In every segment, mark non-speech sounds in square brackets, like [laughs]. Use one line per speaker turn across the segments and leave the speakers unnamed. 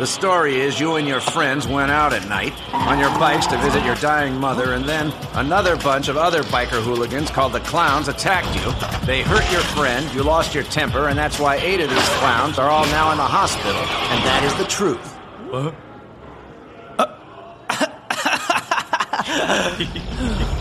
The story is you and your friends went out at night on your bikes to visit your dying mother, and then another bunch of other biker hooligans called the Clowns attacked you. They hurt your friend, you lost your temper, and that's why eight of these clowns are all now in the hospital. And that is the truth. What? [laughs]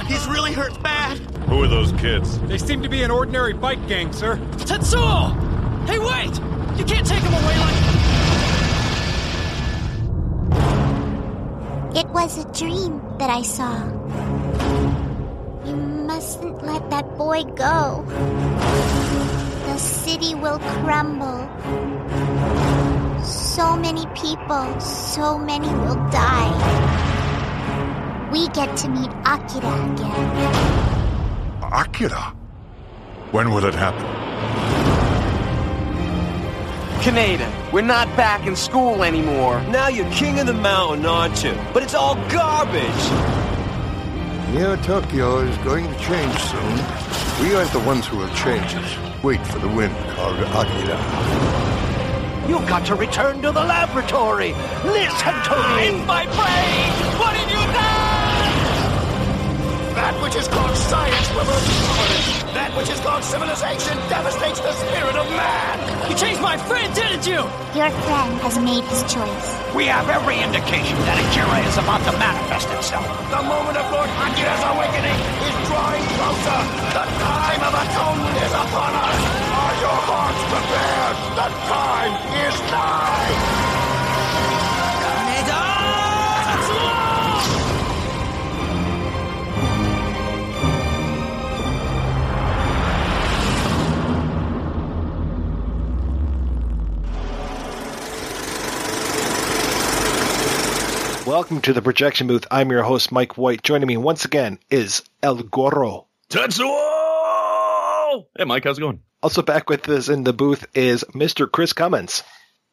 on.
He's really hurt bad.
Who are those kids?
They seem to be an ordinary bike gang, sir.
Tetsuo! Hey, wait! You can't take him away like.
It was a dream that I saw. You mustn't let that boy go. The city will crumble. So many people, so many will die. We get to meet Akira again.
Akira? When will it happen?
Kaneda, we're not back in school anymore.
Now you're king of the mountain, aren't you? But it's all garbage.
Neo Tokyo is going to change soon. We aren't the ones who will change it. Wait for the wind called Akira.
You've got to return to the laboratory. Listen to me.
In my brain! What have you done?
That which is called science reverses providence. That which is called civilization devastates the spirit of man.
You changed my friend, didn't you?
Your friend has made his choice.
We have every indication that Akira is about to manifest itself. The moment of Lord Akira's awakening is drawing closer. The time of atonement is upon us. Are your hearts prepared? The time is nigh.
Welcome to the projection booth. I'm your host, Mike White. Joining me once again is El Goro.
Tetsuo! Hey, Mike, how's it going?
Also back with us in the booth is Mr. Chris Cummins.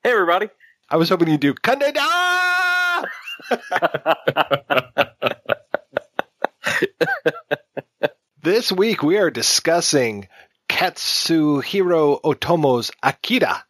Hey, everybody.
I was hoping you'd do Kaneda! [laughs] this week we are discussing Katsuhiro Otomo's Akira,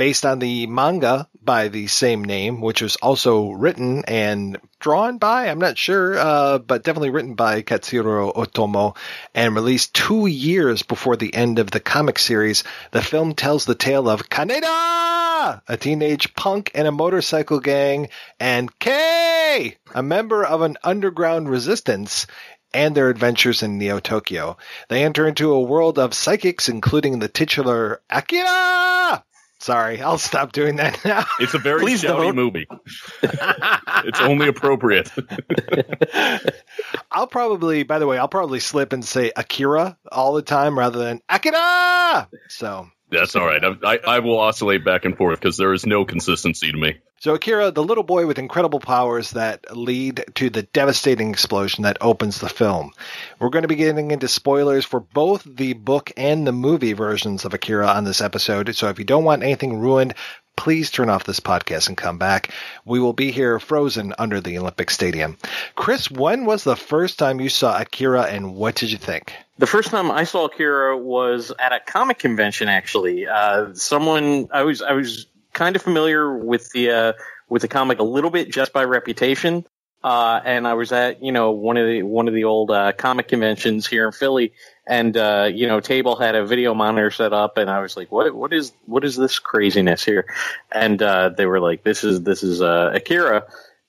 based on the manga by the same name, which was also written and drawn by, I'm not sure, uh, but definitely written by Katsuhiro Otomo and released two years before the end of the comic series. The film tells the tale of Kaneda, a teenage punk in a motorcycle gang, and Kei, a member of an underground resistance and their adventures in Neo Tokyo. They enter into a world of psychics, including the titular Akira, Sorry, I'll stop doing that now.
It's a very
Please
shouty
don't.
movie. [laughs] it's only appropriate.
I'll probably, by the way, I'll probably slip and say Akira all the time rather than Akira. So,
That's all right. I, I, will oscillate back and forth because there is no consistency to me.
so Akira, the little boy with incredible powers that lead to the devastating explosion that opens the film. We're going to be getting into spoilers for both the book and the movie versions of Akira on this episode. So if you don't want anything ruined, please turn off this podcast and come back. We will be here frozen under the Olympic Stadium. Chris, when was the first time you saw Akira and what did you think?
The first time I saw Akira was at a comic convention. Actually, uh, someone I was I was kind of familiar with the uh, with the comic a little bit just by reputation, uh, and I was at you know one of the one of the old uh, comic conventions here in Philly, and uh, you know Table had a video monitor set up, and I was like, what what is what is this craziness here? And uh, they were like, this is this is uh, Akira.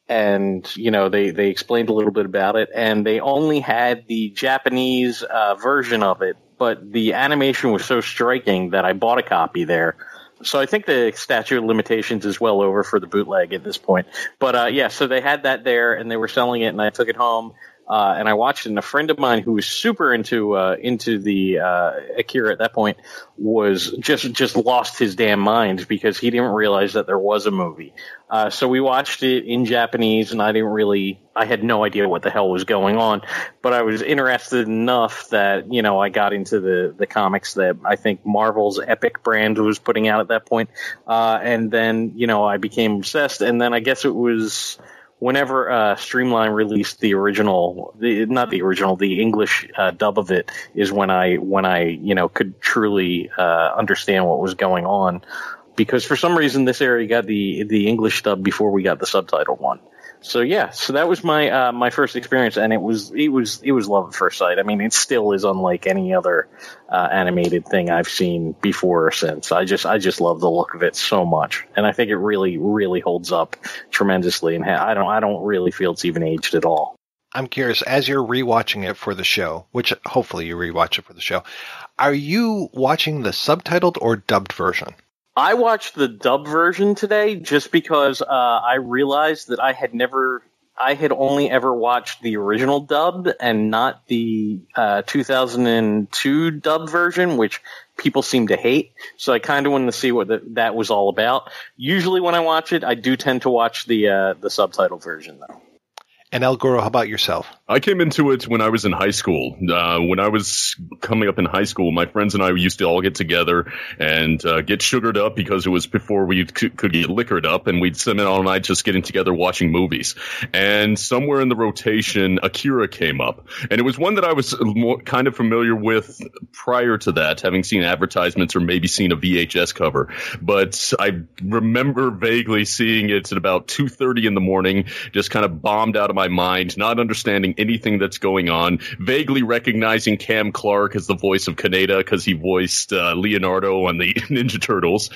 And you know they they explained a little bit about it, and they only had the Japanese uh, version of it, but the animation was so striking that I bought a copy there. So I think the statute of limitations is well over for the bootleg at this point. But uh, yeah, so they had that there, and they were selling it, and I took it home. Uh, and I watched it. And a friend of mine who was super into uh, into the uh, Akira at that point was just just lost his damn mind because he didn't realize that there was a movie. Uh, so we watched it in Japanese, and I didn't really, I had no idea what the hell was going on, but I was interested enough that you know I got into the the comics that I think Marvel's Epic brand was putting out at that point, uh, and then you know I became obsessed, and then I guess it was whenever uh, Streamline released the original, the, not the original, the English uh, dub of it is when I when I you know could truly uh, understand what was going on because for some reason this area got the the English dub before we got the subtitle one. So yeah, so that was my uh, my first experience, and it was it was it was love at first sight. I mean, it still is unlike any other uh, animated thing I've seen before or since. I just I just love the look of it so much, and I think it really really holds up tremendously. And ha- I don't I don't really feel it's even aged at all.
I'm curious, as you're rewatching it for the show, which hopefully you rewatch it for the show, are you watching the subtitled or dubbed version?
I watched the dub version today just because uh, I realized that I had never, I had only ever watched the original dub and not the uh, 2002 dub version, which people seem to hate. So I kind of wanted to see what the, that was all about. Usually, when I watch it, I do tend to watch the uh, the subtitle version though.
And El Goro, how about yourself?
I came into it when I was in high school. Uh, when I was coming up in high school, my friends and I used to all get together and uh, get sugared up because it was before we could, could get liquored up, and we'd spend all night just getting together watching movies. And somewhere in the rotation, Akira came up, and it was one that I was more, kind of familiar with prior to that, having seen advertisements or maybe seen a VHS cover. But I remember vaguely seeing it at about two thirty in the morning, just kind of bombed out of my my mind, not understanding anything that's going on, vaguely recognizing Cam Clarke as the voice of Kaneda because he voiced uh, Leonardo on the [laughs] Ninja Turtles.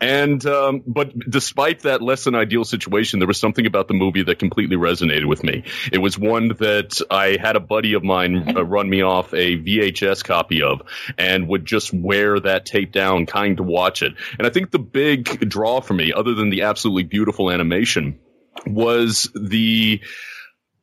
And, um, but despite that less than ideal situation, there was something about the movie that completely resonated with me. It was one that I had a buddy of mine uh, run me off a VHS copy of and would just wear that tape down, kind to watch it. And I think the big draw for me, other than the absolutely beautiful animation, was the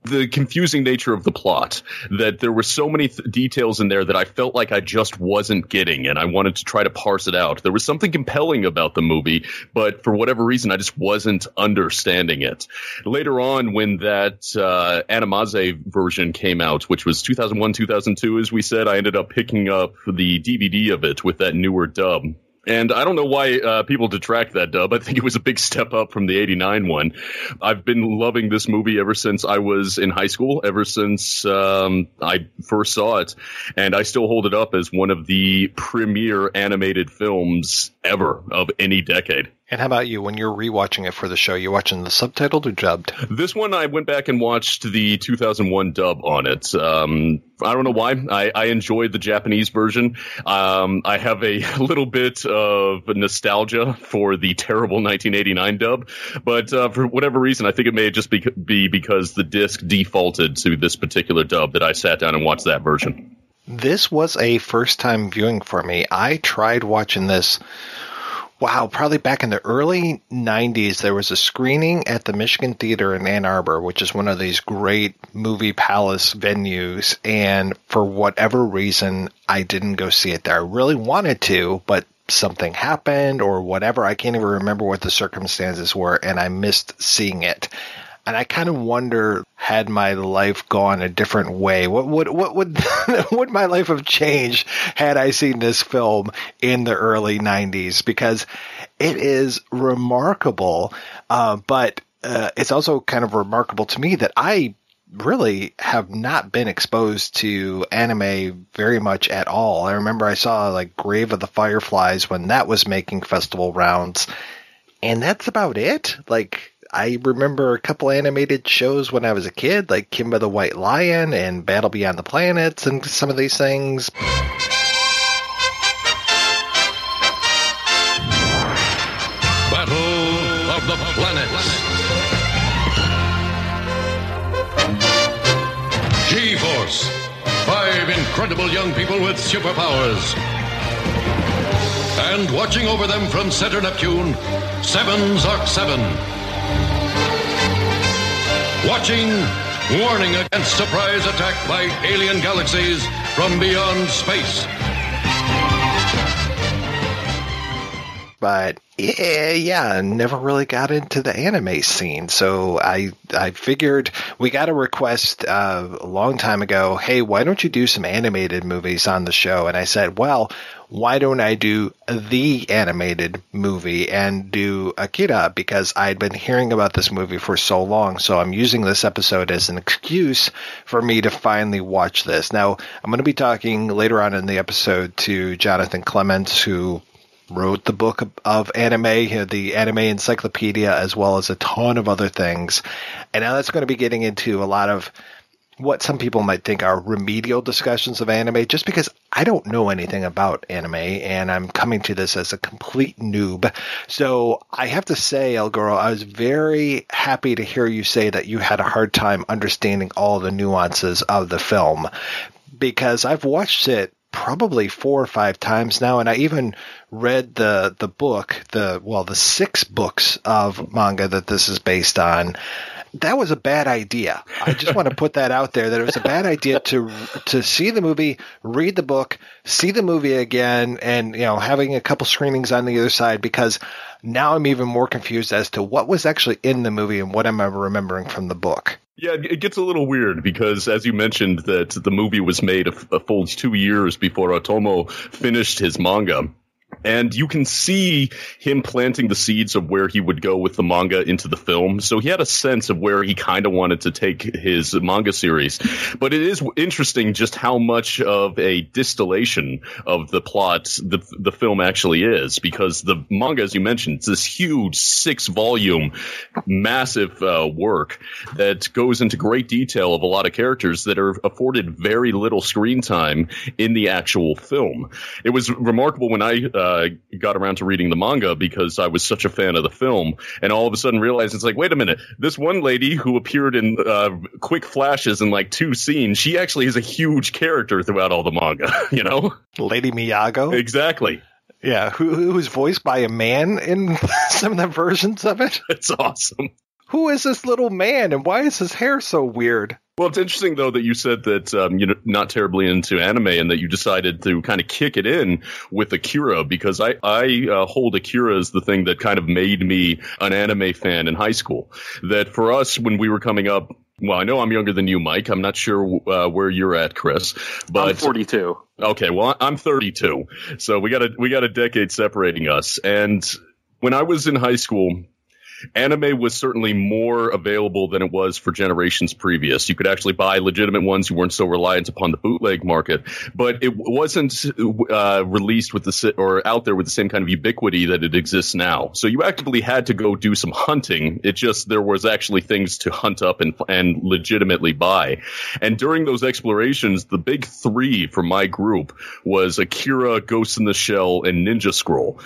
the confusing nature of the plot that there were so many th- details in there that I felt like I just wasn't getting and I wanted to try to parse it out. There was something compelling about the movie, but for whatever reason I just wasn't understanding it. Later on when that uh, Animaze version came out, which was 2001 2002 as we said, I ended up picking up the DVD of it with that newer dub and I don't know why uh, people detract that dub. I think it was a big step up from the 89 one. I've been loving this movie ever since I was in high school, ever since um, I first saw it. And I still hold it up as one of the premier animated films ever of any decade.
And how about you? When you're rewatching it for the show, you watching the subtitled or dubbed?
This one, I went back and watched the 2001 dub on it. Um, I don't know why. I, I enjoyed the Japanese version. Um, I have a [laughs] little bit of nostalgia for the terrible 1989 dub, but uh, for whatever reason, I think it may just be, be because the disc defaulted to this particular dub that I sat down and watched that version.
This was a first time viewing for me. I tried watching this wow, probably back in the early 90s, there was a screening at the Michigan Theater in Ann Arbor, which is one of these great movie palace venues. And for whatever reason, I didn't go see it there. I really wanted to, but something happened or whatever. I can't even remember what the circumstances were, and I missed seeing it. And I kind of wonder, had my life gone a different way, what would what would [laughs] would my life have changed had I seen this film in the early '90s? Because it is remarkable, uh, but uh, it's also kind of remarkable to me that I really have not been exposed to anime very much at all. I remember I saw like Grave of the Fireflies when that was making festival rounds, and that's about it. Like I remember a couple animated shows when I was a kid, like Kimba the White Lion and Battle Beyond the Planets, and some of these things.
Battle of the Planets. G Force. Five incredible young people with superpowers. And watching over them from Center Neptune, Seven Zark Seven. Watching warning against surprise attack by alien galaxies from beyond space.
But yeah, yeah, never really got into the anime scene. So I I figured we got a request uh, a long time ago. Hey, why don't you do some animated movies on the show? And I said, well, why don't I do the animated movie and do Akira? Because I'd been hearing about this movie for so long. So I'm using this episode as an excuse for me to finally watch this. Now, I'm going to be talking later on in the episode to Jonathan Clements, who wrote the book of anime, the anime encyclopedia, as well as a ton of other things. And now that's going to be getting into a lot of what some people might think are remedial discussions of anime, just because I don't know anything about anime and I'm coming to this as a complete noob. So I have to say, El Goro, I was very happy to hear you say that you had a hard time understanding all the nuances of the film because I've watched it probably four or five times now, and I even read the the book, the well, the six books of manga that this is based on. That was a bad idea. I just want to put that out there that it was a bad idea to to see the movie, read the book, see the movie again, and you know having a couple screenings on the other side because now I'm even more confused as to what was actually in the movie and what am I remembering from the book.
Yeah, it gets a little weird because, as you mentioned, that the movie was made a, a full two years before Otomo finished his manga. And you can see him planting the seeds of where he would go with the manga into the film. So he had a sense of where he kind of wanted to take his manga series. But it is interesting just how much of a distillation of the plot the, the film actually is. Because the manga, as you mentioned, it's this huge six volume, massive uh, work that goes into great detail of a lot of characters that are afforded very little screen time in the actual film. It was remarkable when I, uh, uh, got around to reading the manga because I was such a fan of the film, and all of a sudden realized it's like, wait a minute, this one lady who appeared in uh, quick flashes in like two scenes, she actually is a huge character throughout all the manga. [laughs] You know,
Lady Miyako.
Exactly.
Yeah, who who was voiced by a man in [laughs] some of the versions of it.
It's awesome.
Who is this little man, and why is his hair so weird?
Well, it's interesting though that you said that um, you're not terribly into anime and that you decided to kind of kick it in with Akira because I I uh, hold Akira as the thing that kind of made me an anime fan in high school. That for us when we were coming up. Well, I know I'm younger than you, Mike. I'm not sure uh, where you're at, Chris. But
I'm 42.
Okay, well, I'm 32, so we got a we got a decade separating us. And when I was in high school, anime was certainly more available than it was for generations previous. You could actually buy legitimate ones. You weren't so reliant upon the bootleg market, but it wasn't uh, released with the or out there with the same kind of ubiquity that it exists now. So you actively had to go do some hunting. It just there was actually things to hunt up and and legitimately buy. And during those explorations, the big three for my group was Akira, Ghost in the Shell, and Ninja Scroll.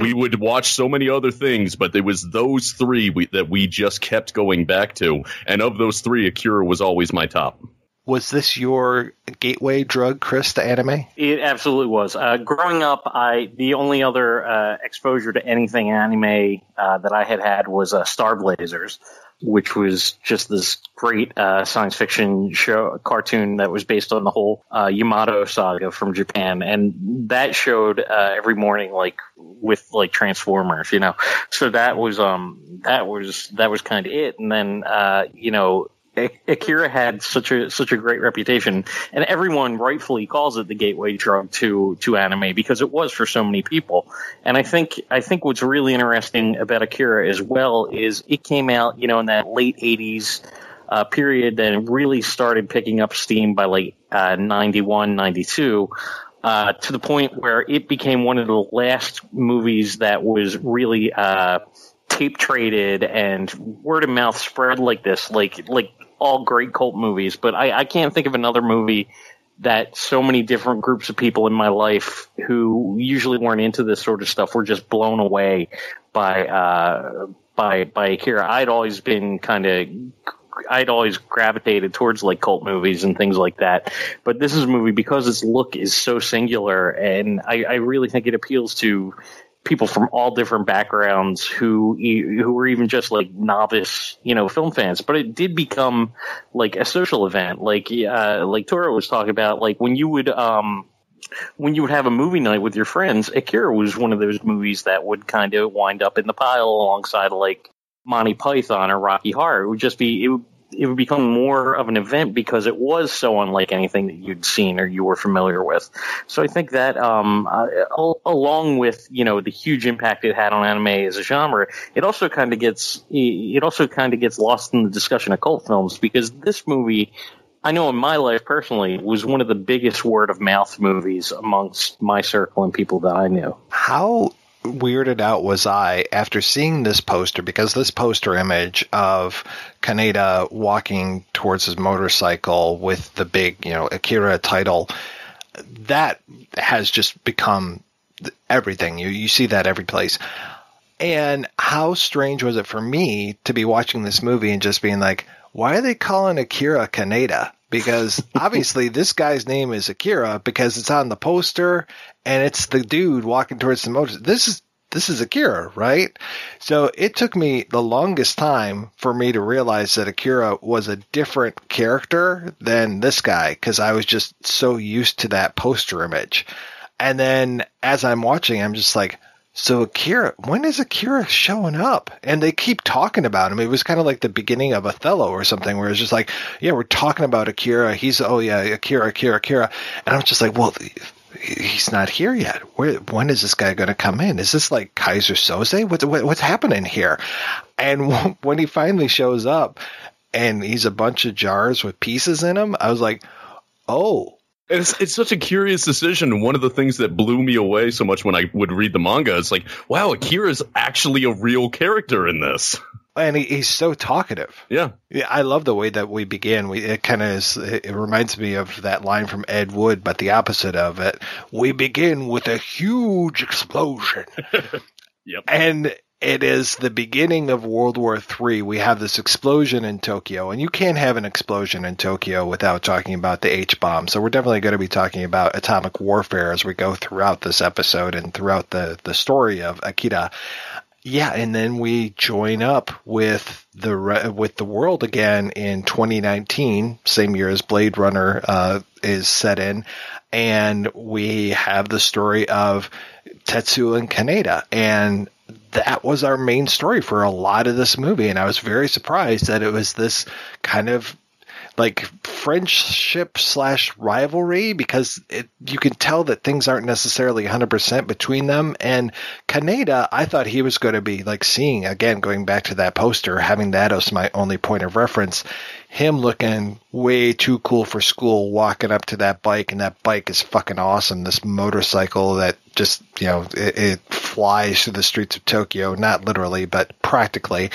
We would watch so many other things, but it was those three we, that we just kept going back to. And of those three, Akira was always my top.
Was this your gateway drug, Chris, to anime?
It absolutely was. Uh, growing up, I the only other uh, exposure to anything anime uh, that I had had was uh, Star Blazers, which was just this great uh, science fiction show cartoon that was based on the whole uh, Yamato saga from Japan, and that showed every morning like with like Transformers, you know. So that was um that was that was kind of it, and then uh, you know Akira had such a such a great reputation, and everyone rightfully calls it the gateway drug to to anime because it was for so many people. And I think I think what's really interesting about Akira as well is it came out, you know, in that late '80s uh, period that really started picking up steam by like uh, 91, 92. Uh, to the point where it became one of the last movies that was really uh, tape traded and word of mouth spread like this, like like all great cult movies, but I, I can't think of another movie that so many different groups of people in my life who usually weren't into this sort of stuff were just blown away by uh, by by Akira. I'd always been kind of I'd always gravitated towards like cult movies and things like that. But this is a movie because its look is so singular, and I, I really think it appeals to people from all different backgrounds who who were even just like novice, you know, film fans. But it did become like a social event, like uh, like Goro was talking about, like when you would um when you would have a movie night with your friends, Akira was one of those movies that would kind of wind up in the pile alongside like Monty Python or Rocky Horror. It would just be it would it would become more of an event because it was so unlike anything that you'd seen or you were familiar with. So I think that, um, uh, along with you know the huge impact it had on anime as a genre, it also kind of gets it also kind of gets lost in the discussion of cult films because this movie. I know in my life personally was one of the biggest word of mouth movies amongst my circle and people that I knew.
How weirded out was I after seeing this poster because this poster image of Kaneda walking towards his motorcycle with the big, you know, Akira title that has just become everything. You you see that every place. And how strange was it for me to be watching this movie and just being like, why are they calling Akira Kaneda? Because [laughs] obviously this guy's name is Akira because it's on the poster and it's the dude walking towards the motor. This is this is Akira, right? So it took me the longest time for me to realize that Akira was a different character than this guy because I was just so used to that poster image. And then as I'm watching, I'm just like, so Akira, when is Akira showing up? And they keep talking about him. It was kind of like the beginning of Othello or something, where it's just like, yeah, we're talking about Akira. He's oh yeah, Akira, Akira, Akira. And I'm just like, well, he's not here yet. Where, when is this guy going to come in? Is this like Keyser Söze? What, what, what's happening here? And [laughs] when he finally shows up and he's a bunch of jars with pieces in them, I was like, oh.
It's it's such a curious decision. One of the things that blew me away so much when I would read the manga is like, wow, Akira's actually a real character in this
and he, he's so talkative.
Yeah,
yeah. I love the way that we begin. We it kind of is. It reminds me of that line from Ed Wood, but the opposite of it. We begin with a huge explosion. [laughs]
yep.
And it is the beginning of World War III. We have this explosion in Tokyo, and you can't have an explosion in Tokyo without talking about the H bomb. So we're definitely going to be talking about atomic warfare as we go throughout this episode and throughout the the story of Akira. Yeah, and then we join up with the with the world again in 2019, same year as Blade Runner uh, is set in, and we have the story of Tetsuo and Kaneda, and that was our main story for a lot of this movie, and I was very surprised that it was this kind of like friendship slash rivalry because it, you can tell that things aren't necessarily 100% between them. And Kaneda, I thought he was going to be like seeing, again, going back to that poster, having that as my only point of reference, him looking way too cool for school, walking up to that bike, and that bike is fucking awesome. This motorcycle that just, you know, it, it flies through the streets of Tokyo, not literally, but practically.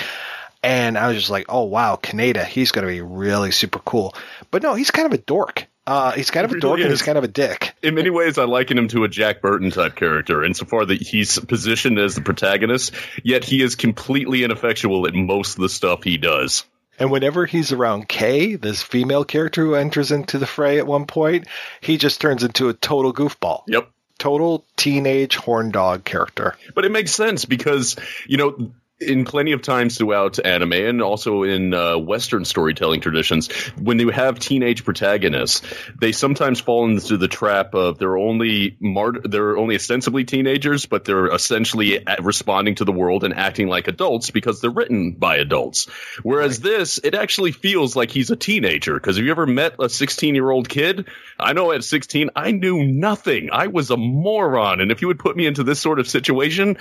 And I was just like, oh wow, Kaneda, he's going to be really super cool. But no, he's kind of a dork. Uh, he's kind of a dork and he's kind of a dick.
In many ways, I liken him to a Jack Burton type character, insofar that he's positioned as the protagonist, yet he is completely ineffectual at most of the stuff he does.
And whenever he's around Kei, this female character who enters into the fray at one point, he just turns into a total goofball.
Yep
total teenage horn dog character.
But it makes sense because, you know, in plenty of times throughout anime and also in uh, Western storytelling traditions, when you have teenage protagonists, they sometimes fall into the trap of they're only mar- they're only ostensibly teenagers, but they're essentially responding to the world and acting like adults because they're written by adults. Whereas right. this, it actually feels like he's a teenager. Because have you ever met a 16 year old kid? I know at 16, I knew nothing. I was a moron, and if you would put me into this sort of situation,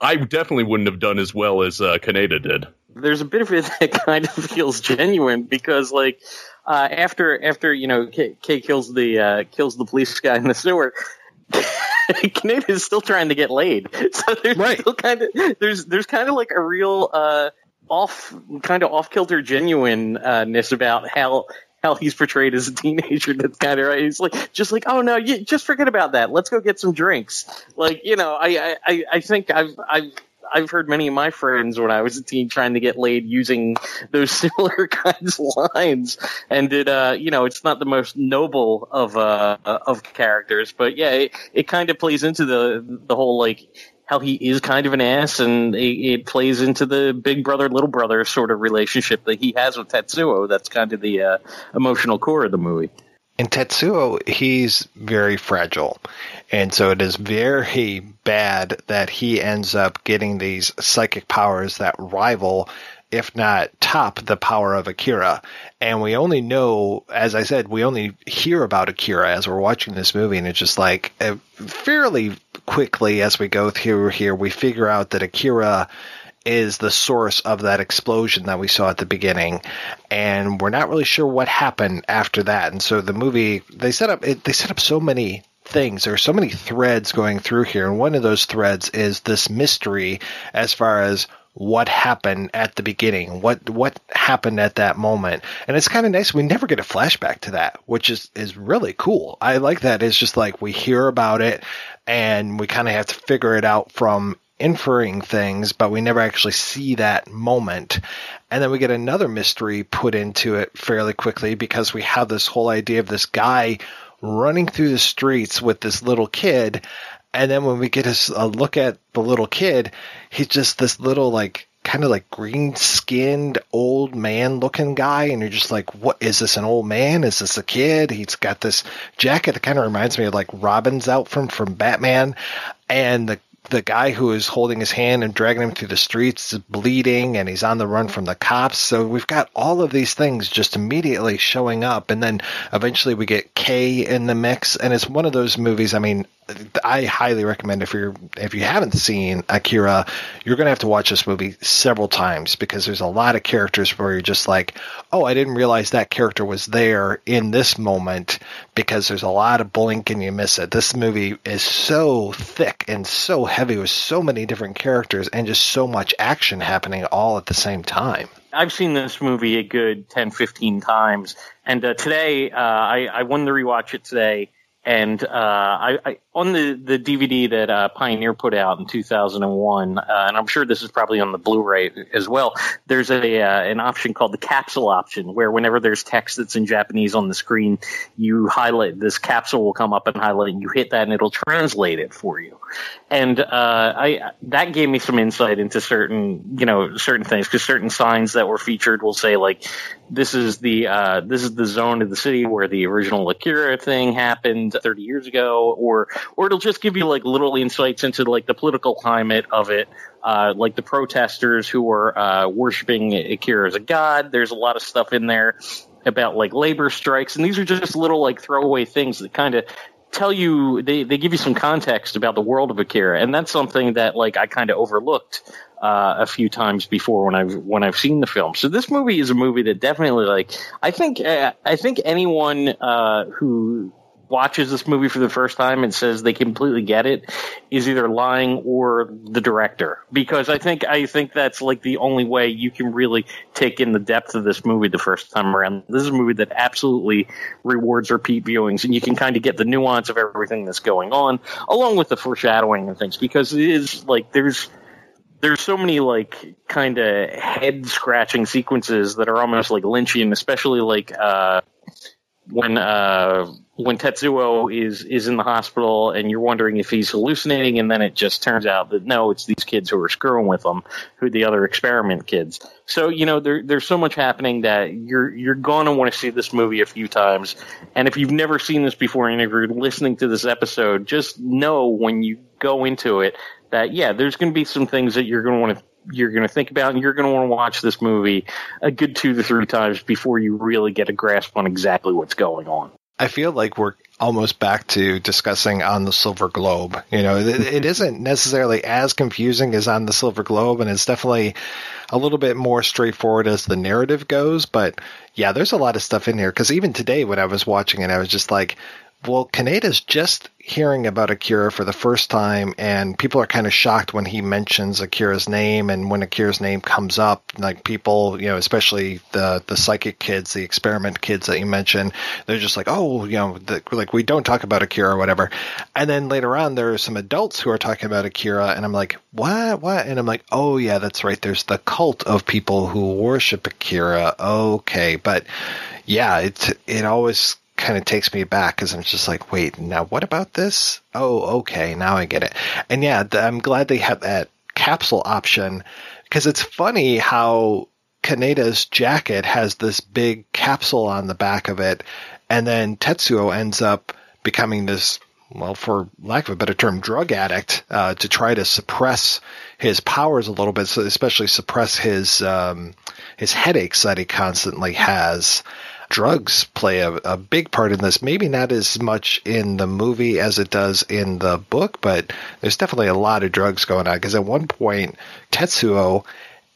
I definitely wouldn't have done as well as uh, Kaneda did.
There's a bit of it [laughs] that kind of feels genuine because, like, uh, after after you know Kei, Kei kills the uh, kills the police guy in the sewer. [laughs] Kaneda is still trying to get laid, [laughs] so there's right. still kind of there's there's kind of like a real uh, off kind of off kilter genuineness about how how he's portrayed as a teenager. That's kind of right. He's like, just like, oh no, you, just forget about that. Let's go get some drinks. Like, you know, I, I, I think I've, I've, I've heard many of my friends when I was a teen trying to get laid using those [laughs] similar kinds of lines, and it uh you know it's not the most noble of uh of characters, but yeah, it, it kind of plays into the the whole like how he is kind of an ass, and it, it, plays into the big brother little brother sort of relationship that he has with Tetsuo. That's kind of the uh, emotional core of the movie.
In Tetsuo, he's very fragile. And so it is very bad that he ends up getting these psychic powers that rival, if not top, the power of Akira. And we only know, as I said, we only hear about Akira as we're watching this movie. And it's just like uh, fairly quickly as we go through here, we figure out that Akira is the source of that explosion that we saw at the beginning and we're not really sure what happened after that. And so the movie they set up it, they set up so many things. There are so many threads going through here and one of those threads is this mystery as far as what happened at the beginning what what happened at that moment. And it's kind of nice we never get a flashback to that which is is really cool. I like that it's just like we hear about it and we kind of have to figure it out from inferring things, but we never actually see that moment. And then we get another mystery put into it fairly quickly because we have this whole idea of this guy running through the streets with this little kid. And then when we get a, look at the little kid, he's just this little like kind of like green skinned old man looking guy. And you're just like what? Is this an old man? Is this a kid? He's got this jacket that kind of reminds me of like robin's out from from batman. And the the guy who is holding his hand and dragging him through the streets is bleeding and he's on the run from the cops. So we've got all of these things just immediately showing up. And then eventually we get Kei in the mix. And it's one of those movies. I mean, I highly recommend if you're if you haven't seen Akira, you're gonna have to watch this movie several times because there's a lot of characters where you're just like, oh, I didn't realize that character was there in this moment because there's a lot of blink and you miss it. This movie is so thick and so heavy with so many different characters and just so much action happening all at the same time.
I've seen this movie a good 10, 15 times, and uh, today uh, I, I wanted to rewatch it today and uh, I, I, on the the DVD that uh, Pioneer put out in 2001, uh, and I'm sure this is probably on the Blu-ray as well. There's a uh, an option called the capsule option, where whenever there's text that's in Japanese on the screen, you highlight this capsule will come up and highlight, and you hit that, and it'll translate it for you. And uh, I that gave me some insight into certain you know certain things because certain signs that were featured will say like this is the uh, this is the zone of the city where the original Akira thing happened 30 years ago, or or it'll just give you like little insights into like the political climate of it, uh, like the protesters who were uh, worshiping Akira as a god. There's a lot of stuff in there about like labor strikes, and these are just little like throwaway things that kind of tell you they, they give you some context about the world of Akira, and that's something that like I kind of overlooked uh, a few times before when I've when I've seen the film. So this movie is a movie that definitely like I think uh, I think anyone uh, who watches this movie for the first time and says they completely get it is either lying or the director because I think I think that's like the only way you can really take in the depth of this movie the first time around. This is a movie that absolutely rewards repeat viewings and you can kind of get the nuance of everything that's going on along with the foreshadowing and things because it is like there's there's so many like kind of head scratching sequences that are almost like Lynchian, especially like uh, when uh, when Tetsuo is is in the hospital and you're wondering if he's hallucinating, and then it just turns out that no, it's these kids who are screwing with him, who the other experiment kids. So you know there, there's so much happening that you're you're to want to see this movie a few times, and if you've never seen this before, and you're listening to this episode, just know when you go into it that yeah, there's going to be some things that you're to want to you're going to think about and you're going to want to watch this movie a good two to three times before you really get a grasp on exactly what's going on.
I feel like we're almost back to discussing on the Silver Globe. You know, it, [laughs] it isn't necessarily as confusing as on the Silver Globe, and it's definitely a little bit more straightforward as the narrative goes. But yeah, there's a lot of stuff in here because even today when I was watching it, I was just like, well, Kaneda's just hearing about Akira for the first time, and people are kind of shocked when he mentions Akira's name, and when Akira's name comes up, like people, you know, especially the the psychic kids, the experiment kids that you mentioned, they're just like, oh, you know, the, like we don't talk about Akira or whatever. And then later on, there are some adults who are talking about Akira, and I'm like, what, what? And I'm like, oh yeah, that's right. There's the cult of people who worship Akira. Okay, but yeah, it it always kind of takes me back because I'm just like, wait, now what about this? Oh, okay, now I get it. And yeah, I'm glad they have that capsule option because it's funny how Kaneda's jacket has this big capsule on the back of it, and then Tetsuo ends up becoming this, well, for lack of a better term, drug addict uh, to try to suppress his powers a little bit, so especially suppress his um, his headaches that he constantly has drugs play a, a, big part in this. Maybe not as much in the movie as it does in the book, but there's definitely a lot of drugs going on. Because at one point, Tetsuo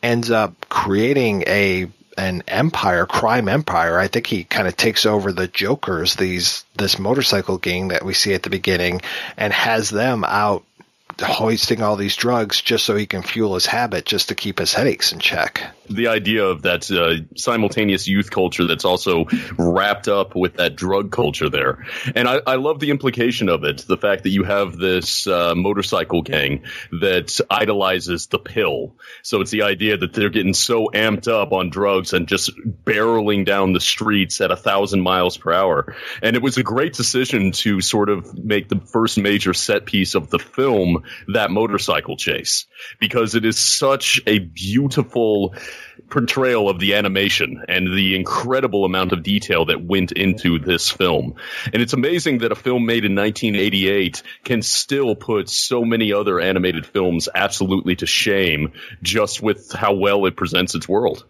ends up creating a an empire, crime empire. I think he kind of takes over the Jokers, these this motorcycle gang that we see at the beginning, and has them out hoisting all these drugs just so he can fuel his habit, just to keep his headaches in check
the idea of that uh, simultaneous youth culture that's also wrapped up with that drug culture there. And I, I love the implication of it. The fact that you have this uh, motorcycle gang that idolizes the pill. So it's the idea that they're getting so amped up on drugs and just barreling down the streets at a thousand miles per hour. And it was a great decision to sort of make the first major set piece of the film that motorcycle chase because it is such a beautiful portrayal of the animation and the incredible amount of detail that went into this film. And it's amazing that a film made in 1988 can still put so many other animated films absolutely to shame just with how well it presents its world.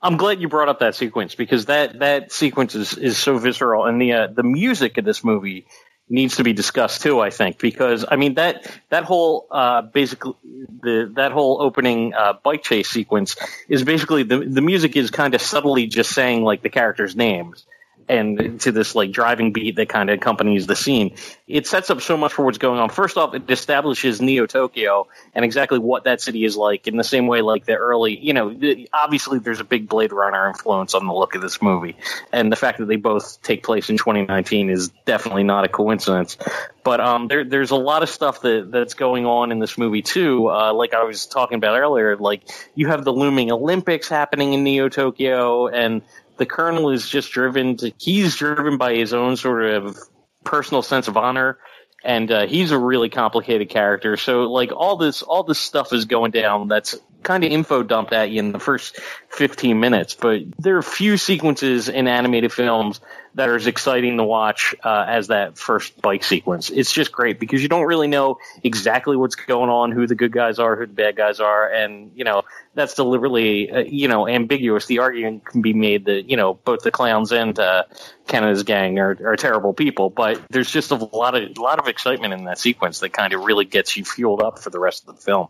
I'm glad you brought up that sequence because that, that sequence is, is so visceral and the uh, the music of this movie needs to be discussed too. I think because I mean that that whole uh, basically the that whole opening uh, bike chase sequence is basically the the music is kind of subtly just saying like the characters' names and to this like driving beat that kind of accompanies the scene. It sets up so much for what's going on. First off, it establishes Neo Tokyo and exactly what that city is like in the same way like the early, you know, obviously there's a big Blade Runner influence on the look of this movie. And the fact that they both take place in 2019 is definitely not a coincidence. But um, there, there's a lot of stuff that, that's going on in this movie too. Uh, like I was talking about earlier, like you have the looming Olympics happening in Neo Tokyo and the colonel is just driven to, he's driven by his own sort of personal sense of honor and uh, he's a really complicated character. So like all this all this stuff is going down that's kind of info dumped at you in the first 15 minutes but there are few sequences in animated films that are as exciting to watch uh, as that first bike sequence. It's just great because you don't really know exactly what's going on, who the good guys are, who the bad guys are, and you know that's deliberately uh, you know ambiguous. The argument can be made that you know both the clowns and uh, Kaneda's gang are, are terrible people, but there's just a lot of a lot of excitement in that sequence that kind of really gets you fueled up for the rest of the film.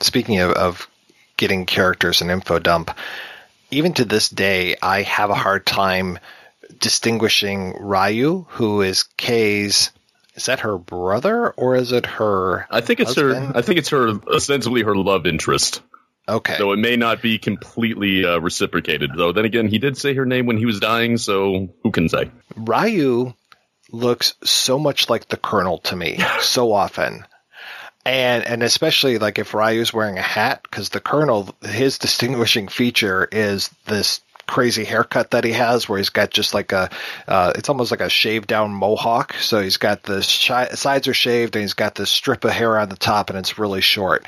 Speaking of, of getting characters and info dump, even to this day, I have a hard time distinguishing Ryu, who is Kei's. Is that her brother or is it her?
I think it's husband? her. I think it's her ostensibly her love interest.
Okay.
So it may not be completely uh, reciprocated, though. Then again, he did say her name when he was dying, so who can say?
Ryu looks so much like the Colonel to me, [laughs] so often. And and especially like if Ryu's wearing a hat, because the Colonel, his distinguishing feature is this crazy haircut that he has where he's got just like a uh, it's almost like a shaved down mohawk so he's got the sides are shaved and he's got this strip of hair on the top and it's really short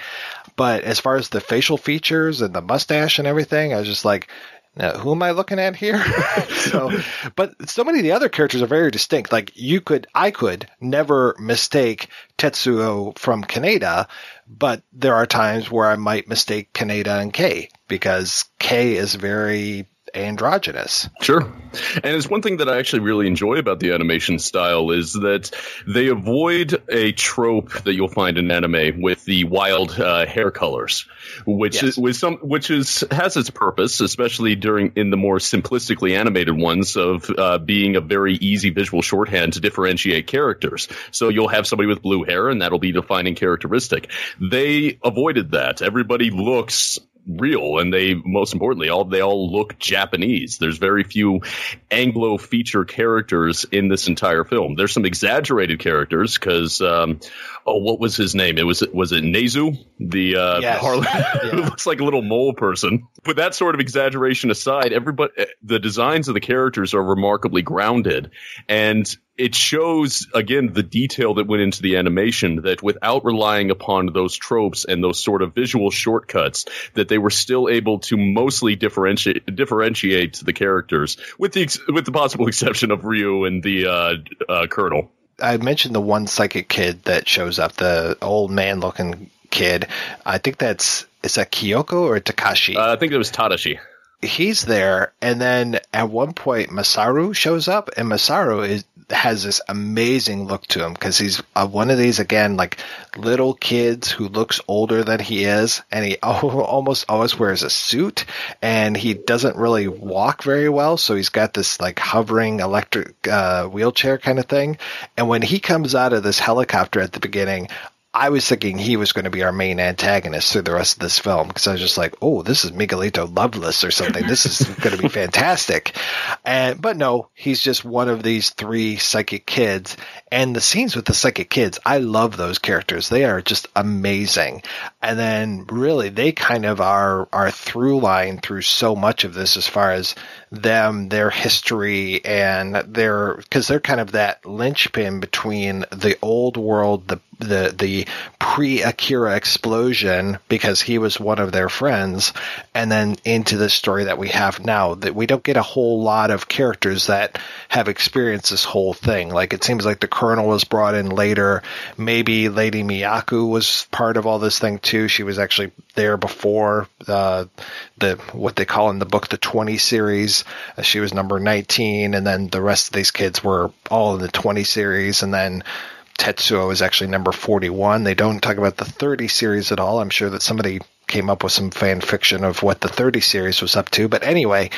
but as far as the facial features and the mustache and everything i was just like now, who am I looking at here? [laughs] so, but so many of the other characters are very distinct. Like you could, I could never mistake Tetsuo from Kaneda, but there are times where I might mistake Kaneda and Kei because Kei is very androgynous.
Sure. And it's one thing that I actually really enjoy about the animation style is that they avoid a trope that you'll find in anime with the wild uh, hair colors, which
Yes.
is with some which is has its purpose, especially during in the more simplistically animated ones of uh, being a very easy visual shorthand to differentiate characters. So you'll have somebody with blue hair, and that'll be defining characteristic. They avoided that. Everybody looks real and they most importantly all they all look Japanese. There's very few Anglo feature characters in this entire film. There's some exaggerated characters because um, oh what was his name? It was was it Nezu the uh
Yes.
Harlem [laughs] [laughs] who looks like a little mole person. But that sort of exaggeration aside, everybody the designs of the characters are remarkably grounded and it shows again the detail that went into the animation that without relying upon those tropes and those sort of visual shortcuts that they were still able to mostly differentiate differentiate the characters with the ex- with the possible [laughs] exception of Ryu and the uh, uh, Colonel.
I mentioned the one psychic kid that shows up, the old man looking kid. I think that's is that Kyoko or Takashi?
Uh, I think it was Tadashi.
He's there, and then at one point Masaru shows up, and Masaru is has this amazing look to him because he's uh, one of these again like little kids who looks older than he is, and he [laughs] almost always wears a suit, and he doesn't really walk very well, so he's got this like hovering electric uh, wheelchair kind of thing, and when he comes out of this helicopter at the beginning. I was thinking he was going to be our main antagonist through the rest of this film because I was just like, oh, this is Miguelito Loveless or something. This is [laughs] going to be fantastic. And but no, he's just one of these three psychic kids. And the scenes with the psychic kids, I love those characters. They are just amazing. And then really, they kind of are our through line through so much of this as far as them, their history, and their because they're kind of that linchpin between the old world, the the the pre Akira explosion because he was one of their friends, and then into the story that we have now. That we don't get a whole lot of characters that have experienced this whole thing. Like it seems like the Colonel was brought in later. Maybe Lady Miyako was part of all this thing too. She was actually there before uh, the what they call in the book the 20 series. Uh, she was number 19, and then the rest of these kids were all in the 20 series, and then. Tetsuo is actually number 41. They don't talk about the 30 series at all. I'm sure that somebody came up with some fan fiction of what the 30 series was up to. But anyway,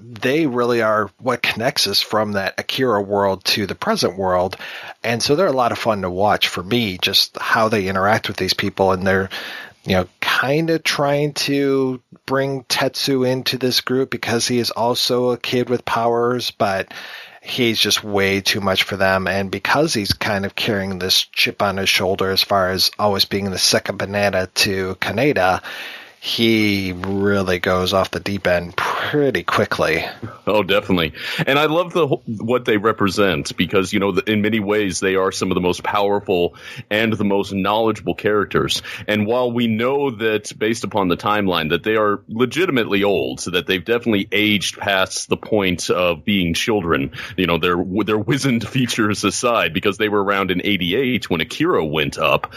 they really are what connects us from that Akira world to the present world. And so they're a lot of fun to watch for me, just how they interact with these people and they're you know, kind of trying to bring Tetsu into this group because he is also a kid with powers, but he's just way too much for them. And because he's kind of carrying this chip on his shoulder as far as always being the second banana to Kaneda, he really goes off the deep end pretty quickly.
Oh, definitely. And I love the what they represent because you know in many ways they are some of the most powerful and the most knowledgeable characters. And while we know that based upon the timeline that they are legitimately old, so that they've definitely aged past the point of being children, you know, their their wizened [laughs] features aside because they were around in 88 when Akira went up,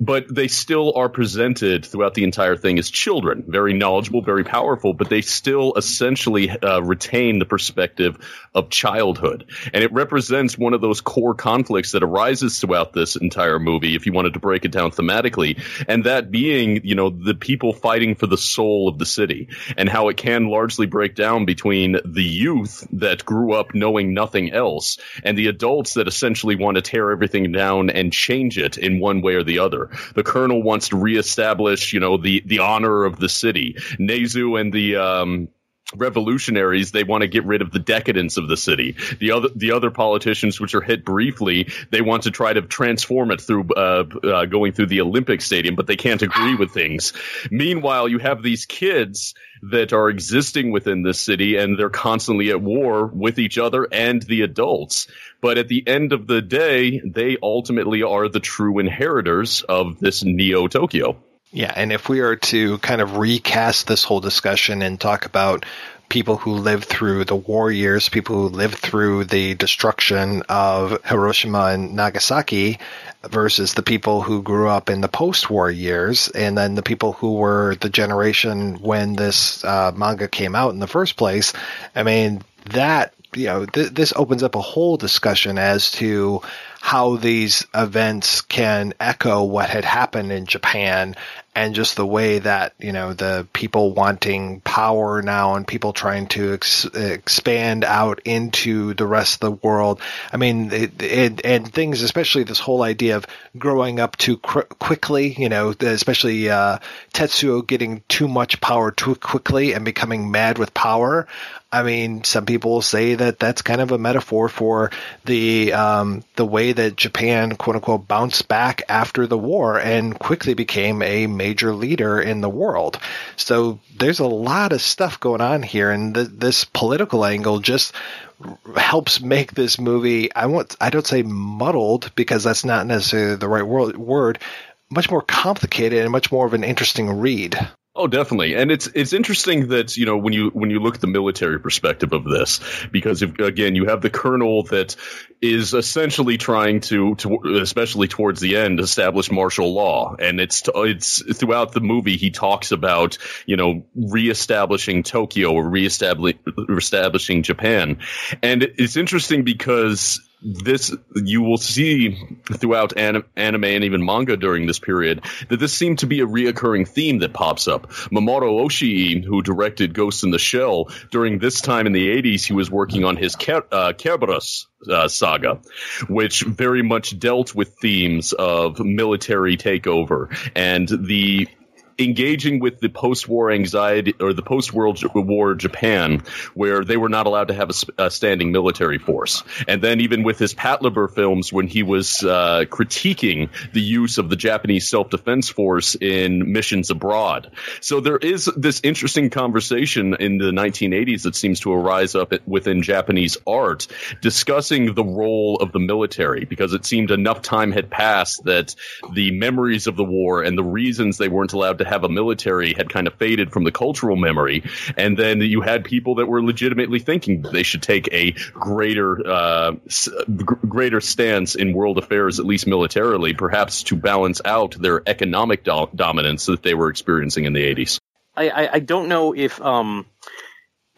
but they still are presented throughout the entire thing as children, very knowledgeable, very powerful, but they still essentially uh, retain the perspective of childhood. And it represents one of those core conflicts that arises throughout this entire movie, if you wanted to break it down thematically. And that being, you know, the people fighting for the soul of the city and how it can largely break down between the youth that grew up knowing nothing else and the adults that essentially want to tear everything down and change it in one way or the other. The colonel wants to reestablish, you know, the, the honor of the city. Nezu and the, um, revolutionaries they want to get rid of the decadence of the city. The other the other politicians which are hit briefly they want to try to transform it through uh, uh, going through the olympic stadium but they can't agree with things. Meanwhile you have these kids that are existing within this city and they're constantly at war with each other and the adults. But at the end of the day they ultimately are the true inheritors of this neo tokyo
Yeah, and if we are to kind of recast this whole discussion and talk about people who lived through the war years, people who lived through the destruction of Hiroshima and Nagasaki, versus the people who grew up in the post-war years, and then the people who were the generation when this uh, manga came out in the first place. I mean, that you know, th- this opens up a whole discussion as to how these events can echo what had happened in Japan and just the way that you know the people wanting power now and people trying to ex- expand out into the rest of the world. I mean, it, it, and things, especially this whole idea of growing up too cr- quickly. You know, especially uh, Tetsuo getting too much power too quickly and becoming mad with power. I mean, some people say that that's kind of a metaphor for the um, the way that Japan, quote unquote, bounced back after the war and quickly became a major leader in the world. So there's a lot of stuff going on here, and th- this political angle just helps make this movie. I want I don't say muddled because that's not necessarily the right word. Much more complicated and much more of an interesting read.
Oh, definitely, and it's it's interesting that you know when you when you look at the military perspective of this, because if, again you have the colonel that is essentially trying to, to especially towards the end, establish martial law, and it's it's throughout the movie he talks about you know reestablishing Tokyo or reestablishing reestablishing Japan, and it's interesting because this you will see throughout anim, anime and even manga during this period that this seemed to be a reoccurring theme that pops up. Mamoru Oshii, who directed Ghost in the Shell, during this time in the 80s, he was working on his Ker- uh, Kerberos uh, saga, which very much dealt with themes of military takeover and the engaging with the post-war anxiety or the post-world war Japan, where they were not allowed to have a, a standing military force. And then even with his Patlabor films, when he was uh, critiquing the use of the Japanese self-defense force in missions abroad. So there is this interesting conversation in the 1980s that seems to arise up within Japanese art, discussing the role of the military, because it seemed enough time had passed that the memories of the war and the reasons they weren't allowed to have a military had kind of faded from the cultural memory, and then you had people that were legitimately thinking they should take a greater uh, greater stance in world affairs, at least militarily, perhaps to balance out their economic do- dominance that they were experiencing in the 80s.
I, I, I don't know if um,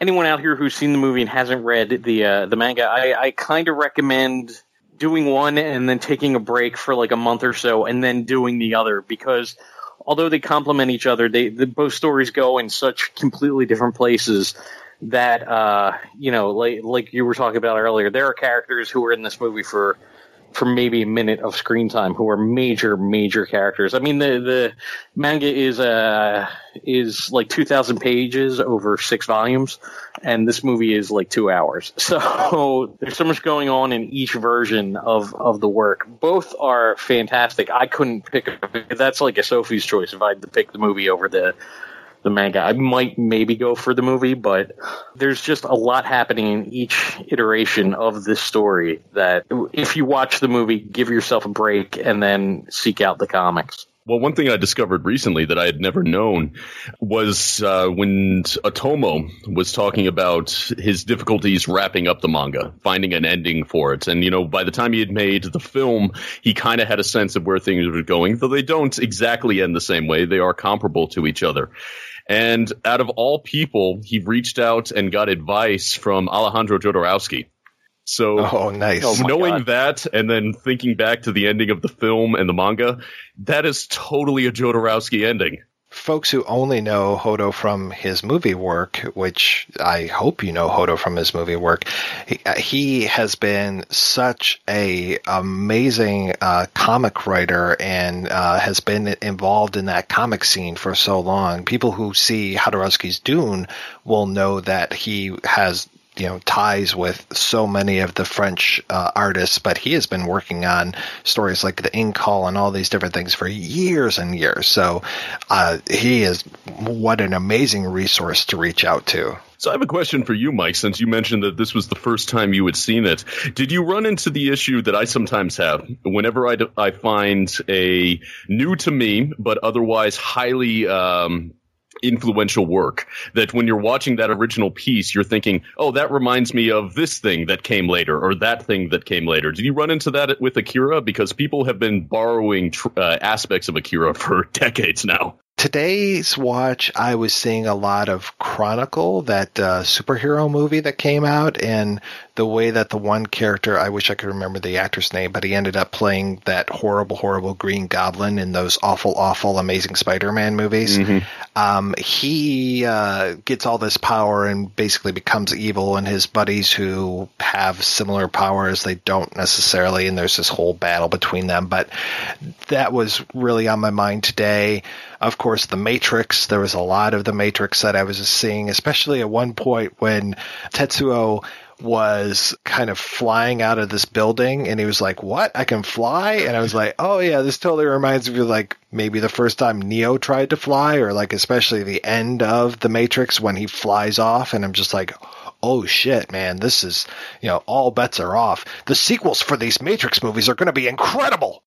anyone out here who's seen the movie and hasn't read the uh, the manga. I, I kind of recommend doing one and then taking a break for like a month or so and then doing the other because although they complement each other, they the, both stories go in such completely different places that uh, you know, like like you were talking about earlier, there are characters who are in this movie for for maybe a minute of screen time who are major major characters. I mean the the manga is uh is like 2000 pages over 6 volumes and this movie is like 2 hours. [laughs] So there's so much going on in each version of of the work. Both are fantastic. I couldn't pick that's like a Sophie's choice if I had to pick the movie over the the manga. I might maybe go for the movie, but there's just a lot happening in each iteration of this story that if you watch the movie, give yourself a break and then seek out the comics.
Well, one thing I discovered recently that I had never known was uh, when Otomo was talking about his difficulties wrapping up the manga, finding an ending for it. And, you know, by the time he had made the film, he kind of had a sense of where things were going, though they don't exactly end the same way. They are comparable to each other. And out of all people, he reached out and got advice from Alejandro Jodorowsky. So,
oh, nice. Oh
knowing God. that and then thinking back to the ending of the film and the manga, that is totally a Jodorowsky ending
folks who only know Jodo from his movie work, which I hope you know Jodo from his movie work, he, he has been such a amazing uh, comic writer and uh, has been involved in that comic scene for so long. People who see Jodorowsky's Dune will know that he has you know ties with so many of the French uh, artists, but he has been working on stories like the Incal and all these different things for years and years. So uh, he is what an amazing resource to reach out to.
So I have a question for you, Mike. Since you mentioned that this was the first time you had seen it, did you run into the issue that I sometimes have whenever I, I find a new to me but otherwise highly um, influential work that when you're watching that original piece, you're thinking, oh, that reminds me of this thing that came later or that thing that came later. Did you run into that with Akira? Because people have been borrowing tr- uh, aspects of Akira [laughs] for decades now
today's watch, I was seeing a lot of Chronicle, that uh, superhero movie that came out, and the way that the one character, I wish I could remember the actor's name, but he ended up playing that horrible, horrible Green Goblin in those awful, awful Amazing Spider-Man movies. Mm-hmm. Um, he uh, gets all this power and basically becomes evil, and his buddies who have similar powers, they don't necessarily, and there's this whole battle between them. But that was really on my mind today. Of course, The Matrix. There was a lot of The Matrix that I was seeing, especially at one point when Tetsuo was kind of flying out of this building and he was like, What? I can fly? And I was like, Oh yeah, this totally reminds me of like maybe the first time Neo tried to fly or like especially the end of the Matrix when he flies off and I'm just like Oh shit, man, this is, you know, all bets are off. The sequels for these Matrix movies are going to be incredible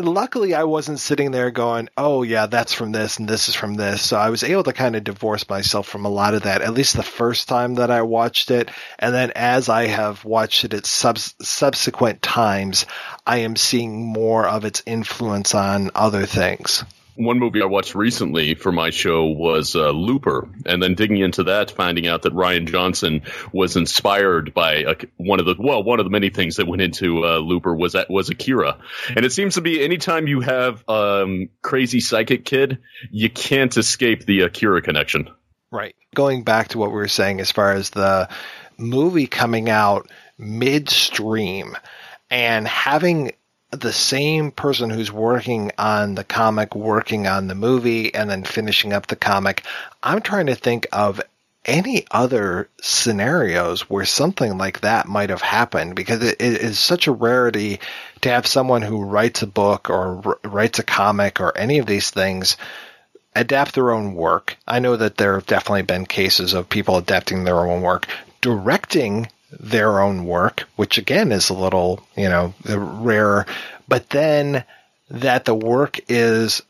luckily I wasn't sitting there going, "Oh yeah, that's from this and this is from this." So I was able to kind of divorce myself from a lot of that. At least the first time that I watched it, and then as I have watched it at sub- subsequent times, I am seeing more of its influence on other things
one movie I watched recently for my show was uh, Looper, and then digging into that, finding out that Rian Johnson was inspired by a, one of the well, one of the many things that went into uh, Looper was that was Akira, and it seems to be anytime you have um, crazy psychic kid, you can't escape the Akira connection.
Right. Going back to what we were saying as far as the movie coming out midstream and having the same person who's working on the comic working on the movie and then finishing up the comic. I'm trying to think of any other scenarios where something like that might have happened because it, is such a rarity to have someone who writes a book or writes a comic or any of these things adapt their own work. I know that there have definitely been cases of people adapting their own work, directing their own work, which again is a little, you know, rare, but then that the work is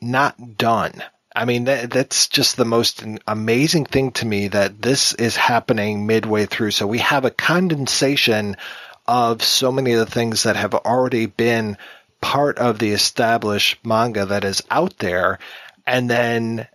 not done. I mean, that, that's just the most amazing thing to me that this is happening midway through. So we have a condensation of so many of the things that have already been part of the established manga that is out there. And then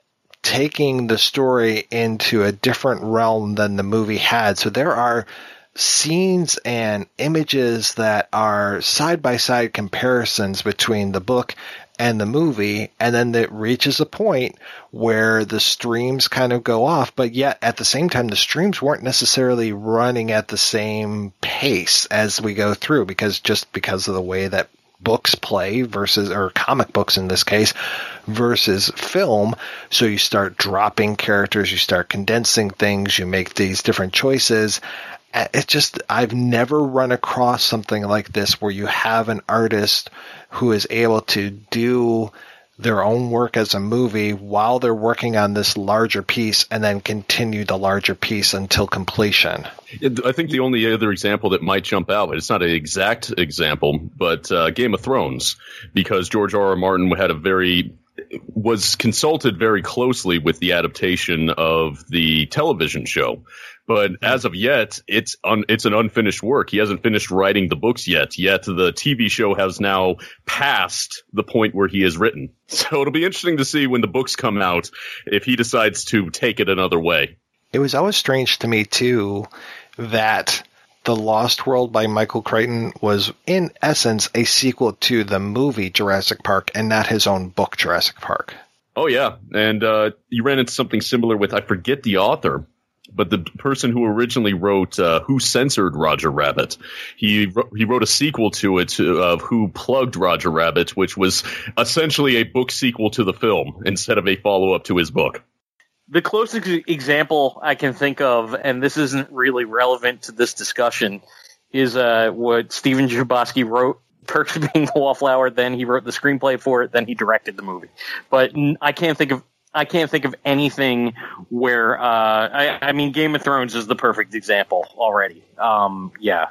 taking the story into a different realm than the movie had. So there are scenes and images that are side by side comparisons between the book and the movie, and then it reaches a point where the streams kind of go off, but yet at the same time, the streams weren't necessarily running at the same pace as we go through because just because of the way that books play versus or comic books in this case versus film. So you start dropping characters you start condensing things you make these different choices. Uh, it just I've never run across something like this where you have an artist who is able to do their own work as a movie while they're working on this larger piece and then continue the larger piece until completion.
I think the only other example that might jump out, it's not an exact example, but uh, Game of Thrones, because George R. R. Martin had a very was consulted very closely with the adaptation of the television show. But as of yet, it's un, it's an unfinished work. He hasn't finished writing the books yet. Yet the TV show has now passed the point where he has written. [laughs] So it'll be interesting to see when the books come out if he decides to take it another way.
It was always strange to me too that the Lost World by Michael Crichton was, in essence, a sequel to the movie Jurassic Park and not his own book Jurassic Park.
Oh yeah, and uh, you ran into something similar with I forget the author, but the person who originally wrote uh, "Who Censored Roger Rabbit," he he wrote a sequel to it of "Who Plugged Roger Rabbit," which was essentially a book sequel to the film instead of a follow up to his book
the closest example I can think of, and this isn't really relevant to this discussion, is uh, what Stephen Chbosky wrote. Perks of Being the Wallflower. Then he wrote the screenplay for it. Then he directed the movie. But I can't think of I can't think of anything where uh, I, I mean Game of Thrones is the perfect example already. Um, yeah,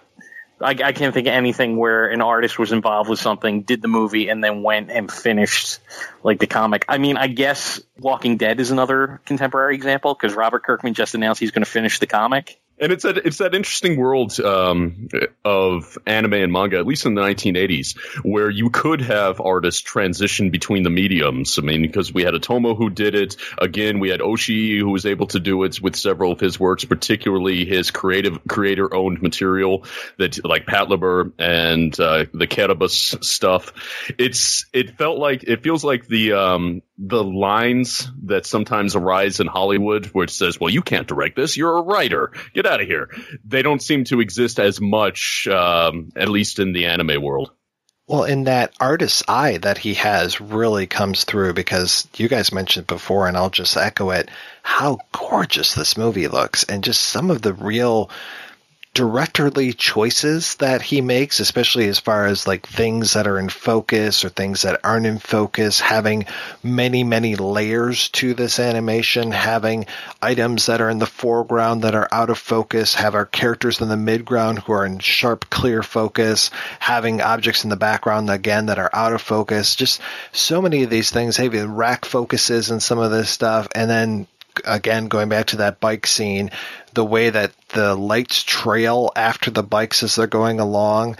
I, I can't think of anything where an artist was involved with something, did the movie, and then went and finished like the comic. I mean, I guess Walking Dead is another contemporary example because Robert Kirkman just announced he's going to finish the comic.
And it's that it's that interesting world um, of anime and manga, at least in the 1980s, where you could have artists transition between the mediums. I mean, because we had Otomo who did it. Again, we had Oshii who was able to do it with several of his works, particularly his creative creator owned material that like Patlabor and uh, the Kerberos stuff. It's it felt like it feels like the um, the lines that sometimes arise in Hollywood, where it says, "Well, you can't direct this. You're a writer. Get out of here." They don't seem to exist as much, um, at least in the anime world.
Well, in that artist's eye that he has really comes through because you guys mentioned before, and I'll just echo it, how gorgeous this movie looks, and just some of the real directorly choices that he makes, especially as far as like things that are in focus or things that aren't in focus, having many, many layers to this animation, having items that are in the foreground that are out of focus, have our characters in the midground who are in sharp, clear focus, having objects in the background again that are out of focus. Just so many of these things, having rack focuses and some of this stuff, and then again going back to that bike scene the way that the lights trail after the bikes as they're going along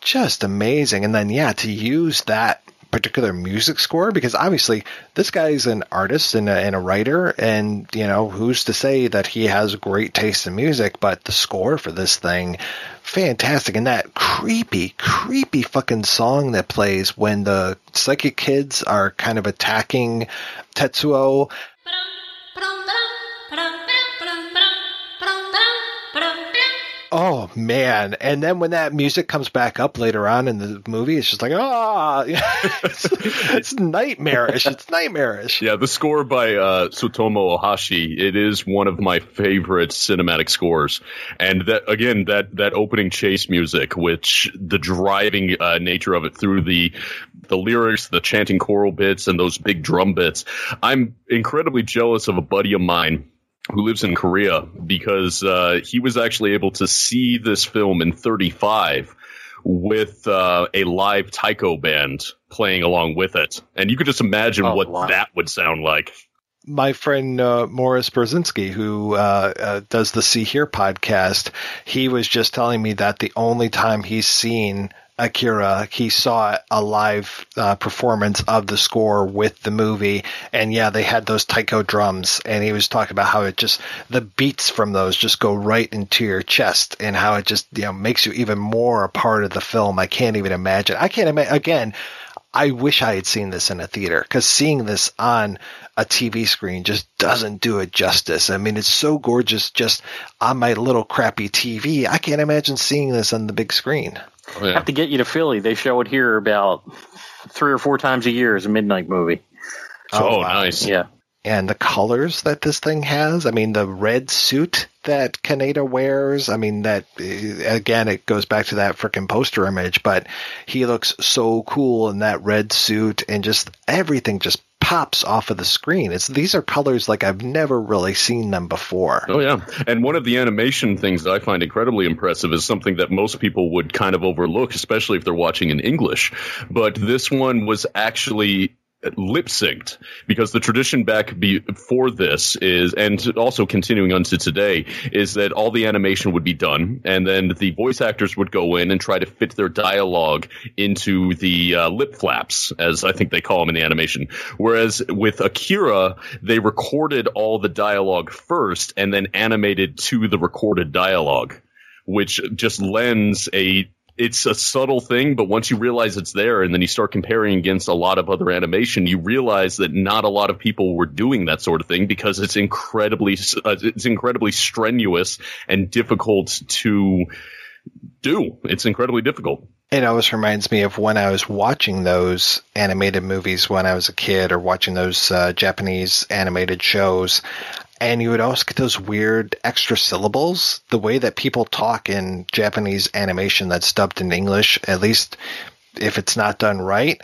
just amazing. And then yeah to use that particular music score because obviously this guy's an artist and a, and a writer and you know who's to say that he has great taste in music but the score for this thing fantastic. And that creepy creepy fucking song that plays when the psychic kids are kind of attacking tetsuo Oh man! And then when that music comes back up later on in the movie, it's just like ah, [laughs] it's, it's, nightmarish. It's nightmarish.
Yeah, the score by uh, Tsutomu Ohashi. It is one of my favorite cinematic scores, and that again, that that opening chase music, which the driving uh, nature of it through the the lyrics, the chanting choral bits, and those big drum bits. I'm incredibly jealous of a buddy of mine who lives in Korea because uh, he was actually able to see this film in 35 with uh, a live taiko band playing along with it, and you could just imagine oh, what wow. that would sound like.
My friend uh, Morris Brzezinski, who uh, uh, does the See Here podcast, he was just telling me that the only time he's seen Akira, he saw a live uh, performance of the score with the movie, and yeah, they had those taiko drums, and he was talking about how it just the beats from those just go right into your chest, and how it just you know makes you even more a part of the film. I can't even imagine. I can't imagine again. I wish I had seen this in a theater because seeing this on a TV screen just doesn't do it justice. I mean, it's so gorgeous just on my little crappy TV. I can't imagine seeing this on the big screen.
Oh, yeah. Have to get you to Philly. They show it here about three or four times a year as a midnight movie.
Oh, oh nice.
Yeah.
And the colors that this thing has. I mean, the red suit that Kaneda wears. I mean, that eh, again, it goes back to that freaking poster image, but he looks so cool in that red suit and just everything just pops off of the screen. It's these are colors like I've never really seen them before.
Oh yeah, and one of the animation things that I find incredibly impressive is something that most people would kind of overlook, especially if they're watching in English. But this one was actually lip synced because the tradition back before this is and also continuing on to today is that all the animation would be done and then the voice actors would go in and try to fit their dialogue into the uh, lip flaps as i think they call them in the animation. Whereas with akira they recorded all the dialogue first and then animated to the recorded dialogue which just lends a it's a subtle thing, but once you realize it's there and then you start comparing against a lot of other animation, you realize that not a lot of people were doing that sort of thing because it's incredibly, uh, it's incredibly strenuous and difficult to do. It's incredibly difficult.
It always reminds me of when I was watching those animated movies when I was a kid or watching those uh, Japanese animated shows and you would also get those weird extra syllables. The way that people talk in Japanese animation that's dubbed in English, at least if it's not done right,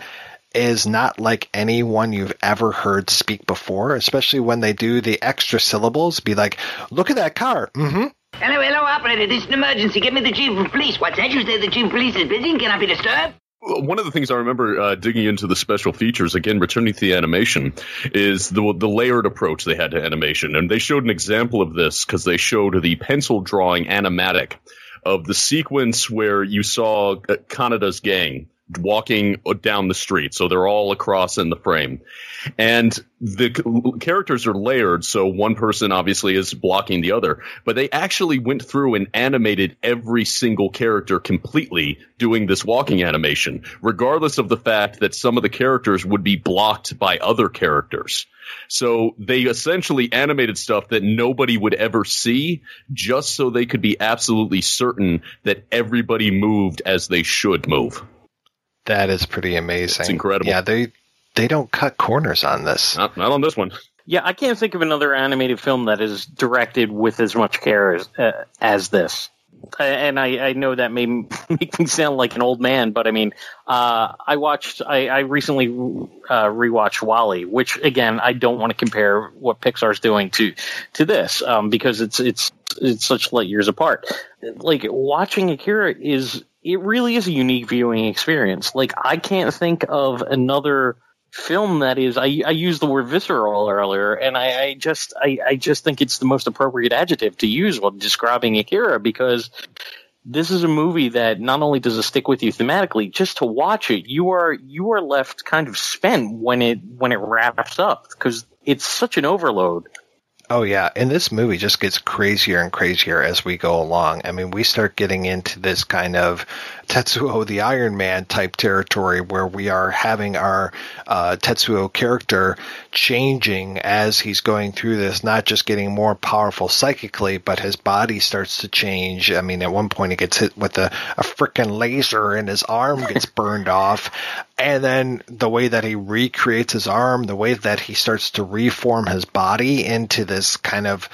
is not like anyone you've ever heard speak before, especially when they do the extra syllables. Be like, look at that car. Mm-hmm.
Hello, hello, operator. This is an emergency. Give me the chief of police. What's that? You say the chief of police is busy and cannot be disturbed?
One of the things I remember uh, digging into the special features, again, returning to the animation, is the the layered approach they had to animation, and they showed an example of this because they showed the pencil drawing animatic of the sequence where you saw uh, Kaneda's gang walking down the street. So they're all across in the frame. And the characters are layered. So one person obviously is blocking the other, but they actually went through and animated every single character completely doing this walking animation, regardless of the fact that some of the characters would be blocked by other characters. So they essentially animated stuff that nobody would ever see just so they could be absolutely certain that everybody moved as they should move.
That is pretty amazing.
It's incredible.
Yeah, they they don't cut corners on this.
Not, not on this one.
Yeah, I can't think of another animated film that is directed with as much care as, uh, as this. And I, I know that may [laughs] make me sound like an old man, but I mean, uh, I watched, I, I recently uh, rewatched WALL-E, which again, I don't want to compare what Pixar's doing to to this um, because it's it's it's such light years apart. Like watching Akira is it really is a unique viewing experience. Like I can't think of another film that is I, I used the word visceral earlier and I, I just I, I just think it's the most appropriate adjective to use when describing Akira because this is a movie that not only does it stick with you thematically, just to watch it, you are you are left kind of spent when it when it wraps up because it's such an overload.
Oh yeah, and this movie just gets crazier and crazier as we go along. I mean, we start getting into this kind of Tetsuo the Iron Man type territory where we are having our uh, Tetsuo character changing as he's going through this, not just getting more powerful psychically, but his body starts to change. I mean, at one point he gets hit with a, a freaking laser and his arm gets [laughs] burned off. And then the way that he recreates his arm, the way that he starts to reform his body into this kind of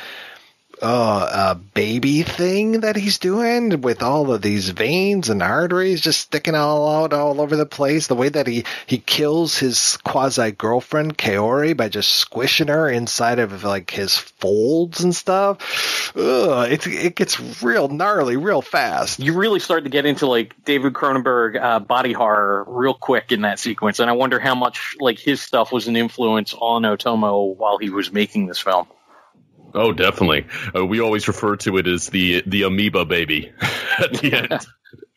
uh, uh, baby thing that he's doing with all of these veins and arteries just sticking all out all over the place. The way that he, he kills his quasi girlfriend Kaori by just squishing her inside of like his folds and stuff. Ugh, it, it gets real gnarly real fast.
You really start to get into like David Cronenberg uh, body horror real quick in that sequence, and I wonder how much like his stuff was an influence on Otomo while he was making this film.
Oh, definitely. Uh, we always refer to it as the the amoeba baby [laughs] at the end,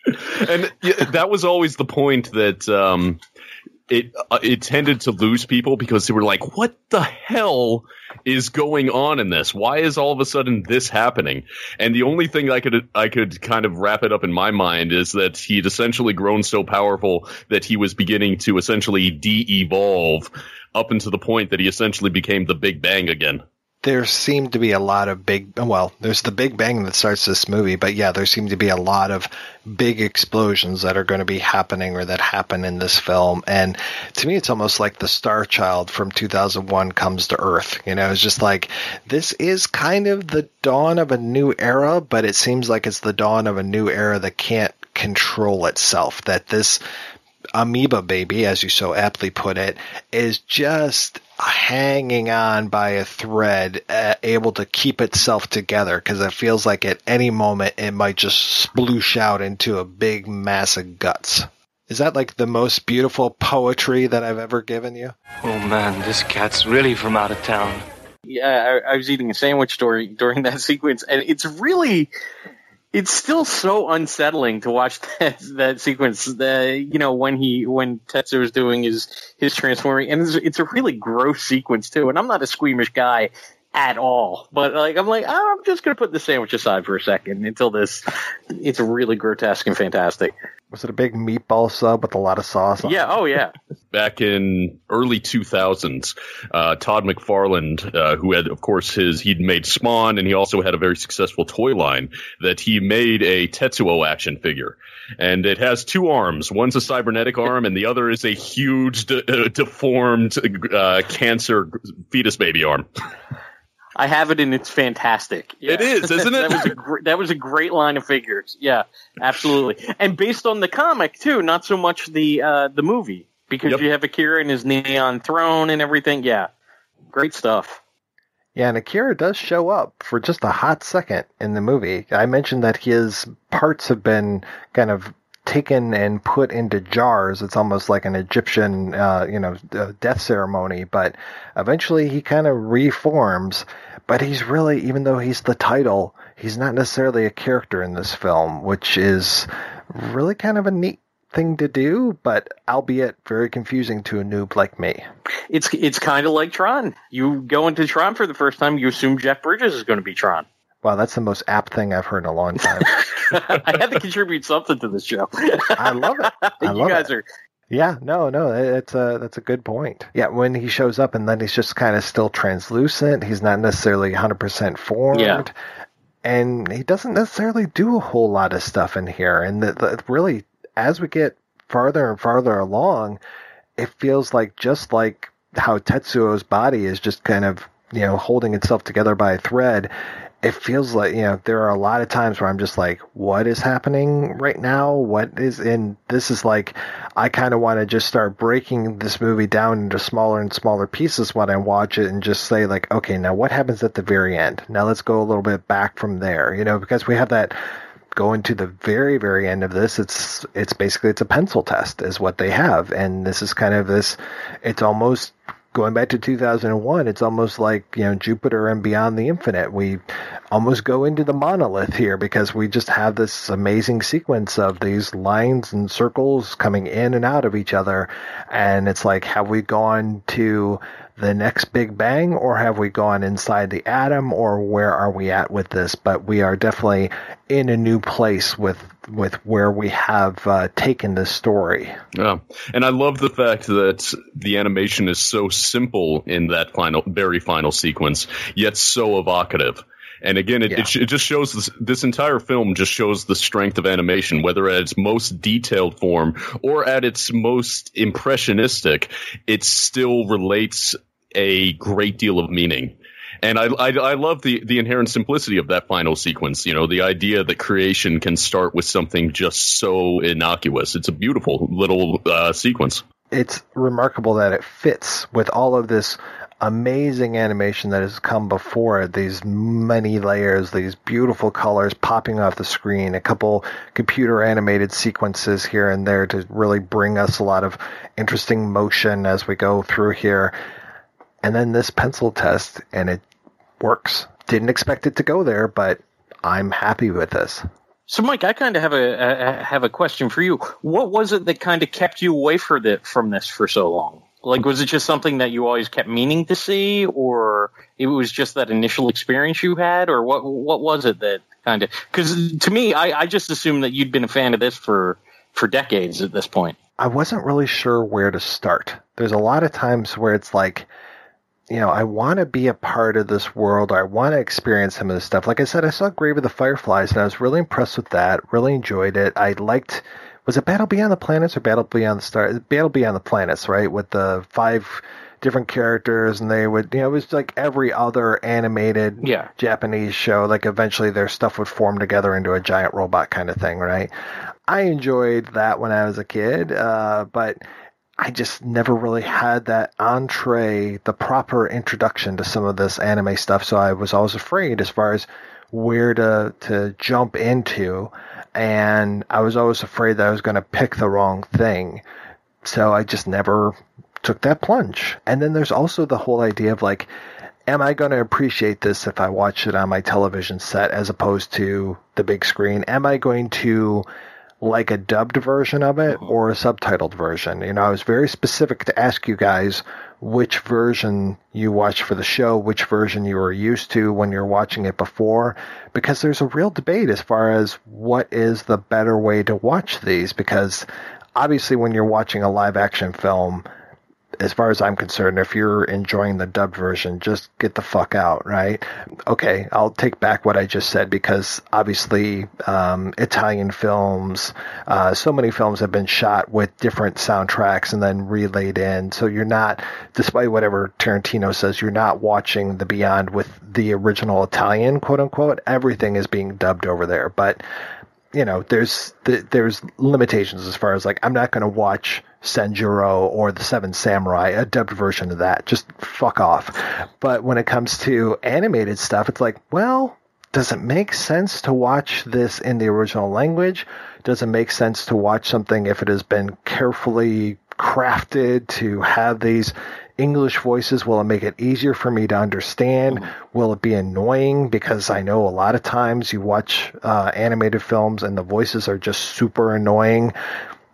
[laughs] and yeah, that was always the point that um, it uh, it tended to lose people because they were like, "What the hell is going on in this? Why is all of a sudden this happening?" And the only thing I could I could kind of wrap it up in my mind is that he'd essentially grown so powerful that he was beginning to essentially de-evolve up until the point that he essentially became the Big Bang again
there seemed to be a lot of big well there's the big bang that starts this movie but yeah there seem to be a lot of big explosions that are going to be happening or that happen in this film. And to me it's almost like the star child from 2001 comes to earth. You know it's just like this is kind of the dawn of a new era but it seems like it's the dawn of a new era that can't control itself that this amoeba baby as you so aptly put it is just hanging on by a thread, uh, able to keep itself together because it feels like at any moment it might just sploosh out into a big mass of guts. Is that like the most beautiful poetry that I've ever given you?
Oh man, this cat's really from out of town.
Yeah, I, I was eating a sandwich during during that [laughs] sequence, and it's really it's still so unsettling to watch [laughs] that that sequence. The you know when he when Tetsuo is doing his his transforming, and it's, it's, a really gross sequence too. And I'm not a squeamish guy at all, but like I'm like oh, I'm just gonna put the sandwich aside for a second until this. It's really grotesque and fantastic.
Was it a big meatball sub with a lot of sauce?
yeah. Oh yeah. [laughs]
Back in early 2000s, uh, Todd McFarlane, uh, who had, of course, his he'd made Spawn, and he also had a very successful toy line that he made a Tetsuo action figure, and it has two arms. One's a cybernetic arm, and the other is a huge, de- uh, deformed uh, cancer fetus baby arm. [laughs]
I have it and it's fantastic. Yeah.
It is, [laughs] isn't it?
that was a gr- that was a great line of figures. Yeah, absolutely. And based on the comic too, not so much the uh, the movie because
Yep.
you have Akira and his neon throne and everything. Yeah, great stuff.
Yeah, and Akira does show up for just a hot second in the movie. I mentioned that his parts have been kind of taken and put into jars. It's almost like an Egyptian, uh, you know, death ceremony. But eventually, he kind of reforms. But he's really, even though he's the title, he's not necessarily a character in this film, which is really kind of a neat thing to do, but albeit very confusing to a noob like me.
It's it's kind of like Tron. You go into Tron for the first time, you assume Jeff Bridges is going to be Tron.
Wow, that's the most apt thing I've heard in a long time. [laughs]
I had to contribute something to this show.
I love it. [laughs] I
you
love
guys
it.
are.
Yeah, no, no, it's a that's a good point. Yeah, when he shows up and then he's just kind of still translucent. He's not necessarily 100% formed.
Yeah.
And he doesn't necessarily do a whole lot of stuff in here. And the, the, really, as we get farther and farther along, it feels like just like how Tetsuo's body is just kind of you know holding itself together by a thread. It feels like you know there are a lot of times where I'm just like, what is happening right now? What is in this is like I kind of want to just start breaking this movie down into smaller and smaller pieces when I watch it and just say like, okay, now what happens at the very end? Now let's go a little bit back from there, you know, because we have that going to the very very end of this it's it's basically it's a pencil test is what they have and this is kind of this it's almost going back to 2001 it's almost like you know jupiter and beyond the infinite. We almost go into the monolith here because we just have this amazing sequence of these lines and circles coming in and out of each other. And it's like have we gone to the next big bang or have we gone inside the atom or where are we at with this? But we are definitely in a new place with with where we have uh, taken this story.
Yeah, and I love the fact that the animation is so simple in that final, very final sequence, yet so evocative. And again, it, it, it just shows this, this entire film just shows the strength of animation, whether at its most detailed form or at its most impressionistic, it still relates a great deal of meaning. And I, I, I love the, the inherent simplicity of that final sequence. You know, the idea that creation can start with something just so innocuous. It's a beautiful little uh, sequence.
it's remarkable that it fits with all of this amazing animation that has come before it. These many layers, these beautiful colors popping off the screen, a couple computer animated sequences here and there to really bring us a lot of interesting motion as we go through here. And then this pencil test, and it works. Didn't expect it to go there, but I'm happy with this.
So, Mike, I kind of have a, a have a question for you. What was it that kind of kept you away the, from this for so long? Like, was it just something that you always kept meaning to see, or it was just that initial experience you had, or what? What was it that kind of? Because to me, I, I just assumed that you'd been a fan of this for for decades at this point.
I wasn't really sure where to start. There's a lot of times where it's like, you know, I want to be a part of this world. Or I want to experience some of this stuff. Like I said, I saw Grave of the Fireflies, and I was really impressed with that. Really enjoyed it. I liked. Was it Battle Beyond the Planets or Battle Beyond the Stars? Battle Beyond the Planets, right? With the five different characters, and they would, you know, it was like every other animated
Yeah.
Japanese show. Like eventually their stuff would form together into a giant robot kind of thing, right? I enjoyed that when I was a kid, uh, but I just never really had that entree, the proper introduction to some of this anime stuff. So I was always afraid as far as where to to jump into, and I was always afraid that I was going to pick the wrong thing. So I just never took that plunge. And then there's also the whole idea of like, am I going to appreciate this if I watch it on my television set as opposed to the big screen? Am I going to like a dubbed version of it mm-hmm. or a subtitled version? You know, I was very specific to ask you guys which version you watch for the show, which version you were used to when you're watching it before, because there's a real debate as far as what is the better way to watch these. Because obviously, when you're watching a live action film, as far as I'm concerned, if you're enjoying the dubbed version, just get the fuck out, right? Okay, I'll take back what I just said because obviously um, Italian films, uh, so many films have been shot with different soundtracks and then relayed in. So you're not, despite whatever Tarantino says, you're not watching The Beyond with the original Italian, quote unquote. Everything is being dubbed over there. But you know, there's there's limitations as far as like I'm not going to watch Sanjuro or the Seven Samurai, a dubbed version of that. Just fuck off. But when it comes to animated stuff, it's like, well, does it make sense to watch this in the original language? Does it make sense to watch something if it has been carefully crafted to have these English voices? Will it make it easier for me to understand? Mm-hmm. Will it be annoying? Because I know a lot of times you watch uh, animated films and the voices are just super annoying.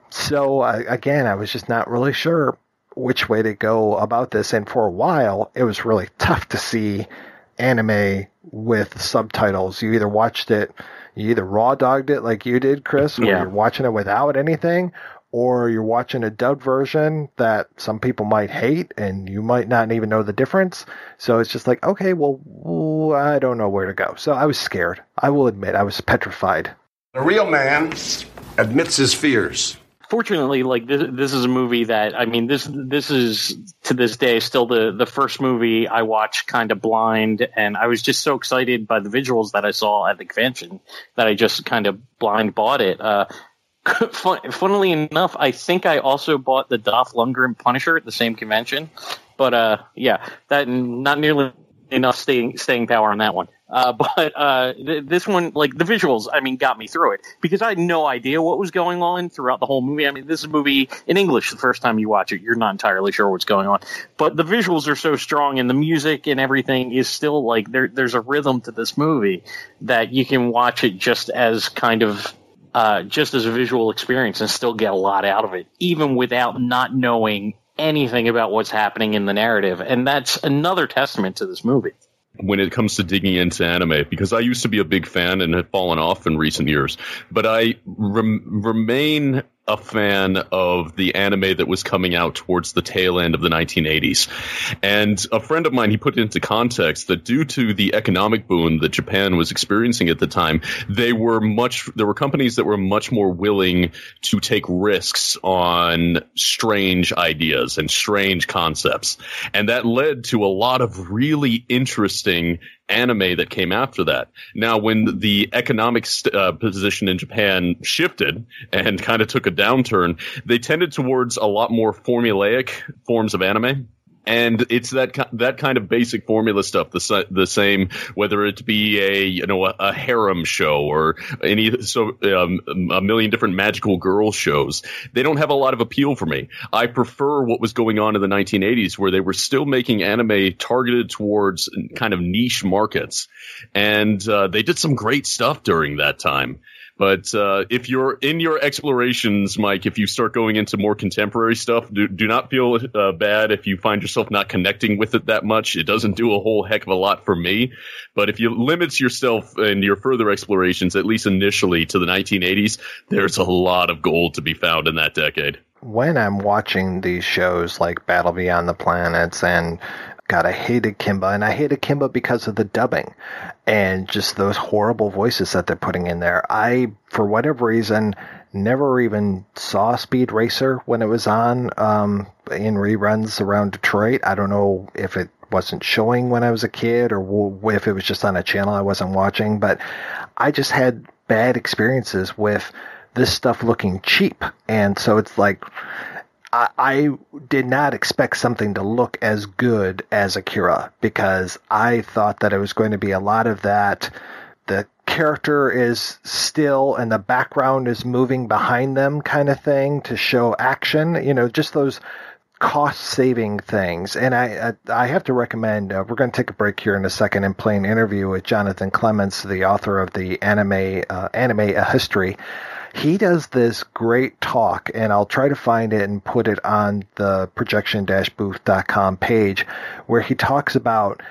So uh, again, I was just not really sure which way to go about this. And for a while, it was really tough to see anime with subtitles. You either watched it, you either raw dogged it like you did, Chris, or yeah. you're watching it without anything, or you're watching a dubbed version that some people might hate and you might not even know the difference. So it's just like, okay, well, I don't know where to go. So I was scared. I will admit, I was petrified.
A real man admits his fears.
Fortunately, like this, this is a movie that I mean this this is to this day still the the first movie I watched kind of blind, and I was just so excited by the visuals that I saw at the convention that I just kind of blind bought it. Uh, [laughs] fun, funnily enough, I think I also bought the Dolph Lundgren Punisher at the same convention. But uh, yeah, that not nearly enough staying staying power on that one. Uh, [laughs] but uh, th- this one, like the visuals, I mean, got me through it because I had no idea what was going on throughout the whole movie. I mean, this is a movie in English. The first time you watch it, you're not entirely sure what's going on, but the visuals are so strong, and the music and everything is still like there. There's a rhythm to this movie that you can watch it just as kind of uh, just as a visual experience and still get a lot out of it, even without not knowing anything about what's happening in the narrative. And that's another testament to this movie.
When it comes to digging into anime, because I used to be a big fan and have fallen off in recent years, but I rem- remain a fan of the anime that was coming out towards the tail end of the 1980s. And a friend of mine, he put into context that due to the economic boom that Japan was experiencing at the time, they were much, there were companies that were much more willing to take risks on strange ideas and strange concepts. And that led to a lot of really interesting anime that came after that. Now, when the economic st- uh, position in Japan shifted and [laughs] kind of took a downturn, they tended towards a lot more formulaic forms of anime and it's that that kind of basic formula stuff. The the same whether it be a you know a, a harem show or any so um, a million different magical girl shows. They don't have a lot of appeal for me. I prefer what was going on in the 1980s, where they were still making anime targeted towards kind of niche markets, and uh, they did some great stuff during that time. But uh, if you're in your explorations, Mike, if you start going into more contemporary stuff, do, do not feel uh, bad if you find yourself not connecting with it that much. It doesn't do a whole heck of a lot for me. But if you limit yourself and your further explorations, at least initially, to the 1980s, there's a lot of gold to be found in that decade.
When I'm watching these shows like Battle Beyond the Planets and God, I hated Kimba, and I hated Kimba because of the dubbing and just those horrible voices that they're putting in there. I, for whatever reason, never even saw Speed Racer when it was on um, in reruns around Detroit. I don't know if it wasn't showing when I was a kid or if it was just on a channel I wasn't watching, but I just had bad experiences with this stuff looking cheap. And so it's like, I, I did not expect something to look as good as Akira because I thought that it was going to be a lot of that. The character is still and the background is moving behind them kind of thing to show action. You know, just those cost saving things. And I, I, I have to recommend, uh, we're going to take a break here in a second and play an interview with Jonathan Clements, the author of the anime, uh, anime a history he does this great talk, and I'll try to find it and put it on the projection-booth.com page, where he talks about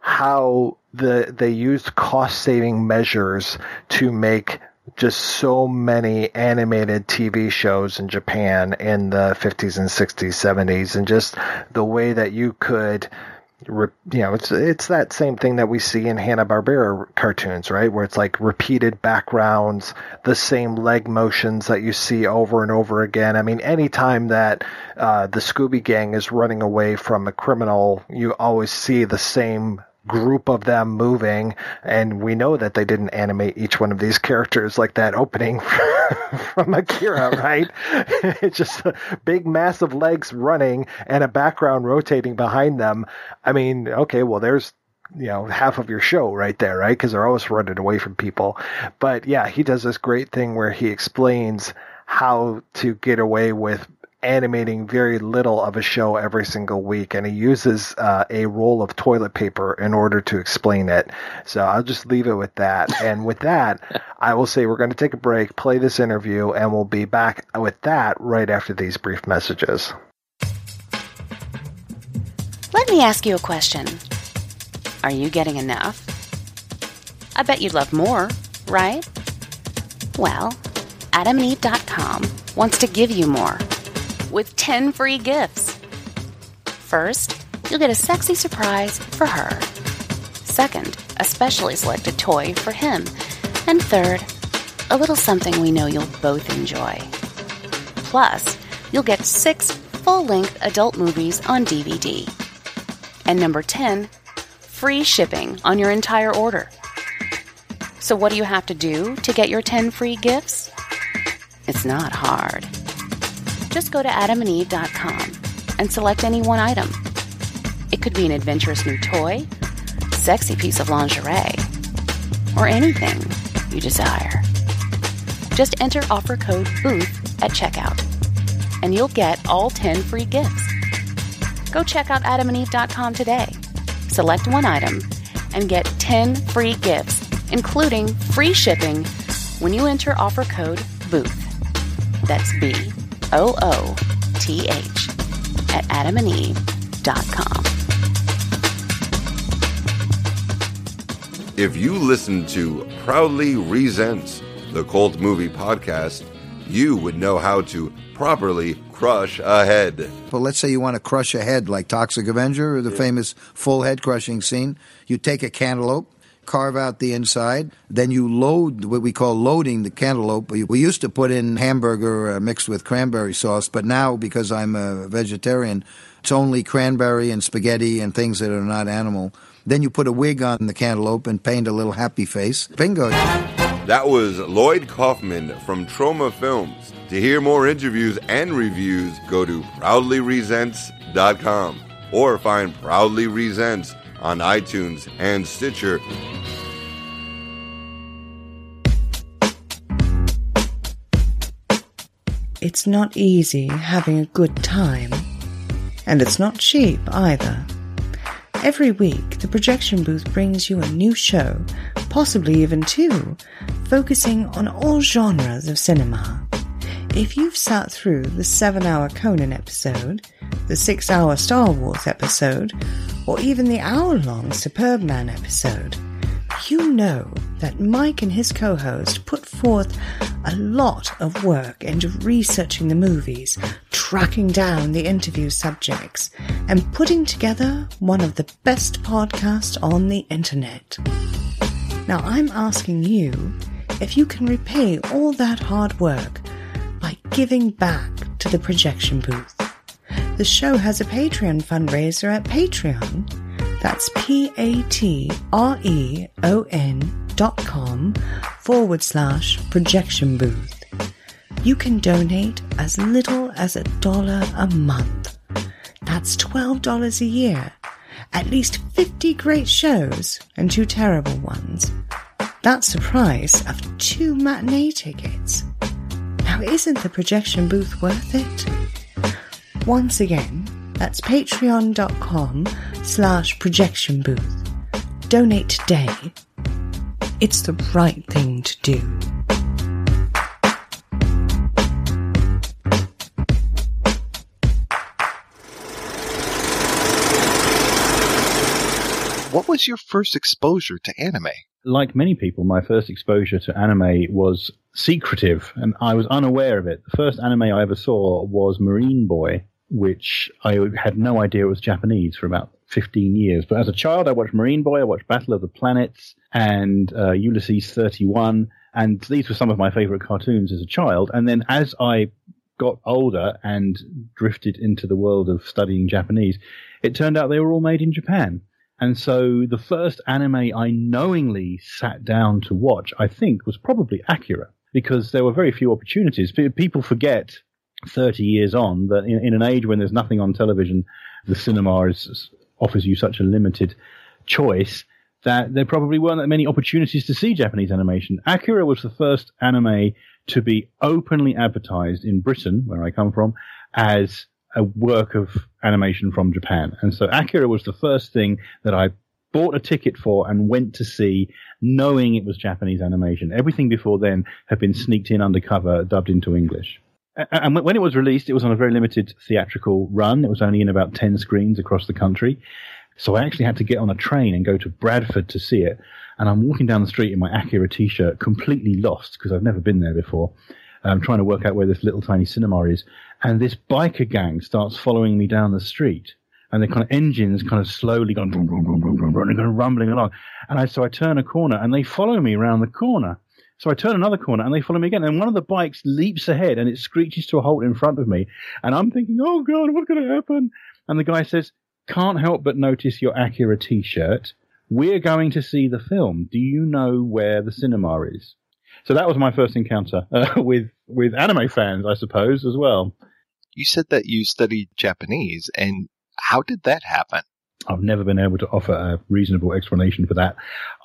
how the they used cost saving measures to make just so many animated TV shows in Japan in the 50s and 60s, 70s, and just the way that you could you know, it's it's that same thing that we see in Hanna Barbera cartoons, right? Where it's like repeated backgrounds, the same leg motions that you see over and over again. I mean, anytime that uh, the Scooby Gang is running away from a criminal, you always see the same group of them moving, and we know that they didn't animate each one of these characters like that opening [laughs] from Akira, [laughs] right? it's just big, massive legs running and a background rotating behind them. I mean, okay, well, there's you know half of your show right there right because they're always running away from people but yeah he does this great thing where he explains how to get away with animating very little of a show every single week and he uses uh, a roll of toilet paper in order to explain it. So i'll just leave it with that. And with that [laughs] i will say we're going to take a break play this interview and we'll be back with that right after these brief messages.
Let me ask you a question. Are you getting enough? I bet you'd love more, right? Well, AdamandEve.com wants to give you more with 10 free gifts. First, you'll get a sexy surprise for her. Second, a specially selected toy for him. And third, a little something we know you'll both enjoy. Plus, you'll get six full length adult movies on DVD. And number 10, free shipping on your entire order. So, what do you have to do to get your 10 free gifts? It's not hard. Just go to adamandeve.com and select any one item. It could be an adventurous new toy, sexy piece of lingerie, or anything you desire. Just enter offer code BOOTH at checkout, and you'll get all 10 free gifts. Go check out adamandeve.com today select one item, and get 10 free gifts, including free shipping when you enter offer code BOOTH. That's B O O T H at adamandeve.com.
If you listen to Proudly Resents, the cult movie podcast, you would know how to properly crush a head.
But let's say you want to crush a head like Toxic Avenger or the yeah. famous full head crushing scene. You take a cantaloupe, carve out the inside, then you load what we call loading the cantaloupe. We used to put in hamburger uh, mixed with cranberry sauce, but now because I'm a vegetarian, it's only cranberry and spaghetti and things that are not animal. Then you put a wig on the cantaloupe and paint a little happy face. Bingo.
That was Lloyd Kaufman from Troma Films. To hear more interviews and reviews, go to proudlyresents.com or find Proudly Resents on iTunes and Stitcher.
It's not easy having a good time, and it's not cheap either. Every week, the projection booth brings you a new show, possibly even two, focusing on all genres of cinema. If you've sat through the 7 hour Conan episode, the 6 hour Star Wars episode, or even the hour long Superman episode, you know that Mike and his co host put forth a lot of work into researching the movies, tracking down the interview subjects, and putting together one of the best podcasts on the internet. Now, I'm asking you if you can repay all that hard work by giving back to the projection booth. The show has a Patreon fundraiser at Patreon. That's P A T R E O N dot com forward slash projection booth. You can donate as little as a dollar a month. That's $12 a year. At least 50 great shows and two terrible ones. That's the price of two matinee tickets. Isn't the projection booth worth it? Once again, that's patreon.com slash projection booth. Donate today. It's the right thing to do.
What was your first exposure to anime?
Like many people, my first exposure to anime was secretive, and I was unaware of it. The first anime I ever saw was Marine Boy, which I had no idea was Japanese for about 15 years. But as a child, I watched Marine Boy, I watched Battle of the Planets, and uh, Ulysses 31, and these were some of my favorite cartoons as a child. And then as I got older and drifted into the world of studying Japanese, it turned out they were all made in Japan. And so the first anime I knowingly sat down to watch, I think, was probably Akira because there were very few opportunities. People forget 30 years on that in, in an age when there's nothing on television, the cinema is, offers you such a limited choice that there probably weren't that many opportunities to see Japanese animation. Akira was the first anime to be openly advertised in Britain, where I come from, as a work of animation from Japan. And so Akira was the first thing that I bought a ticket for and went to see knowing it was Japanese animation. Everything before then had been sneaked in undercover, dubbed into English. And when it was released, it was on a very limited theatrical run. It was only in about 10 screens across the country. So I actually had to get on a train and go to Bradford to see it. And I'm walking down the street in my Akira t-shirt, completely lost because I've never been there before. I'm trying to work out where this little tiny cinema is. And this biker gang starts following me down the street and the kind of engines kind of slowly going, vroom, vroom, vroom, vroom, vroom, vroom, and kind of rumbling along. And I, so I turn a corner and they follow me around the corner. So I turn another corner and they follow me again. And one of the bikes leaps ahead and it screeches to a halt in front of me. And I'm thinking, oh God, what's going to happen? And the guy says, can't help but notice your Akira t-shirt. We're going to see the film. Do you know where the cinema is? So that was my first encounter uh, [laughs] with, with anime fans, I suppose, as well.
You said that you studied Japanese and how did that happen?
I've never been able to offer a reasonable explanation for that.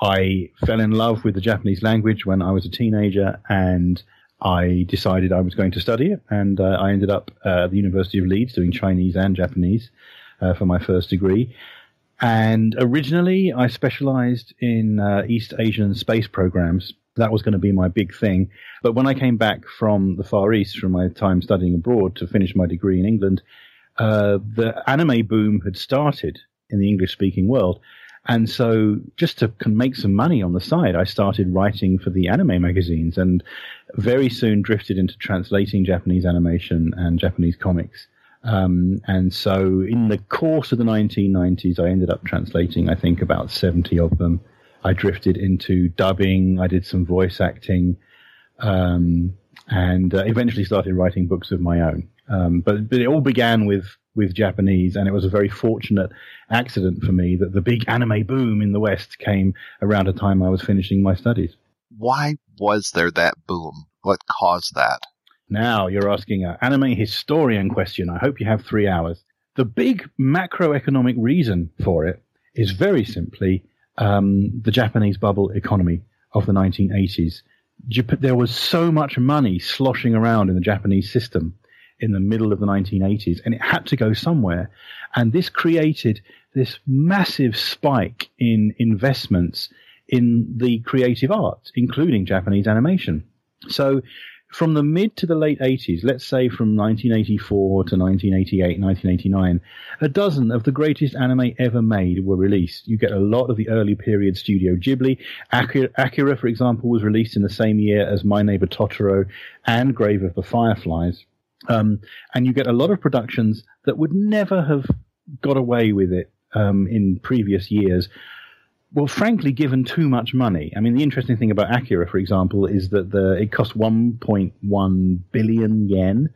I fell in love with the Japanese language when I was a teenager and I decided I was going to study it. And uh, I ended up uh, at the University of Leeds doing Chinese and Japanese uh, for my first degree. And originally, I specialized in uh, East Asian space programs. That was going to be my big thing. But when I came back from the Far East from my time studying abroad to finish my degree in England, uh, the anime boom had started in the English speaking world. And so just to make some money on the side, I started writing for the anime magazines and very soon drifted into translating Japanese animation and Japanese comics. Um, and so in the course of the 1990s, I ended up translating, I think, about 70 of them. I drifted into dubbing. I did some voice acting, um, and uh, eventually started writing books of my own. Um, but, but it all began with with Japanese, and it was a very fortunate accident for me that the big anime boom in the West came around a time I was finishing my studies.
Why was there that boom? What caused that?
Now you're asking an anime historian question. I hope you have three hours. The big macroeconomic reason for it is very simply um, the Japanese bubble economy of the 1980s. There was so much money sloshing around in the Japanese system in the middle of the 1980s, and it had to go somewhere. And this created this massive spike in investments in the creative arts, including Japanese animation. So from the mid to the late 80s, let's say from 1984 to 1988, 1989, a dozen of the greatest anime ever made were released. You get a lot of the early period Studio Ghibli. Akira, for example, was released in the same year as My Neighbor Totoro and Grave of the Fireflies. Um, and you get a lot of productions that would never have got away with it um, in previous years well, frankly, given too much money. I mean, the interesting thing about Akira, for example, is that the, it cost 1.1 billion yen.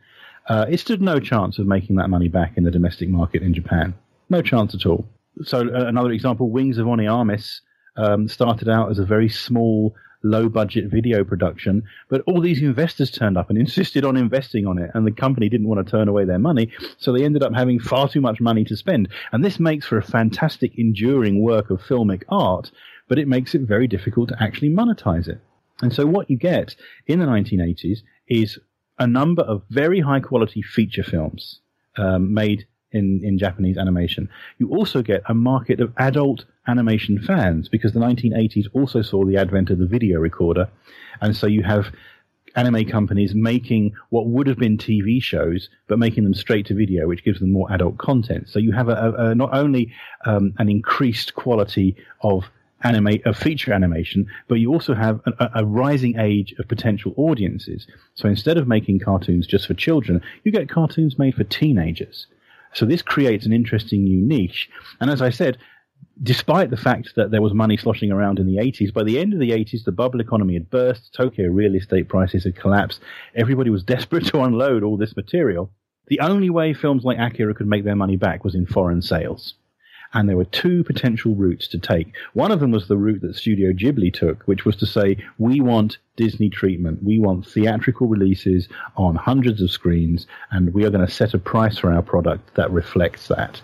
Uh, it stood no chance of making that money back in the domestic market in Japan. No chance at all. So, uh, another example, Wings of Honneamise um, started out as a very small low budget video production, but all these investors turned up and [laughs] insisted on investing on it, and the company didn't want to turn away their money, so they ended up having far too much money to spend. And this makes for a fantastic, enduring work of filmic art, but it makes it very difficult to actually monetize it. And so what you get in the 1980s is a number of very high quality feature films um, made in, in Japanese animation. You also get a market of adult animation fans because the 1980s also saw the advent of the video recorder. And so you have anime companies making what would have been TV shows, but making them straight to video, which gives them more adult content. So you have a, a, a not only um, an increased quality of anime of feature animation, but you also have a, a, rising age of potential audiences. So instead of making cartoons just for children, you get cartoons made for teenagers. So this creates an interesting new niche. And as I said, despite the fact that there was money sloshing around in the 80s, by the end of the 80s, the bubble economy had burst, Tokyo real estate prices had collapsed, everybody was [laughs] desperate to unload all this material. The only way films like Akira could make their money back was in foreign sales. And there were two potential routes to take. One of them was the route that Studio Ghibli took, which was to say, we want Disney treatment. We want theatrical releases on hundreds of screens, and we are going to set a price for our product that reflects that.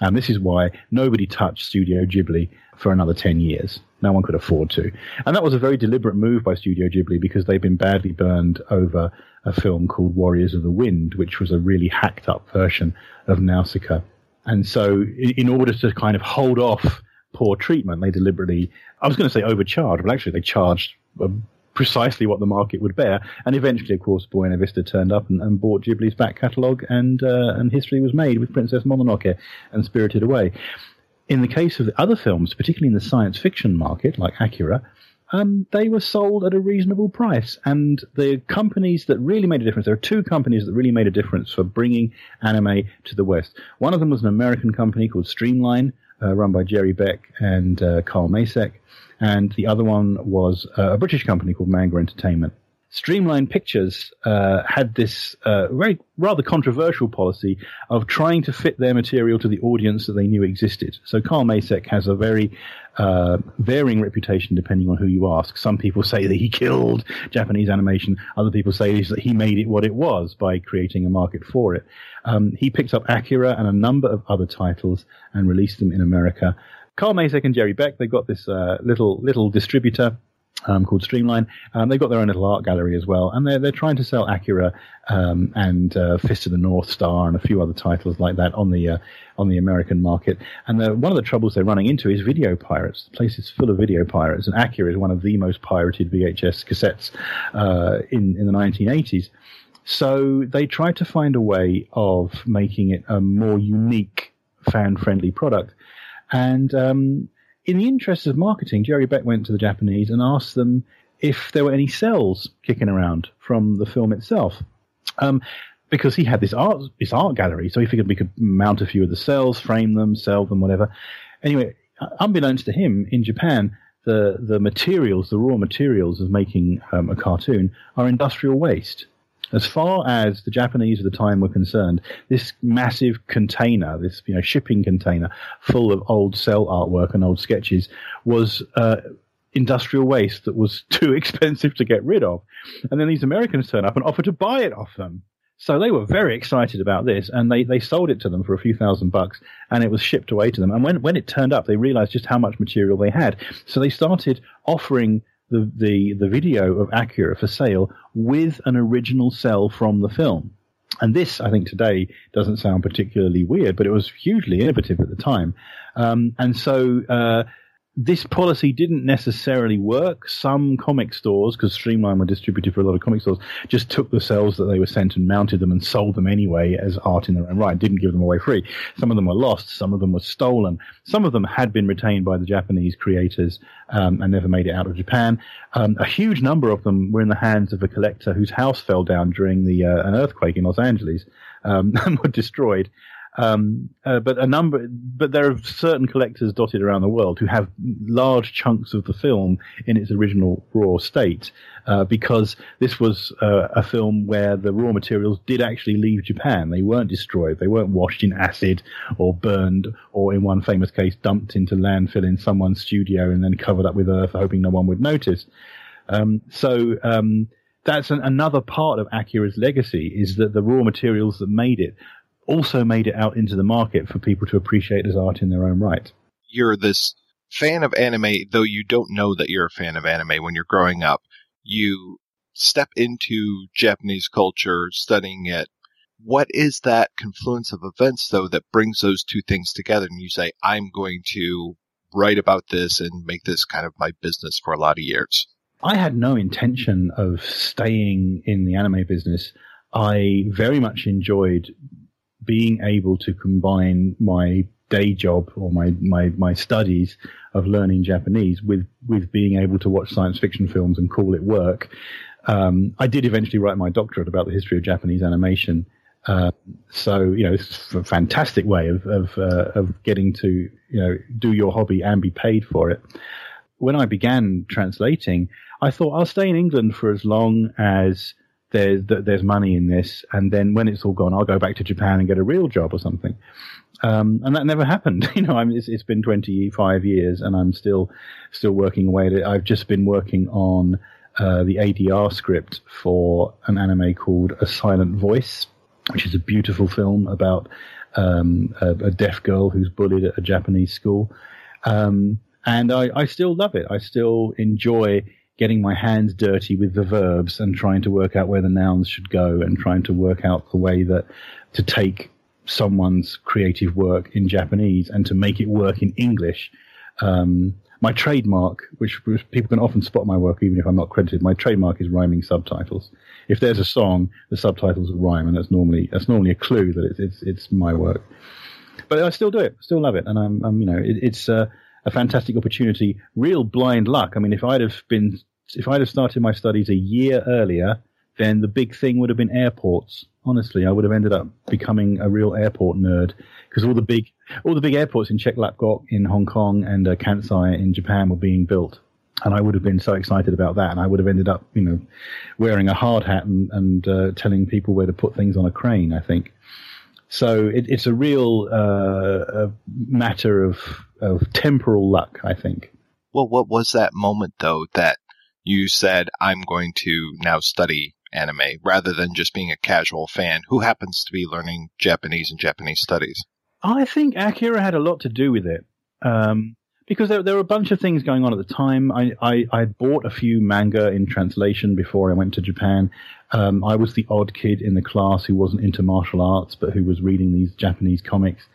And this is why nobody touched Studio Ghibli for another 10 years. No one could afford to. And that was a very deliberate move by Studio Ghibli because they've been badly burned over a film called Warriors of the Wind, which was a really hacked up version of Nausicaa. And so, in order to kind of hold off poor treatment, they deliberately, I was going to say overcharged, but actually they charged uh, precisely what the market would bear. And eventually, of course, Buena Vista turned up and, and bought Ghibli's back catalogue, and uh, and history was made with Princess Mononoke and Spirited Away. In the case of the other films, particularly in the science fiction market, like Akira, um, they were sold at a reasonable price. And the companies that really made a difference, there are two companies that really made a difference for bringing anime to the West. One of them was an American company called Streamline, uh, run by Jerry Beck and uh, Carl Macek. And the other one was uh, a British company called Manga Entertainment. Streamline Pictures uh, had this uh, very rather controversial policy of trying to fit their material to the audience that they knew existed. So Carl Macek has a very uh, varying reputation depending on who you ask. Some people say that he killed Japanese animation. Other people say that he made it what it was by creating a market for it. Um, he picked up Akira and a number of other titles and released them in America. Carl Macek and Jerry Beck, they got this uh, little little distributor um, called Streamline. Um, they've got their own little art gallery as well, and they're they're trying to sell Akira um, and uh, Fist of the North Star and a few other titles like that on the uh, on the American market. And the, one of the troubles they're running into is video pirates. The place is full of video pirates, and Akira is one of the most pirated VHS cassettes uh, in in the 1980s. So they tried to find a way of making it a more unique, fan-friendly product, and um, in the interest of marketing, Jerry Beck went to the Japanese and asked them if there were any cells kicking around from the film itself. Um, because he had this art, this art gallery, so he figured we could mount a few of the cells, frame them, sell them, whatever. Anyway, unbeknownst to him, in Japan, the the materials, the raw materials of making um, a cartoon, are industrial waste. As far as the Japanese at the time were concerned, this massive container, this you know shipping container full of old cell artwork and old sketches, was uh, industrial waste that was [laughs] too expensive to get rid of. And then these Americans turn up and offer to buy it off them. So they were very excited about this, and they, they sold it to them for a few thousand bucks, and it was shipped away to them. And when when it turned up, they realized just how much material they had. So they started offering the, the, the video of Akira for sale with an original cell from the film. And this, I think, today doesn't sound particularly weird, but it was hugely innovative at the time. Um, and so uh, this policy didn't necessarily work. Some comic stores, because Streamline were distributed for a lot of comic stores, just took the cells that they were sent and mounted them and sold them anyway as art in their own right. Didn't give them away free. Some of them were lost. Some of them were stolen. Some of them had been retained by the Japanese creators um, and never made it out of Japan. Um, a huge number of them were in the hands of a collector whose house fell down during the uh, an earthquake in Los Angeles um, [laughs] and were destroyed. Um, uh, but a number, but there are certain collectors dotted around the world who have large chunks of the film in its original raw state, uh, because this was uh, a film where the raw materials did actually leave Japan. They weren't destroyed. They weren't washed in acid or burned, or in one famous case, dumped into landfill in someone's studio and then covered up with earth, hoping no one would notice. Um, so. Um, that's an, another part of Akira's legacy is that the raw materials that made it also made it out into the market for people to appreciate as art in their own right.
You're this fan of anime, though you don't know that you're a fan of anime when you're growing up. You step into Japanese culture, studying it. What is that confluence of events, though, that brings those two things together? And you say, I'm going to write about this and make this kind of my business for a lot of years.
I had no intention of staying in the anime business. I very much enjoyed being able to combine my day job or my, my, my studies of learning Japanese with, with being able to watch science fiction films and call it work. Um, I did eventually write my doctorate about the history of Japanese animation. Uh, so you know, it's a fantastic way of of, uh, of getting to you know do your hobby and be paid for it. When I began translating, I thought I'll stay in England for as long as there's there's money in this, and then when it's all gone, I'll go back to Japan and get a real job or something. Um, and that never [laughs] happened. You know, I mean, it's, it's been 25 years, and I'm still still working away at it. I've just been working on uh, the ADR script for an anime called A Silent Voice, which is a beautiful film about um, a, a, deaf girl who's bullied at a Japanese school. Um, and I, I still love it. I still enjoy getting my hands dirty with the verbs and trying to work out where the nouns should go and trying to work out the way that to take someone's creative work in Japanese and to make it work in English. Um, my trademark, which, people can often spot my work even if I'm not credited, my trademark is rhyming subtitles. If there's a song, the subtitles will rhyme, and that's normally that's normally a clue that it's it's, it's my work. But I still do it, still love it, and I'm, I'm you know it, it's a, a fantastic opportunity. Real blind luck. I mean, if I'd have been if I'd have started my studies a year earlier, then the big thing would have been airports. Honestly, I would have ended up becoming a real airport nerd because all the big all the big airports in Chek Lap Kok in Hong Kong and uh, Kansai in Japan were being built, and I would have been so excited about that, and I would have ended up, you know, wearing a hard hat and, and uh, telling people where to put things on a crane. I think so. It, it's a real uh, a matter of of temporal luck. I think.
Well, what was that moment though that you said I'm going to now study anime rather than just being a casual fan who happens to be learning Japanese and Japanese studies?
I think Akira had a lot to do with it. Um, because there, there were a bunch of things going on at the time. I, I, I bought a few manga in translation before I went to Japan. Um, I was the odd kid in the class who wasn't into martial arts, but who was reading these Japanese comics.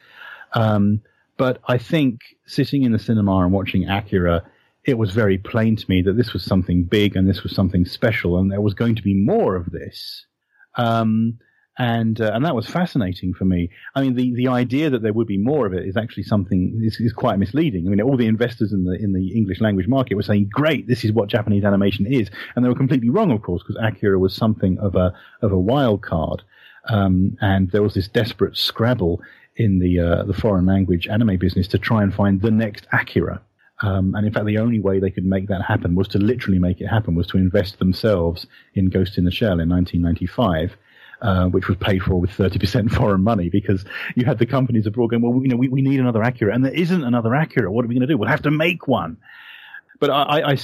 Um, but I think sitting in the cinema and watching Akira, it was very plain to me that this was something big and this was something special, and there was going to be more of this. Um, and uh, and that was fascinating for me. I mean, the, the idea that there would be more of it is actually something is, is quite misleading. I mean, all the investors in the in the English language market were saying, "Great, this is what Japanese animation is," and they were completely wrong, of course, because Akira was something of a of a wild card, um, and there was this desperate scrabble in the uh, the foreign language anime business to try and find the next Akira. Um, and in fact, the only way they could make that happen was to literally make it happen, was to invest themselves in Ghost in the Shell in 1995. Uh, which was paid for with 30% [laughs] foreign money because you had the companies abroad going, well, you know, we, we need another Akira and there isn't another Akira. What are we going to do? We'll have to make one. But I, I, I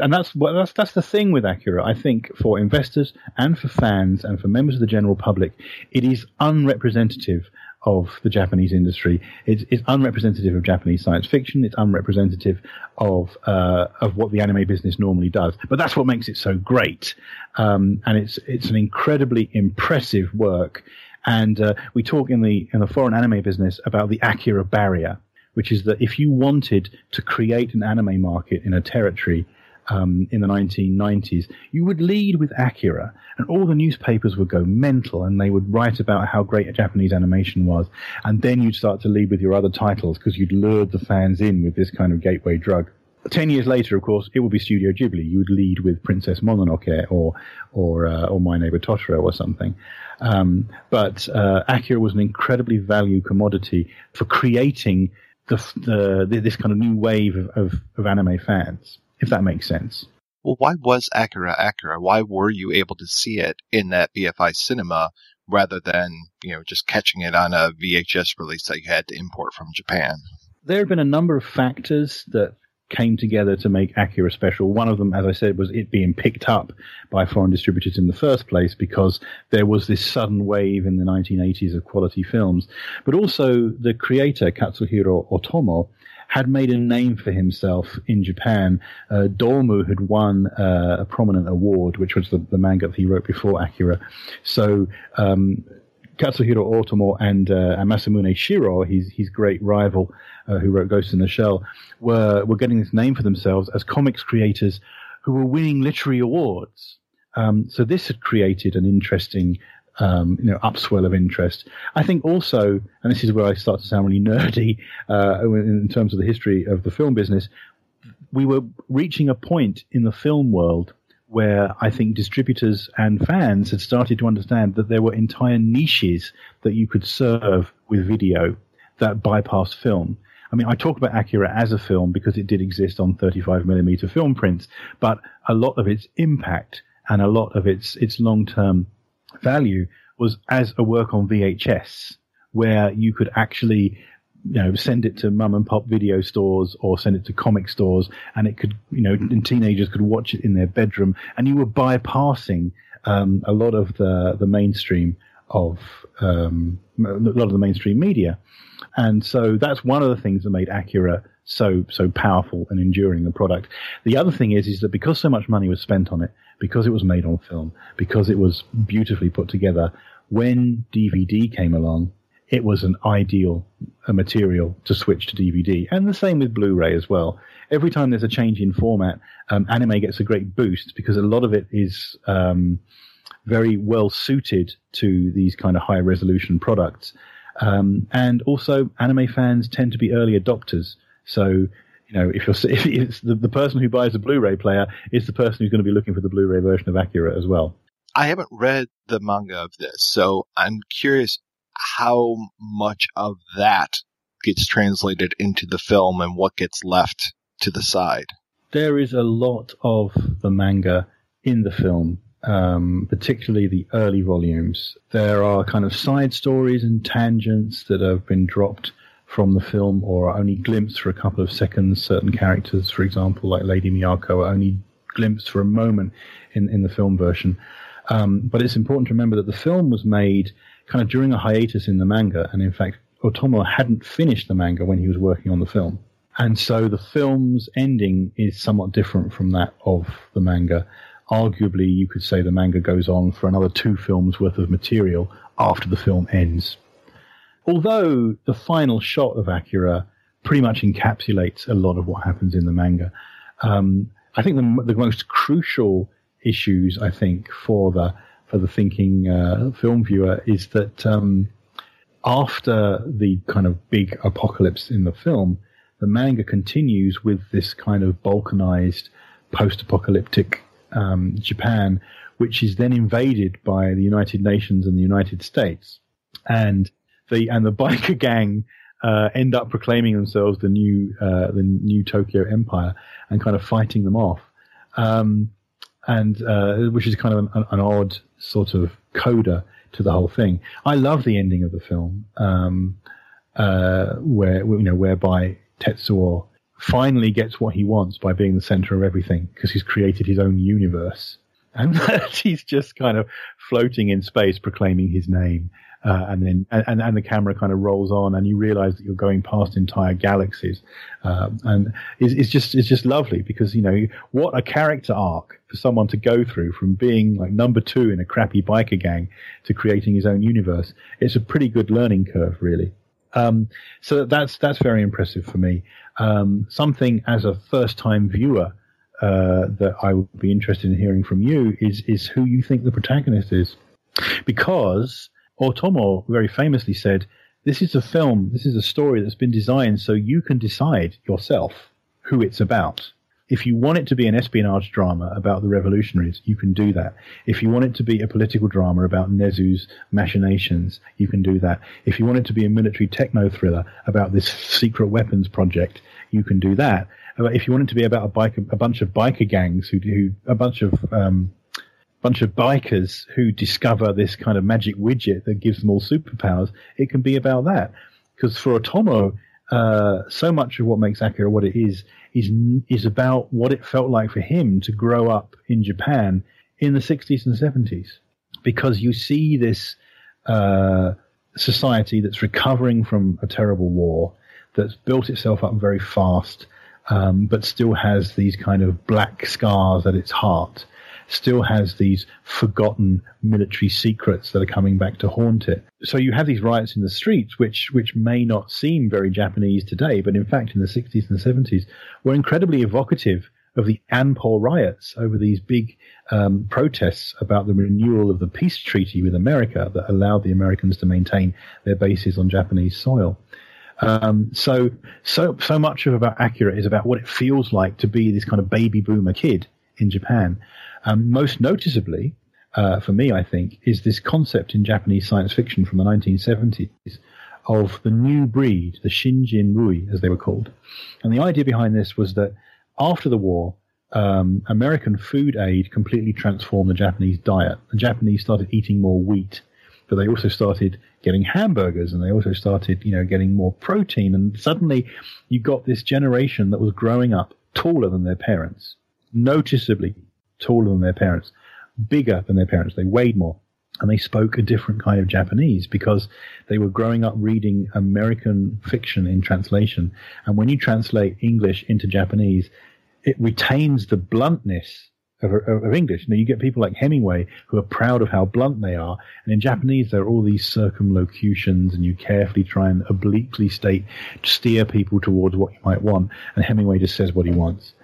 and that's, that's, that's the thing with Akira. I think for investors and for fans and for members of the general public, it is unrepresentative of the Japanese industry. It's, it's, unrepresentative of Japanese science fiction. It's unrepresentative of uh, of what the anime business normally does. But that's what makes it so great. Um, and it's it's an incredibly impressive work. And uh, we talk in the in the foreign anime business about the Akira barrier, which is that if you wanted to create an anime market in a territory um, in the 1990s, you would lead with Akira, and all the newspapers would go mental, and they would write about how great Japanese animation was, and then you'd start to lead with your other titles because you'd lured the fans in with this kind of gateway drug. Ten years later, of course, it would be Studio Ghibli. You would lead with Princess Mononoke or or uh, or My Neighbor Totoro or something. Um, but uh, Akira was an incredibly valued commodity for creating the, the, this kind of new wave of, of, of anime fans if that makes sense.
Well, why was Akira Akira? Why were you able to see it in that BFI cinema rather than, you know, just catching it on a VHS release that you had to import from Japan?
There have been a number of factors that came together to make Akira special. One of them, as I said, was it being picked up by foreign distributors in the first place because there was this sudden wave in the 1980s of quality films. But also the creator, Katsuhiro Otomo, had made a name for himself in Japan. Uh, Domu had won uh, a prominent award, which was the, the, manga that he wrote before Akira. So um, Katsuhiro Otomo and, uh, Masamune Shirow, his, his great rival uh, who wrote Ghost in the Shell, were, were getting this name for themselves as comics creators who were winning literary awards. Um, so this had created an interesting um, you know, upswell of interest. I think also, and this is where I start to sound really nerdy uh, in terms of the history of the film business, we were reaching a point in the film world where I think distributors and fans had started to understand that there were entire niches that you could serve with video that bypassed film. I mean, I talk about Akira as a film because it did exist on 35mm film prints, but a lot of its impact and a lot of its its long term value was as a work on VHS, where you could actually you know, send it to mum and pop video stores or send it to comic stores, and it could, you know, and teenagers could watch it in their bedroom, and you were bypassing um, a lot of the the mainstream of um, a lot of the mainstream media, and so that's one of the things that made Akira so so powerful and enduring a product. The other thing is is that because so much money was spent on it, because it was made on film, because it was beautifully put together, when DVD came along, it was an ideal material to switch to DVD. And the same with Blu-ray as well. Every time there's a change in format, um, anime gets a great boost because a lot of it is um, very well suited to these kind of high resolution products. Um, and also, anime fans tend to be early adopters. So, you know, if you're [laughs] if it's the, the person who buys a Blu-ray player is the person who's going to be looking for the Blu-ray version of Akira as well.
I haven't read the manga of this, so I'm curious how much of that gets translated into the film and what gets left to the side.
There is a lot of the manga in the film, um, particularly the early volumes. There are kind of side stories and tangents that have been dropped from the film or only glimpsed for a couple of seconds. Certain characters, for example, like Lady Miyako, are only glimpsed for a moment in, in the film version. Um, but it's important to remember that the film was made kind of during a hiatus in the manga, and in fact, Otomo hadn't finished the manga when he was working on the film. And so the film's ending is somewhat different from that of the manga. Arguably, you could say the manga goes on for another two films worth of material after the film ends. Although the final shot of Akira pretty much encapsulates a lot of what happens in the manga, um, I think the, the most crucial issues, I think, for the for the thinking uh, film viewer is that um, after the kind of big apocalypse in the film, the manga continues with this kind of balkanized post-apocalyptic um, Japan, which is then invaded by the United Nations and the United States, and the and the biker gang uh, end up proclaiming themselves the new uh, the new Tokyo Empire and kind of fighting them off. Um, and uh, which is kind of an, an, odd sort of coda to the whole thing. I love the ending of the film, um, uh, where you know whereby Tetsuo finally gets what he wants by being the center of everything because he's created his own universe, and [laughs] he's just kind of floating in space, proclaiming his name. Uh, and then and, and the camera kind of rolls on, and you realize that you're going past entire galaxies, uh, and it's, it's just it's just lovely because you know what a character arc for someone to go through from being like number two in a crappy biker gang to creating his own universe. It's a pretty good learning curve, really. Um, so that's that's very impressive for me. Um, something as a first time viewer uh, that I would be interested in hearing from you is is who you think the protagonist is, because Otomo very famously said, This is a film, this is a story that's been designed so you can decide yourself who it's about. If you want it to be an espionage drama about the revolutionaries, you can do that. If you want it to be a political drama about Nezu's machinations, you can do that. If you want it to be a military techno thriller about this secret weapons project, you can do that. If you want it to be about a, a bunch of biker gangs who do a bunch of um, bunch of bikers who discover this kind of magic widget that gives them all superpowers, it can be about that. Because for Otomo, uh, so much of what makes Akira what it is is is about what it felt like for him to grow up in Japan in the 60s and 70s. Because you see this uh, society that's recovering from a terrible war, that's built itself up very fast, um, but still has these kind of black scars at its heart still has these forgotten military secrets that are coming back to haunt it. So you have these riots in the streets, which which may not seem very Japanese today, but in fact in the 60s and 70s were incredibly evocative of the Anpo riots over these big um, protests about the renewal of the peace treaty with America that allowed the Americans to maintain their bases on Japanese soil. Um, so, so, so much of about Akira is about what it feels like to be this kind of baby boomer kid in Japan. Um, most noticeably, uh, for me, I think, is this concept in Japanese science fiction from the 1970s of the new breed, the Shinjin Rui, as they were called. And the idea behind this was that after the war, um, American food aid completely transformed the Japanese diet. The Japanese started eating more wheat, but they also started getting hamburgers and they also started, you know, getting more protein. And suddenly you got this generation that was growing up taller than their parents, noticeably taller than their parents, bigger than their parents. They weighed more and they spoke a different kind of Japanese because they were growing up reading American fiction in translation. And when you translate English into Japanese, it retains the bluntness of, of, English. Now you get people like Hemingway who are proud of how blunt they are, and in Japanese there are all these circumlocutions, and you carefully try and obliquely state, steer people towards what you might want, and Hemingway just says what he wants.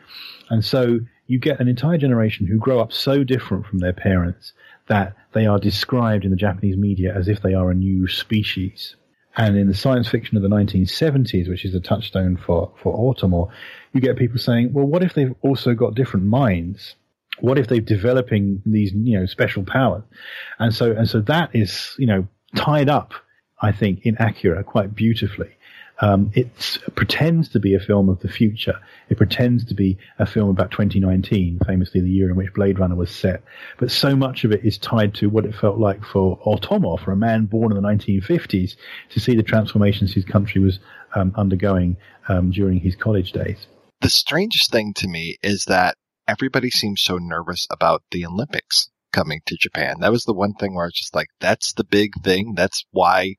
And so you get an entire generation who grow up so different from their parents that they are described in the Japanese media as if they are a new species. And in the science fiction of the 1970s, which is a touchstone for, for Otomo, you get people saying, well, what if they've also got different minds? What if they're developing these, you know, special powers? And so, and so that is, you know, tied up, I think, in Akira quite beautifully. Um, it pretends to be a film of the future. It pretends to be a film about 2019, famously the year in which Blade Runner was set. But so much of it is tied to what it felt like for Otomo, for a man born in the 1950s, to see the transformations his country was um, undergoing um, during his college days.
The strangest thing to me is that everybody seems so nervous about the Olympics coming to Japan. That was the one thing where I was just like, that's the big thing. That's why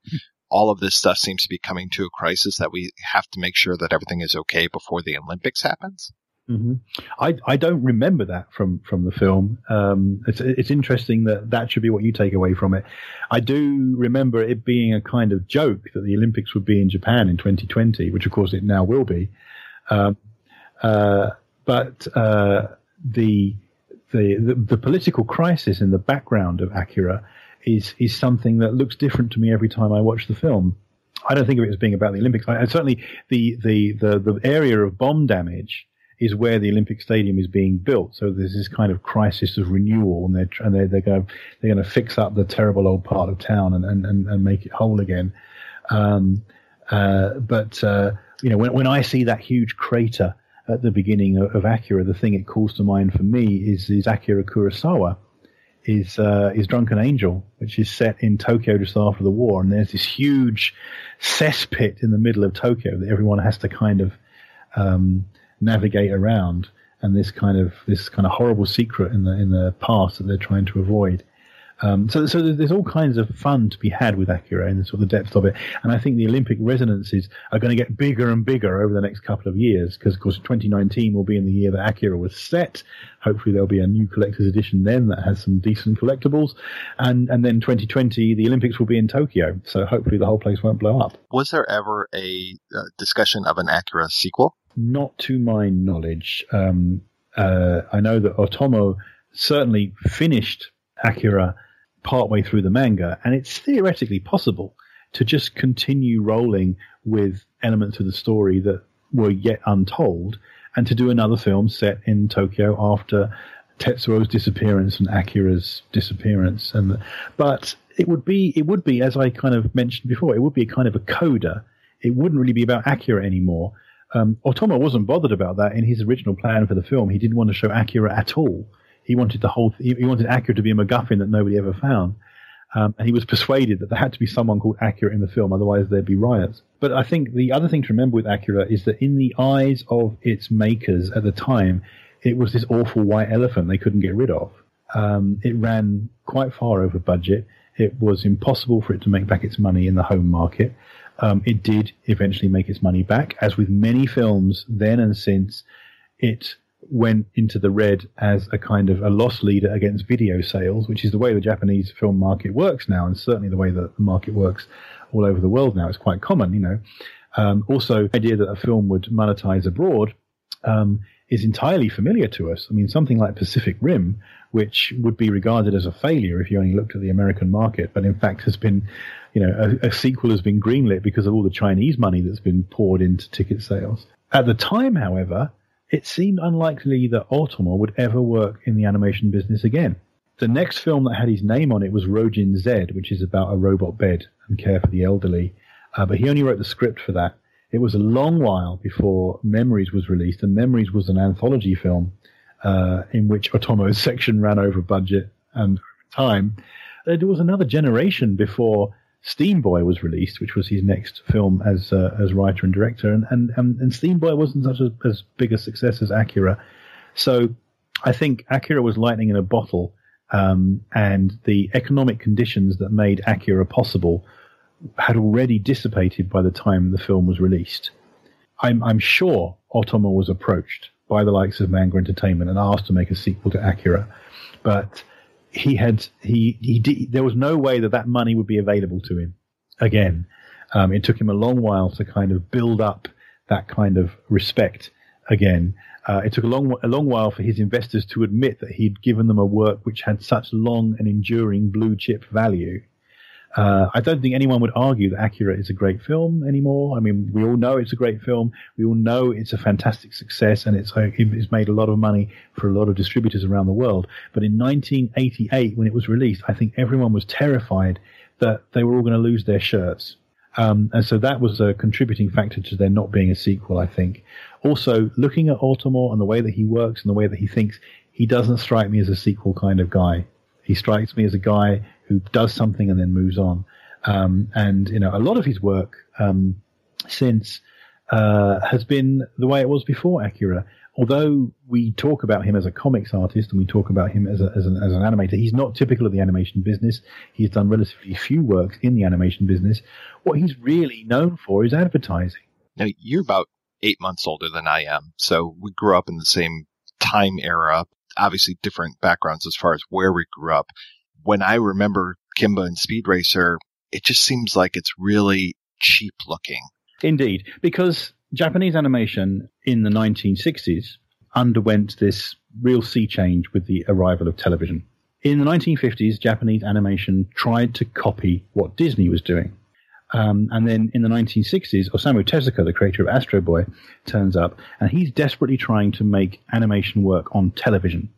all of this stuff seems to be coming to a crisis that we have to make sure that everything is okay before the Olympics happens.
Mm-hmm. I I don't remember that from from the film. Um, it's it's interesting that that should be what you take away from it. I do remember it being a kind of joke that the Olympics would be in Japan in 2020, which of course it now will be. Um, uh, but uh, the, the, the the political crisis in the background of Akira is is something that looks different to me every time I watch the film. I don't think of it as being about the Olympics. I, certainly the, the the the area of bomb damage is where the Olympic Stadium is being built. So there's this kind of crisis of renewal, and they're and they're, they're going to they're going to fix up the terrible old part of town and and, and, and make it whole again. Um, uh, but uh, you know, when when I see that huge crater at the beginning of, of Akira, the thing it calls to mind for me is is Akira Kurosawa is uh, is Drunken Angel, which is set in Tokyo just after the war, and there's this huge cesspit in the middle of Tokyo that everyone has to kind of um, navigate around, and this kind of this kind of horrible secret in the in the past that they're trying to avoid. Um, so, so there's all kinds of fun to be had with Akira and sort of the depth of it. And I think the Olympic resonances are going to get bigger and bigger over the next couple of years because, of course, 2019 will be in the year that Akira was set. Hopefully, there'll be a new collector's edition then that has some decent collectibles. And, and then 2020, the Olympics will be in Tokyo. So hopefully, the whole place won't blow up.
Was there ever a uh, discussion of an Akira sequel?
Not to my knowledge. Um, uh, I know that Otomo certainly finished Akira partway through the manga, and it's theoretically possible to just continue rolling with elements of the story that were yet untold, and to do another film set in Tokyo after Tetsuo's disappearance and Akira's disappearance. And but it would be it would be as I kind of mentioned before, it would be a kind of a coda. It wouldn't really be about Akira anymore. Um, Otomo wasn't bothered about that in his original plan for the film. He didn't want to show Akira at all. He wanted the whole. He, he wanted Akira to be a MacGuffin that nobody ever found. Um, and he was persuaded that there had to be someone called Akira in the film, otherwise there'd be riots. But I think the other thing to remember with Akira is that in the eyes of its makers at the time, it was this awful white elephant they couldn't get rid of. Um, it ran quite far over budget. It was impossible for it to make back its money in the home market. Um, it did eventually make its money back, as with many films then and since. It went into the red as a kind of a loss leader against video sales, which is the way the Japanese film market works now, and certainly the way that the market works all over the world now. It's quite common, you know. Um, also, the idea that a film would monetize abroad um, is entirely familiar to us. I mean, something like Pacific Rim, which would be regarded as a failure if you only looked at the American market, but in fact has been, you know, a, a sequel has been greenlit because of all the Chinese money that's been poured into ticket sales. At the time, however, it seemed unlikely that Otomo would ever work in the animation business again. The next film that had his name on it was Rojin Z, which is about a robot bed and care for the elderly. Uh, but he only wrote the script for that. It was a long while before Memories was released, and Memories was an anthology film uh, in which Otomo's [laughs] section ran over budget and time. There was another generation before Steam Boy was released, which was his next film as uh, as writer and director, and and and, and Steam Boy wasn't such a, as big a success as Akira. So I think Akira was lightning in a bottle, um, and the economic conditions that made Akira possible had already dissipated by the time the film was released. I'm, I'm sure Otomo was approached by the likes of Manga Entertainment and asked to make a sequel to Akira, but he had he he did, there was no way that that money would be available to him again. Um, it took him a long while to kind of build up that kind of respect again. Uh, it took a long a long while for his investors to admit that he'd given them a work which had such long and enduring blue chip value uh, I don't think anyone would argue that Akira is a great film anymore. I mean, we all know it's a great film. We all know it's a fantastic success, and it's uh, it's made a lot of money for a lot of distributors around the world. But in 1988, when it was released, I think everyone was terrified that they were all going to lose their shirts. Um, and so that was a contributing factor to there not being a sequel, I think. Also, looking at Otomo and the way that he works and the way that he thinks, he doesn't strike me as a sequel kind of guy. He strikes me as a guy who does something and then moves on. Um, and you know, a lot of his work um, since uh, has been the way it was before Akira. Although we talk about him as a comics artist and we talk about him as, a, as, an, as an animator, he's not typical of the animation business. He's done relatively few works in the animation business. What he's really known for is advertising.
Now, you're about eight months older than I am, so we grew up in the same time era. Obviously, different backgrounds as far as where we grew up when I remember Kimba and Speed Racer, it just seems like it's really cheap looking.
Indeed, because Japanese animation in the 1960s underwent this real sea change with the arrival of television. In the 1950s, Japanese animation tried to copy what Disney was doing. Um, and then in the 1960s, Osamu Tezuka, the creator of Astro Boy, turns up, and he's desperately trying to make animation work on television.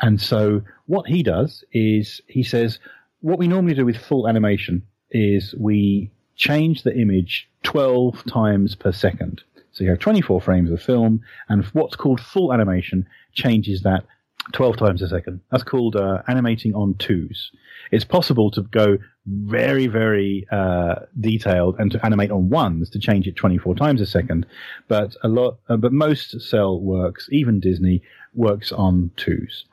And so what he does is he says, what we normally do with full animation is we change the image 12 times per second. So you have 24 frames of film, and what's called full animation changes that 12 times a second. That's called uh, animating on twos. It's possible to go very, very uh, detailed and to animate on ones to change it 24 times a second. But a lot, uh, but most cell works, even Disney, works on twos.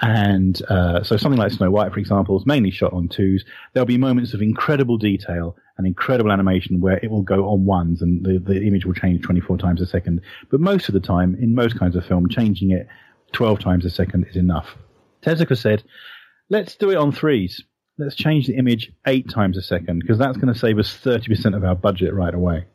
And uh, so something like Snow White, for example, is mainly shot on twos. There'll be moments of incredible detail and incredible animation where it will go on ones and the, the image will change 24 times a second. But most of the time, in most kinds of film, changing it 12 times a second is enough. Tezuka said, let's do it on threes. Let's change the image eight times a second because that's going to save us 30% of our budget right away.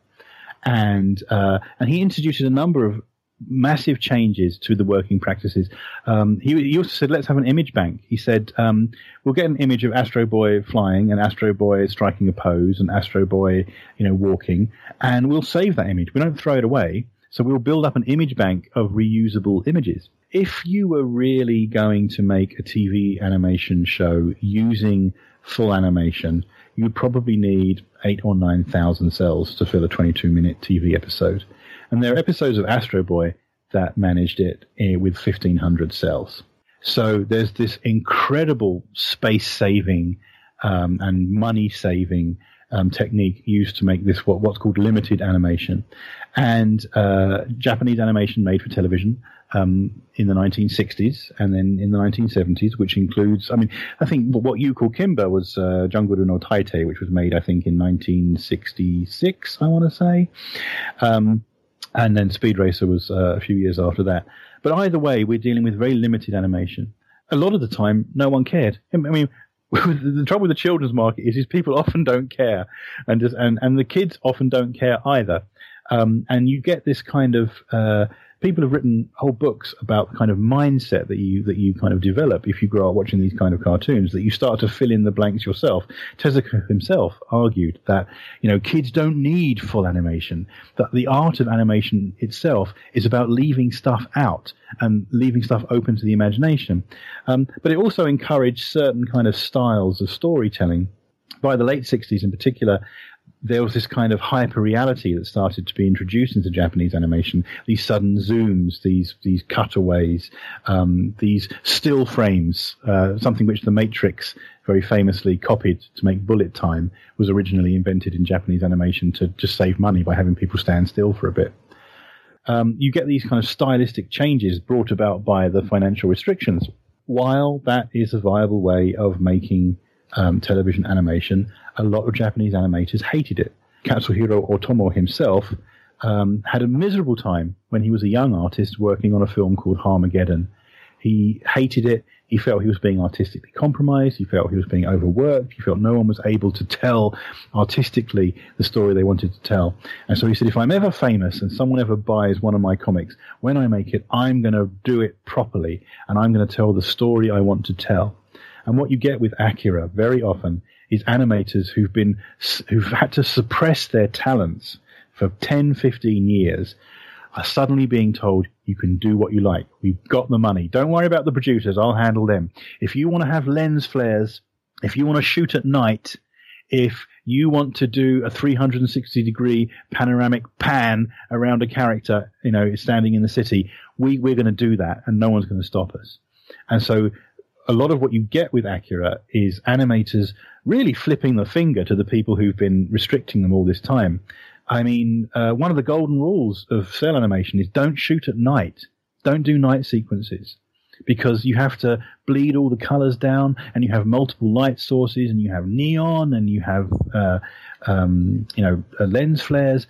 And, uh, and he introduces a number of massive changes to the working practices. Um, he, he, also said, let's have an image bank. He said, um, we'll get an image of Astro Boy flying and Astro Boy striking a pose and Astro Boy, you know, walking, and we'll save that image. We don't throw it away. So we'll build up an image bank of reusable images. If you were really going to make a TV animation show using full animation, you'd probably need eight or nine thousand cells to fill a 22 minute TV episode. And there are episodes of Astro Boy that managed it eh, with 1500 cells. So there's this incredible space saving um, and money saving um, technique used to make this what, what's called limited animation. And uh, Japanese animation made for television um, in the 1960s and then in the 1970s, which includes, I mean, I think what you call Kimba was uh, Junguru no Taitei, which was made, I think, in 1966, I want to say. Um, and then Speed Racer was uh, a few years after that. But either way, we're dealing with very limited animation. A lot of the time, no one cared. I mean, [laughs] the trouble with the children's market is, is people [laughs] often don't care, and just, and and the kids often don't care either. Um, and you get this kind of uh, people have written whole books about the kind of mindset that you that you kind of develop if you grow up watching these kind of cartoons that you start to fill in the blanks yourself. Tezuka himself argued that you know kids don't need full animation. That the art of animation itself is about leaving stuff out and leaving stuff open to the imagination. Um, but it also encouraged certain kind of styles of storytelling. By the late 60s in particular, there was this kind of hyper reality that started to be introduced into Japanese animation. These sudden zooms, these these cutaways, um, these still frames, uh, something which the Matrix very famously copied to make bullet time, was originally invented in Japanese animation to just save money by having people stand still for a bit. Um, you get these kind of stylistic changes brought about by the financial restrictions. While that is a viable way of making um, television animation, a lot of Japanese animators hated it. Katsuhiro Otomo himself um, had a miserable time when he was a young artist working on a film called Harmageddon. He hated it. He felt he was being artistically compromised. He felt he was being overworked. He felt no one was able to tell artistically the story they wanted to tell. And so he said, if I'm ever famous and someone ever buys one of my comics, when I make it, I'm going to do it properly and I'm going to tell the story I want to tell. And what you get with Akira very often is animators who've been, who've had to suppress their talents for 10, 15 years are suddenly being told you can do what you like. We've got the money. Don't worry about the producers. I'll handle them. If you want to have lens flares, if you want to shoot at night, if you want to do a 360 degree panoramic pan around a character, you know, standing in the city, we, we're going to do that and no one's going to stop us. And so a lot of what you get with Akira is animators really flipping the finger to the people who've been restricting them all this time. I mean, uh, one of the golden rules of cell animation is don't shoot at night. Don't do night sequences because you have to bleed all the colors down and you have multiple light sources and you have neon and you have, uh, um, you know, uh, lens flares.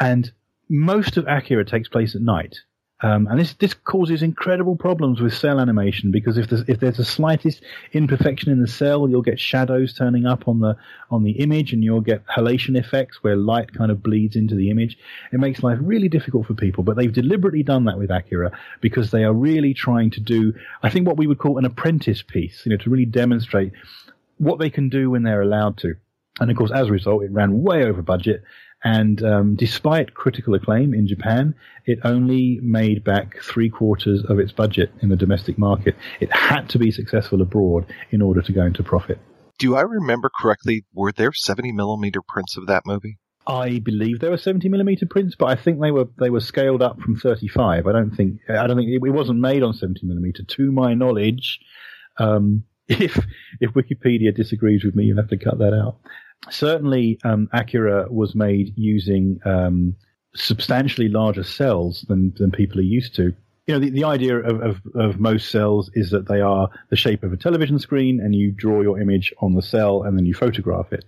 And most of Akira takes place at night. Um, and this this causes incredible problems with cell animation because if there's if there's the slightest imperfection in the cell, you'll get shadows turning up on the on the image, and you'll get halation effects where light kind of bleeds into the image. It makes life really difficult for people, but they've deliberately done that with Akira because they are really trying to do, I think, what we would call an apprentice piece, you know, to really demonstrate what they can do when they're allowed to. And of course, as a result, it ran way over budget and um, despite critical acclaim in Japan, it only made back three quarters of its budget in the domestic market. It had to be successful abroad in order to go into profit.
Do I remember correctly? Were there 70 millimeter prints of that movie?
I believe there were 70 millimeter prints, but I think they were they were scaled up from 35. I don't think I don't think it, it wasn't made on 70 millimeter, to my knowledge. Um, [laughs] if if Wikipedia disagrees with me, you'll have to cut that out certainly um, Akira was made using um, substantially larger cells than, than people are used to. You know, the, the idea of, of, of, most cells is that they are the shape of a television screen and you draw your image on the cell and then you photograph it.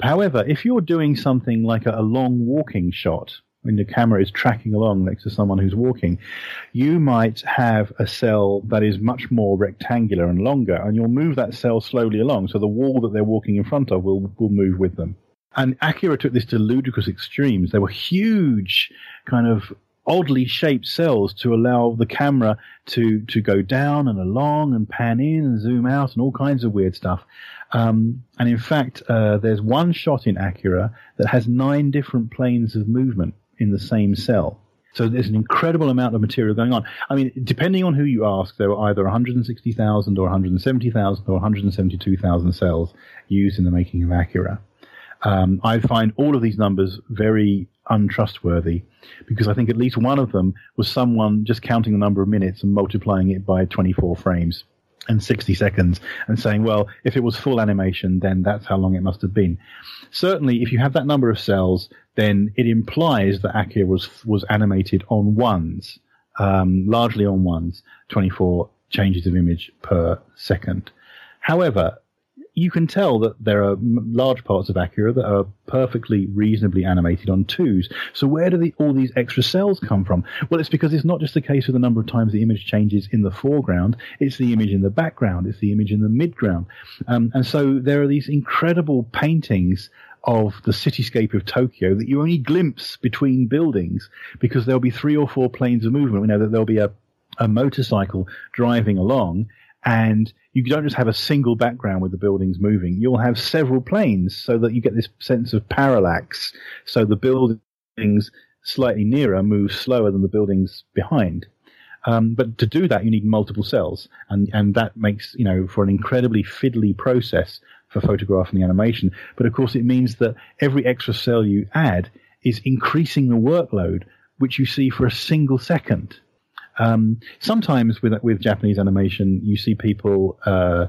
However, if you're doing something like a, a long walking shot, when the camera is tracking along next to someone who's walking, you might have a cell that is much more rectangular and longer, and you'll move that cell slowly along, so the wall that they're walking in front of will will move with them. And Akira took this to ludicrous extremes. There were huge, kind of oddly shaped cells to allow the camera to to go down and along and pan in and zoom out and all kinds of weird stuff. Um, and in fact, uh, there's one shot in Akira that has nine different planes of movement in the same cell. So there's an incredible amount of material going on. I mean, depending on who you ask, there were either 160,000 or 170,000 or 172,000 cells used in the making of Akira. Um, I find all of these numbers very untrustworthy because I think at least one of them was someone just counting the number of minutes and multiplying it by 24 frames and 60 seconds and saying, well, if it was full animation, then that's how long it must have been. Certainly, if you have that number of cells, then it implies that Akira was, was animated on ones, um, largely on ones, 24 changes of image per second. However, you can tell that there are large parts of Akira that are perfectly reasonably animated on twos. So where do the, all these extra cells come from? Well, it's because it's not just the case of the number of times the image changes in the foreground. It's the image in the background. It's the image in the midground. Um, and so there are these incredible paintings of the cityscape of Tokyo that you only glimpse between buildings because there'll be three or four planes of movement. We know that there'll be a, a motorcycle driving along and you don't just have a single background with the buildings moving. You'll have several planes so that you get this sense of parallax. So the buildings slightly nearer move slower than the buildings behind. Um, but to do that, you need multiple cells, and and that makes you know for an incredibly fiddly process for photographing the animation. But of course, it means that every extra cell you add is increasing the workload, which you see for a single second. Um, sometimes with with Japanese animation, you see people uh,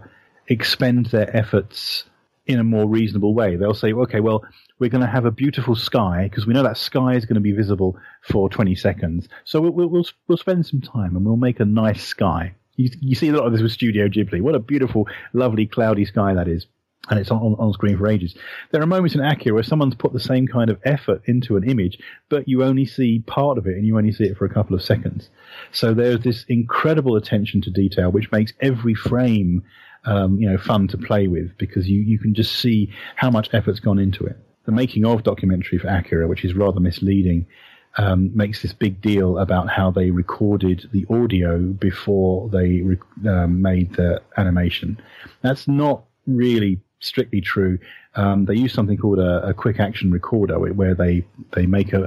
expend their efforts in a more reasonable way. They'll say, okay, well, we're going to have a beautiful sky because we know that sky is going to be visible for 20 seconds. So we'll, we'll, we'll, spend some time and we'll make a nice sky. You, you see a lot of this with Studio Ghibli. What a beautiful, lovely, cloudy sky that is. And it's on, on screen for ages. There are moments in Akira where someone's put the same kind of effort into an image, but you only see part of it and you only see it for a couple of seconds. So there's this incredible attention to detail, which makes every frame um, you know, fun to play with because you, you can just see how much effort's gone into it. The making of documentary for Akira, which is rather misleading, um, makes this big deal about how they recorded the audio before they re- um, made the animation. That's not really strictly true. Um, they use something called a, a, quick action recorder, where they they make a,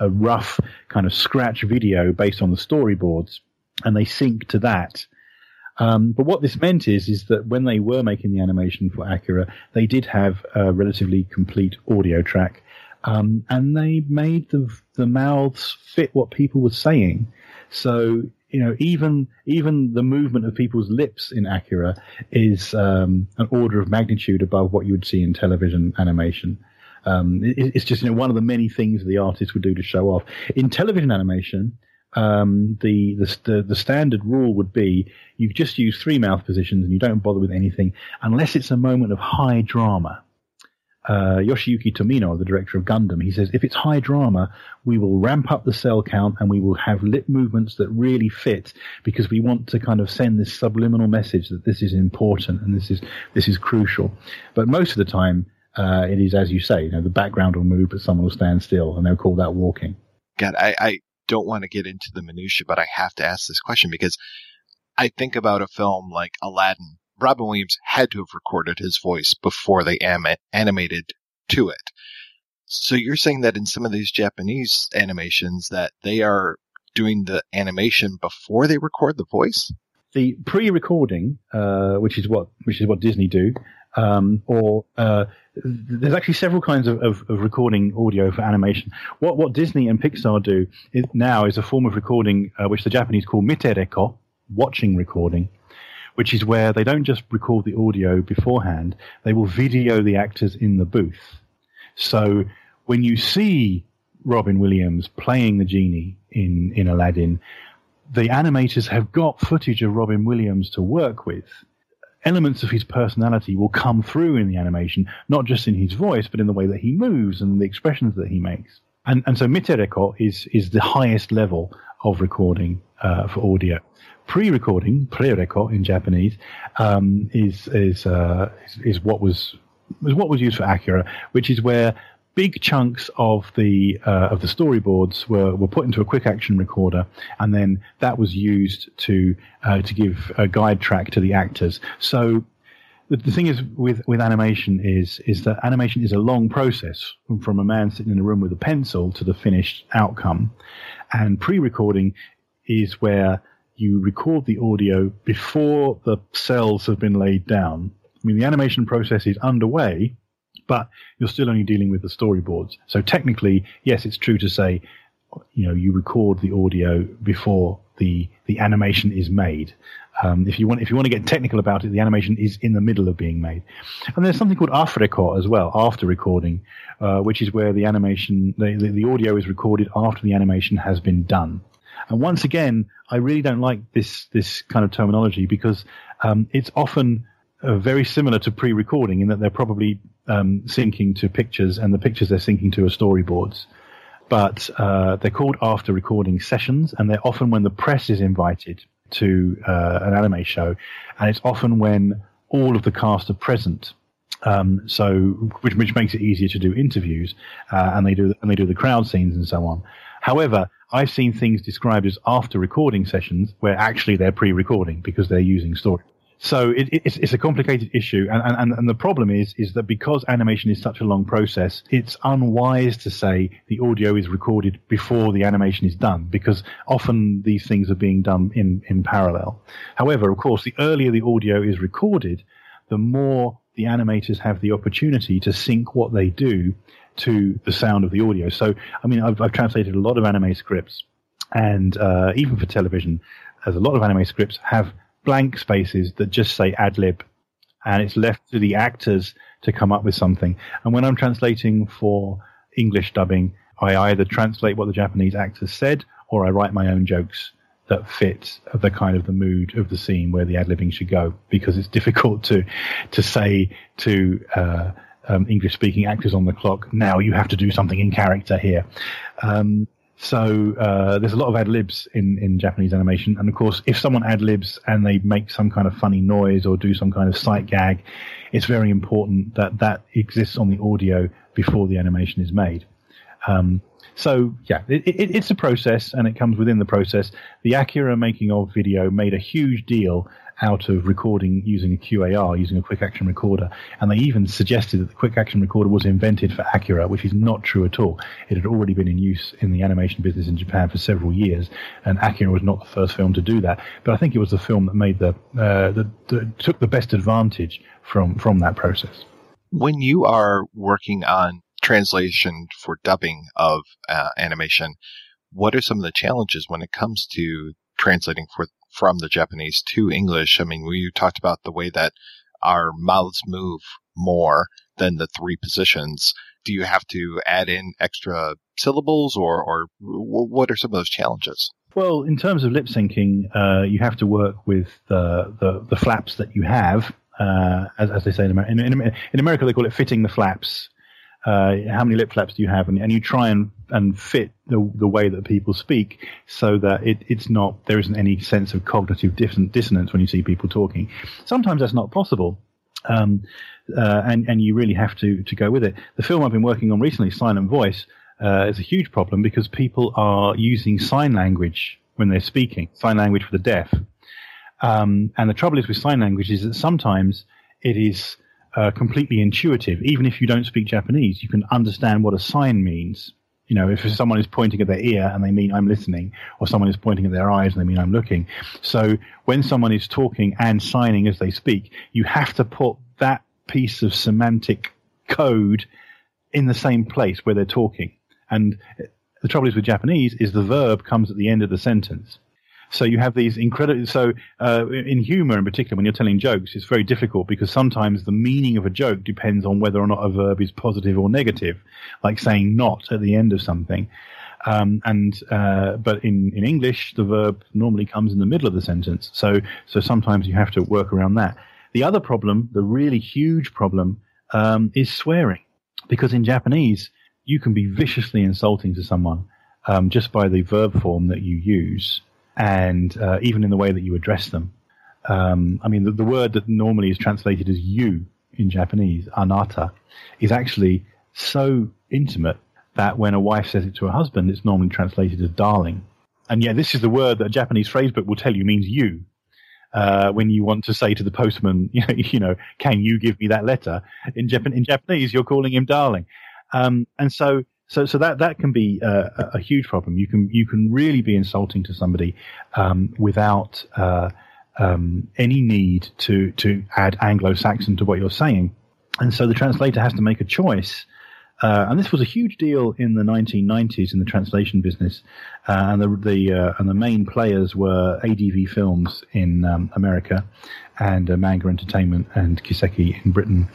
a, a rough kind of scratch video based on the storyboards, and they sync to that um, but what this meant is, is that when they were making the animation for Akira, they did have a relatively complete audio track, um, and they made the the mouths fit what people were saying. So you know, even even the movement of people's lips in Akira is um, an order of magnitude above what you would see in television animation. Um, it, it's just you know one of the many things the artist would do to show off. In television animation, um, the, the, the standard rule would be you just use three mouth positions and you don't bother with anything unless it's a moment of high drama. Uh, Yoshiyuki Tomino, the director of Gundam, he says if it's high drama, we will ramp up the cell count and we will have lip movements that really fit because we want to kind of send this subliminal message that this is important and this is this is crucial. But most of the time, uh, it is as you say, you know, the background will move, but someone will stand still, and they'll call that walking.
God, I, I don't want to get into the minutia, but I have to ask this question because I think about a film like Aladdin. Robin Williams had to have recorded his voice before they am- animated to it. So you're saying that in some of these Japanese animations that they are doing the animation before they record the voice?
The pre-recording, uh, which is what which is what Disney do, um, or uh, there's actually several kinds of, of, of, recording audio for animation. What what Disney and Pixar do is, now is a form of recording uh, which the Japanese call mitereko, watching recording, which is where they don't just record the audio beforehand; they will video the actors in the booth. So when you see Robin Williams playing the genie in in Aladdin, the animators have got footage of Robin Williams to work with elements of his personality will come through in the animation, not just in his voice, but in the way that he moves and the expressions that he makes. And, and so mitereko is, is the highest level of recording uh, for audio. Pre-recording, pre-reko in Japanese, um, is is, uh, is, is what was is what was used for Akira, which is where big chunks of the uh, of the storyboards were, were put into a quick action recorder, and then that was used to uh, to give a guide track to the actors. So the, the thing is with with animation is is that animation is a long process from a man sitting in a room with a pencil to the finished outcome, and pre-recording is where you record the audio before the cells have been laid down. I mean, the animation process is underway but you're still only dealing with the storyboards. So technically, yes, it's true to say, you know, you record the audio before the the animation is made. Um, if you want, if you want to get technical about it, the animation is in the middle of being made. And there's something called after record as well, after recording, uh, which is where the animation, the, the, the audio is recorded after the animation has been done. And once again, I really don't like this this kind of terminology because um, it's often uh, very similar to pre-recording in that they're probably um, syncing to pictures, and the pictures they're syncing to are storyboards. But uh, they're called after recording sessions, and they're often when the press is invited to uh, an anime show, and it's often when all of the cast are present. Um, so, which, which makes it easier to do interviews, uh, and they do and they do the crowd scenes and so on. However, I've seen things described as after recording sessions where actually they're pre-recording because they're using story. So it, it's, it's, a complicated issue, and, and, and the problem is is that because animation is such a long process, it's unwise to say the audio is recorded before the animation is done, because often these things are being done in, in parallel. However, of course, the earlier the audio is recorded, the more the animators have the opportunity to sync what they do to the sound of the audio. So, I mean, I've, I've translated a lot of anime scripts, and uh, even for television, as a lot of anime scripts have blank spaces that just say ad lib, and it's left to the actors to come up with something. And when I'm translating for English dubbing, I either translate what the Japanese actors said, or I write my own jokes that fit the kind of the mood of the scene where the ad libbing should go because it's [laughs] difficult to to say to uh, um, English speaking actors on the clock now you have to do something in character here. Um, so uh, there's a lot of ad libs in, in Japanese animation, and of course, if someone ad libs and they make some kind of funny noise or do some kind of sight gag, it's very important that that exists on the audio before the animation is made. Um, so yeah, it, it, it's a process, and it comes within the process. The Akira making of video made a huge deal out of recording using a QAR, using a quick action recorder, and they even suggested that the quick action recorder was invented for Akira, which is not true at all. It had already been in use in the animation business in Japan for several years, and Akira was not the first film to do that. But I think it was the film that made the, uh, the, the took the best advantage from from that process.
When you are working on translation for dubbing of uh, animation, what are some of the challenges when it comes to translating for from the Japanese to English? I mean, we talked about the way that our mouths move more than the three positions. Do you have to add in extra syllables, or or what are some of those challenges?
Well, in terms of lip syncing, uh, you have to work with the, the, the flaps that you have. Uh, as, as, they say in America, in, in, in America, they call it fitting the flaps uh, how many lip flaps do you have, and, and you try and, and fit the, the way that people speak so that it, it's not there isn't any sense of cognitive dissonance when you see people talking. Sometimes that's not possible. Um, uh, and and you really have to to go with it. The film I've been working on recently, Silent Voice, uh, is a huge problem because people are using sign language when they're speaking, sign language for the deaf. Um, and the trouble is with sign language is that sometimes it is uh, completely intuitive. Even if you don't speak Japanese, you can understand what a sign means. You know, if someone is pointing at their ear and they mean I'm listening, or someone is pointing at their eyes and they mean I'm looking. So when someone is talking and signing as they speak, you have to put that piece of semantic code in the same place where they're talking. And the trouble is with Japanese is the verb comes at the end of the sentence. So you have these incredible. So uh, in humor, in particular, when you're telling jokes, it's very difficult because sometimes the meaning of a joke depends on whether or not a verb is positive or negative, like saying "not" at the end of something. Um, and uh, but in, in English, the verb normally comes in the middle of the sentence. So so sometimes you have to work around that. The other problem, the really huge problem, um, is swearing, because in Japanese you can be viciously insulting to someone um, just by the verb form that you use and uh, even in the way that you address them. Um, I mean, the, the, word that normally is translated as you in Japanese, anata, is actually so intimate that when a wife says it to her husband, it's normally translated as darling. And yet, this is the word that a Japanese phrasebook will tell you means you. Uh, when you want to say to the postman, you [laughs] know, you know, can you give me that letter? In, Japan, in Japanese, you're calling him darling. Um, and so so, so that that can be uh, a huge problem. You can you can really be insulting to somebody um, without uh, um, any need to to add Anglo-Saxon to what you're saying, and so the translator has to make a choice. Uh, and this was a huge deal in the 1990s in the translation business, uh, and the the uh, and the main players were ADV Films in um, America, and Manga Entertainment and Kiseki in Britain,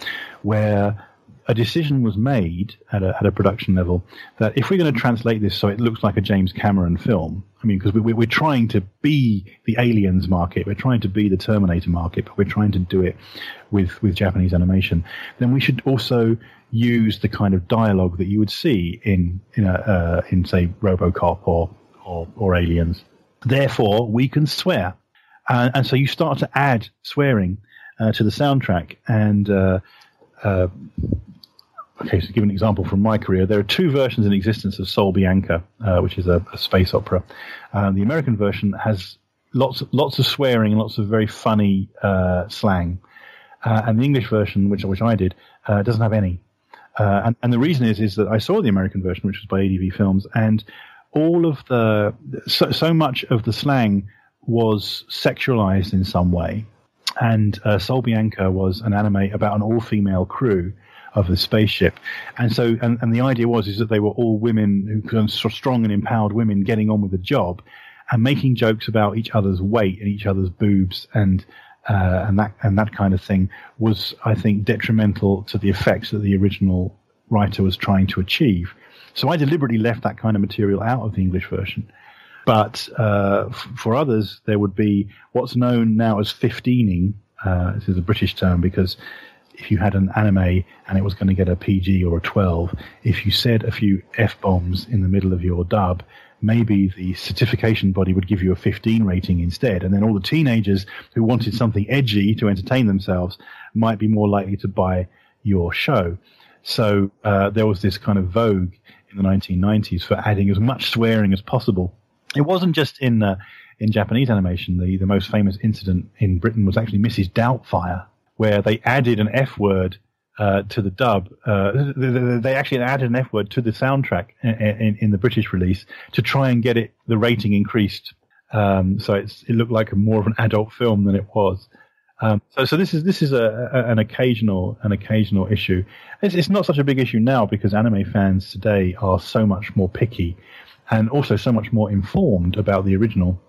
where a decision was made at a, at a production level that if we're going to translate this so it looks like a James Cameron film, I mean, because we, we're trying to be the Aliens market, we're trying to be the Terminator market, but we're trying to do it with, with Japanese animation, then we should also use the kind of dialogue that you would see in, in, a, uh, in say, Robocop or, or, or Aliens. Therefore, we can swear. Uh, and so you start to add swearing uh, to the soundtrack. And uh, uh, okay, so to give an example from my career, there are two versions in existence of Sol Bianca, uh, which is a, a space opera. Uh, the American version has lots lots of swearing and lots of very funny uh, slang, uh, and the English version, which which I did, uh, doesn't have any. Uh, and, and the reason is is that I saw the American version, which was by ADV Films, and all of the so, so much of the slang was sexualized in some way and Sol Bianca was an anime about an all-female crew of the spaceship, and so and, and the idea was is that they were all women who strong and empowered women getting on with the job, and making jokes about each other's weight and each other's boobs and uh, and that and that kind of thing was, I think, detrimental to the effects that the original writer was trying to achieve. So I deliberately left that kind of material out of the English version. But uh, f- for others, there would be what's known now as 15ing. Uh, this is a British term because if you had an anime and it was going to get a PG or a 12, if you said a few F bombs in the middle of your dub, maybe the certification body would give you a 15 rating instead. And then all the teenagers who wanted something edgy to entertain themselves might be more likely to buy your show. So uh, there was this kind of vogue in the 1990s for adding as much swearing as possible. It wasn't just in uh, in Japanese animation. The the most famous incident in Britain was actually Mrs. Doubtfire, where they added an F word uh, to the dub. Uh, they, actually added an F word to the soundtrack in, in, in, the British release to try and get it the rating increased. Um, so it looked like a more of an adult film than it was. Um, so, so this is this is a, a, an occasional an occasional issue. It's, it's not such a big issue now because anime fans today are so much more picky, and also so much more informed about the original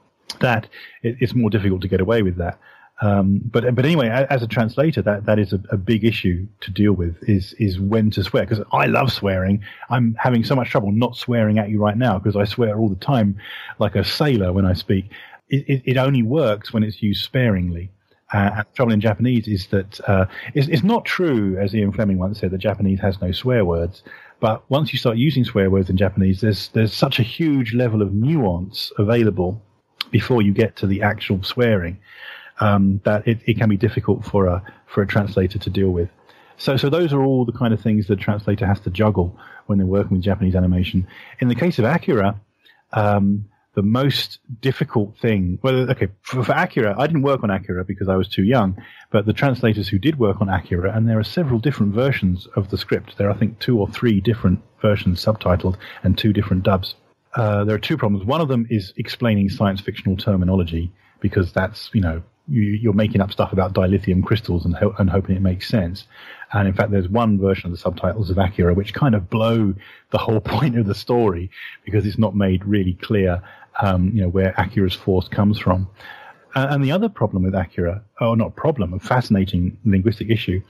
that it, it's more difficult to get away with that. Um, but but anyway, as a translator, that, that is a, a, big issue to deal with is is when to swear because I love swearing. I'm having so much trouble not swearing at you right now because I swear all the time like a sailor when I speak. It, it, it only works when it's used sparingly. Uh, and the trouble in Japanese is that uh, it's, it's not true, as Ian Fleming once said, that Japanese has no swear words. But once you start using swear words in Japanese, there's there's such a huge level of nuance available before you get to the actual swearing um, that it, it can be difficult for a for a translator to deal with. So, so those are all the kind of things a translator has to juggle when they're working with Japanese animation. In the case of Akira, um, the most difficult thing, well, okay, for, for, Akira, I didn't work on Akira because I was too young, but the translators who did work on Akira, and there are several different versions of the script. There are, I think, two or three different versions subtitled and two different dubs. Uh, there are two problems. One of them is explaining science fictional terminology because that's, you know, you, are making up stuff about dilithium crystals and, ho- and hoping it makes sense. And in fact, there's one version of the subtitles of Akira which kind of blow the whole [laughs] point of the story because it's not made really clear, um, you know, where Akira's force comes from. Uh, and the other problem with Akira, or not problem, a fascinating linguistic issue,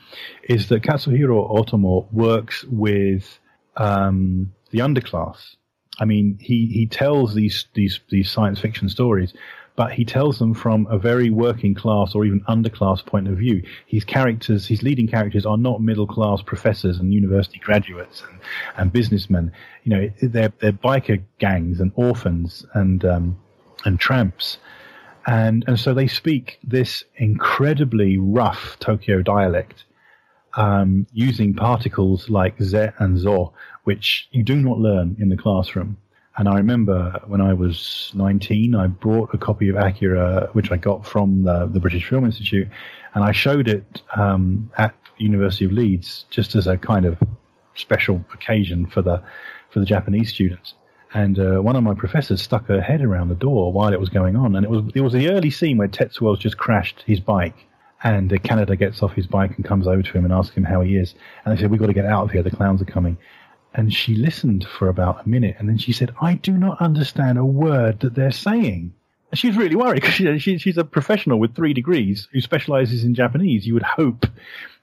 is that Katsuhiro Otomo works with um, the underclass. I mean, he, he tells these, these, these science fiction stories but he tells them from a very working class or even underclass point of view. His characters, his leading characters, are not middle class professors and university graduates and, and businessmen. You know, they're they're biker gangs and orphans and um, and tramps, and and so they speak this incredibly rough Tokyo dialect. Um, using particles like ze and zo, which you do not learn in the classroom. And I remember when I was 19, I brought a copy of Akira, which I got from the, the British Film Institute, and I showed it um, at University of Leeds just as a kind of special occasion for the for the Japanese students. And uh, one of my professors stuck her head around the door while it was going on, and it was it was the early scene where Tetsuo's just crashed his bike, and uh, Kaneda gets off his bike and comes over to him and asks him how he is, and they said we've got to get out of here, the clowns are coming and she listened for about a minute and then she said, I do not understand a word that they're saying. She was really worried because she, she, she's a professional with three degrees who specializes in Japanese. You would hope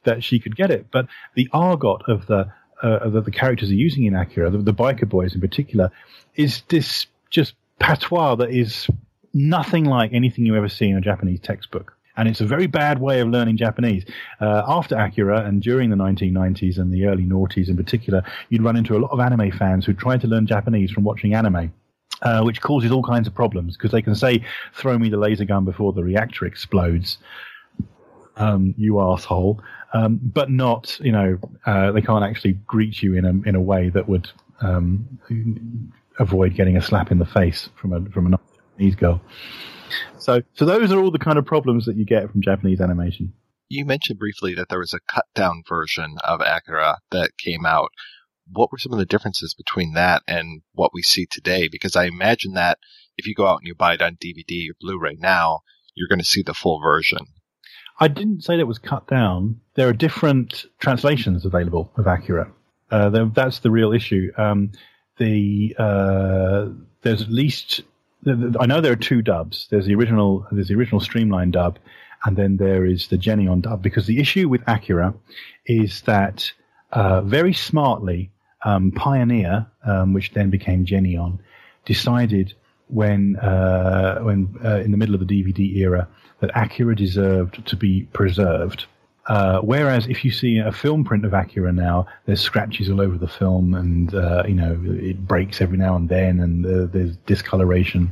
that she could get it. But the argot of the, uh, that the characters are using in Akira, the, the biker boys in particular, is this just patois that is nothing like anything you ever see in a Japanese textbook and it's a very bad way of learning Japanese. Uh, after Akira and during the 1990s and the early noughties in particular, you'd run into a lot of anime fans who tried to learn Japanese from watching anime. Uh, which causes all kinds of problems because they can say, "Throw me the laser gun before the reactor explodes." Um, you asshole, um, but not, you know, uh, they can't actually greet you in a in a way that would um, avoid getting a slap in the face from a from a Japanese girl. So, so those are all the kind of problems that you get from Japanese animation.
You mentioned briefly that there was a cut down version of Akira that came out. What were some of the differences between that and what we see today? Because I imagine that if you go out and you buy it on DVD or Blu-ray now, you're going to see the full version.
I didn't say that it was cut down. There are different translations available of Akira. Uh, that's the real issue. Um, the uh, there's at least I know there are two dubs. There's the original there's the original streamlined dub, and then there is the Geneon dub. Because the issue with Akira is that uh, very smartly um, Pioneer, um, which then became Geneon, decided when uh, when uh, in the middle of the DVD era that Akira deserved to be preserved. Uh, whereas if you see a film print of Akira now, there's scratches all over the film, and uh, you know it breaks every now and then, and uh, there's discoloration.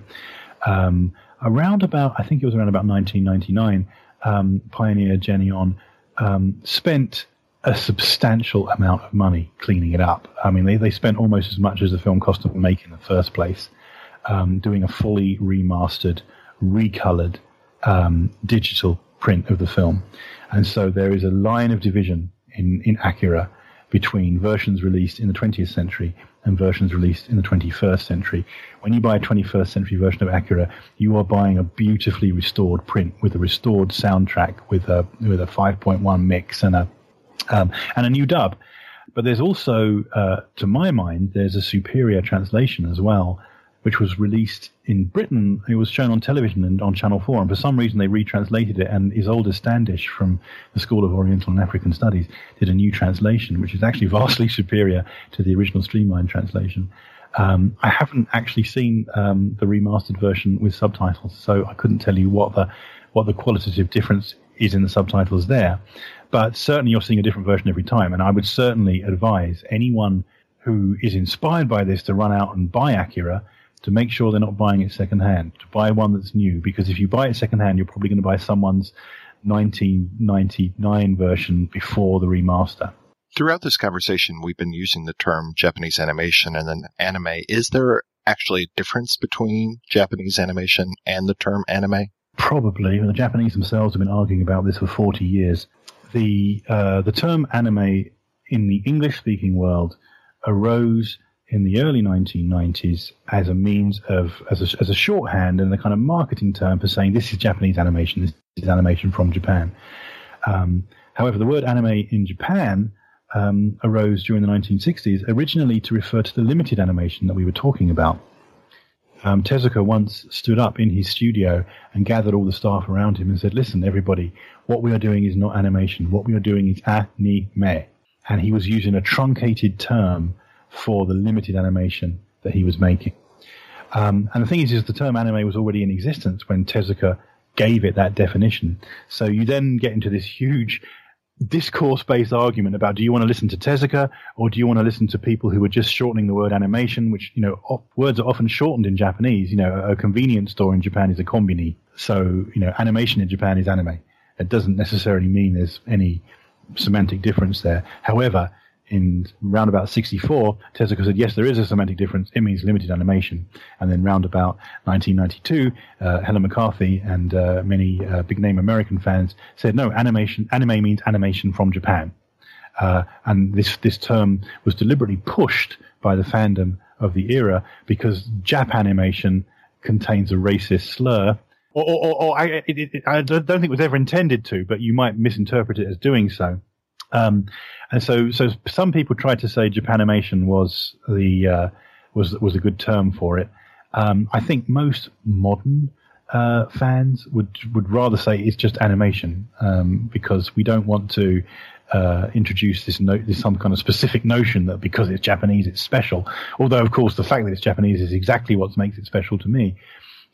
Um, around about, I think it was around about 1999, um, Pioneer Geneon um, spent a substantial amount of money cleaning it up. I mean, they, they spent almost as much as the film cost to make in the first place, um, doing a fully remastered, recolored um, digital print of the film. And so there is a line of division in, in Akira between versions released in the 20th century and versions released in the 21st century. When you buy a 21st century version of Akira, you are buying a beautifully restored print with a restored soundtrack with a with a 5.1 mix and a um, and a new dub. But there's also, uh, to my mind, there's a superior translation as well, which was released in Britain. It was shown on television and on Channel 4, and for some reason they retranslated it. And Isolde Standish from the School of Oriental and African Studies did a new translation, which is actually [laughs] vastly superior to the original streamlined translation. Um, I haven't actually seen um, the remastered version with subtitles, so I couldn't tell you what the what the qualitative difference is in the subtitles there. But certainly, you're seeing a different version every time, and I would certainly advise anyone who is inspired by this to run out and buy Akira to make sure they're not buying it secondhand, to buy one that's new, because if you buy it secondhand, you're probably going to buy someone's 1999 version before the remaster.
Throughout this conversation, we've been using the term Japanese animation and then anime. Is there actually a difference between Japanese animation and the term anime?
Probably. The Japanese themselves have been arguing about this for 40 years. The, uh, the term anime in the English speaking world arose in the early 1990s as a means of, as a, as a shorthand and a kind of marketing term for saying this is Japanese animation, this is animation from Japan. Um, however, the word anime in Japan um, arose during the 1960s, originally to refer to the limited animation that we were talking about. Um, Tezuka once stood up in his studio and gathered all the staff around him and said, Listen, everybody, what we are doing is not animation. What we are doing is anime. And he was using a truncated term for the limited animation that he was making. Um, and the thing is, is the term anime was already in existence when Tezuka gave it that definition. So you then get into this huge discourse-based argument about do you want to listen to Tezuka or do you want to listen to people who are just shortening the word animation, which you know op- words are often shortened in Japanese. You know, a convenience store in Japan is a kombini, so you know animation in Japan is anime. It doesn't necessarily mean there's any semantic difference there. However, in round about 64, Tezuka said, yes, there is a semantic difference. It means limited animation. And then round about 1992, uh, Helen McCarthy and uh, many uh, big name American fans said, no, animation, anime means animation from Japan. Uh, and this, this term was deliberately pushed by the fandom of the era because Jap animation contains a racist slur. Or, or, or, or I, it, it, I don't think it was ever intended to, but you might misinterpret it as doing so. Um, and so, so some people tried to say Japanimation was the uh, was was a good term for it. Um, I think most modern uh, fans would would rather say it's just animation um, because we don't want to uh, introduce this, no, this some kind of specific notion that because it's Japanese it's special. Although, of course, the fact that it's Japanese is exactly what makes it special to me.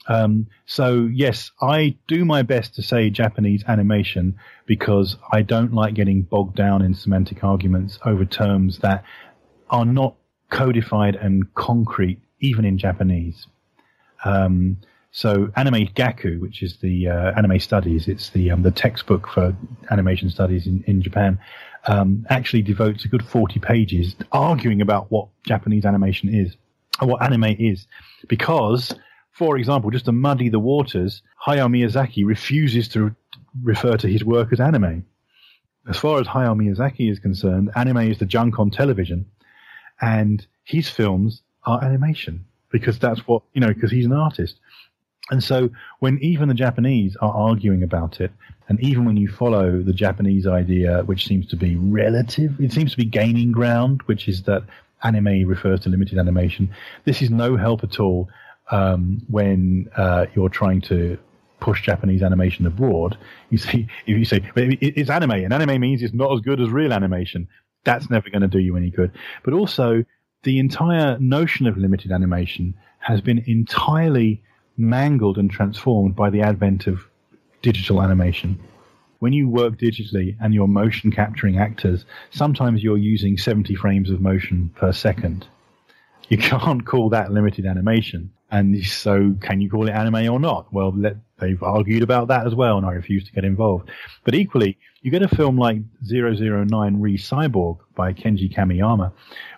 Um, so yes, I do my best to say Japanese animation because I don't like getting bogged down in semantic arguments over terms that are not codified and concrete, even in Japanese. Um, so anime gaku, which is the uh, anime studies, it's the um, the textbook for animation studies in, in Japan, um, actually devotes a good 40 pages arguing about what Japanese animation is, or what anime is, because for example, just to muddy the waters, Hayao Miyazaki refuses to refer to his work as anime. As far as Hayao Miyazaki is concerned, anime is the junk on television, and his films are animation because that's what you know because he's an artist. And so when even the Japanese are arguing about it, and even when you follow the Japanese idea, which seems to be relative, it seems to be gaining ground, which is that anime refers to limited animation. This is no help at all um, when uh, you're trying to push Japanese animation abroad. You see, [laughs] if you say it's anime, and anime means it's not as good as real animation, that's never going to do you any good. But also, the entire notion of limited animation has been entirely mangled and transformed by the advent of digital animation. When you work digitally and you're motion capturing actors, sometimes you're using 70 frames of motion per second. You [laughs] can't call that limited animation. And so, can you call it anime or not? Well, let, they've argued about that as well, and I refuse to get involved. But equally, you get a film like 009 Re Cyborg by Kenji Kamiyama,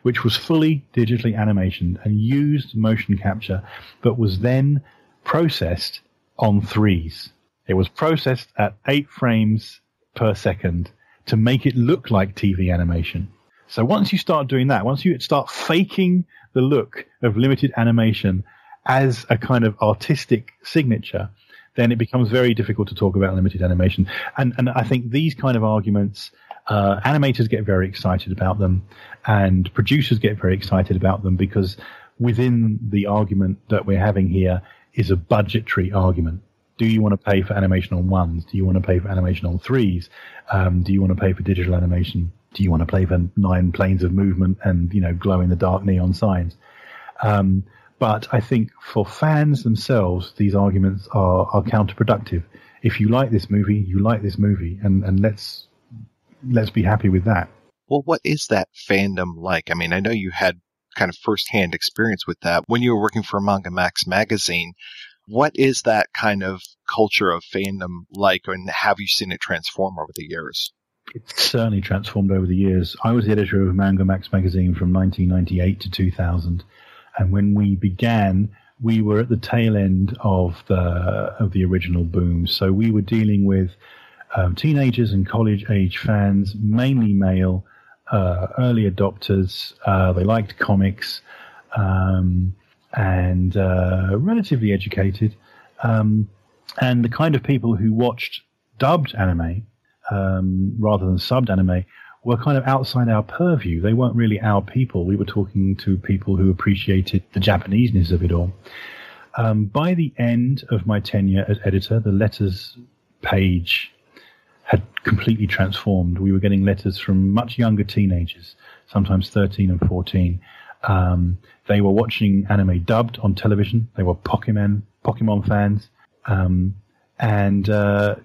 which was fully digitally animation and used motion capture, but was then processed on threes. It was processed at eight frames per second to make it look like TV animation. So once you start doing that, once you start faking the look of limited animation as a kind of artistic signature, then it becomes very difficult to talk about limited animation. And and I think these kind of arguments, uh, animators get very excited about them, and producers get very excited about them because within the argument that we're having here is a budgetary argument. Do you want to pay for animation on ones? Do you want to pay for animation on threes? Um, do you want to pay for digital animation? Do you want to play for nine planes of movement and you know glow in the dark neon signs? Um, but I think for fans themselves, these arguments are, are counterproductive. If you like this movie, you like this movie, and, and let's let's be happy with that.
Well, what is that fandom like? I mean, I know you had kind of firsthand experience with that when you were working for Manga Max magazine. What is that kind of culture of fandom like, and have you seen it transform over the years?
It's certainly transformed over the years. I was the editor of Manga Max magazine from 1998 to 2000 and when we began, we were at the tail end of the of the original boom. So we were dealing with um, teenagers and college age fans, mainly male, uh, early adopters. Uh, they liked comics um, and uh, relatively educated, um, and the kind of people who watched dubbed anime um, rather than subbed anime were kind of outside our purview. They weren't really our people. We were talking to people who appreciated the Japaneseness of it all. Um, by the end of my tenure as editor, the letters page had completely transformed. We were getting letters from much younger teenagers, sometimes 13 and 14. Um, they were watching anime dubbed on television. They were Pokemon Pokemon fans, um, and uh,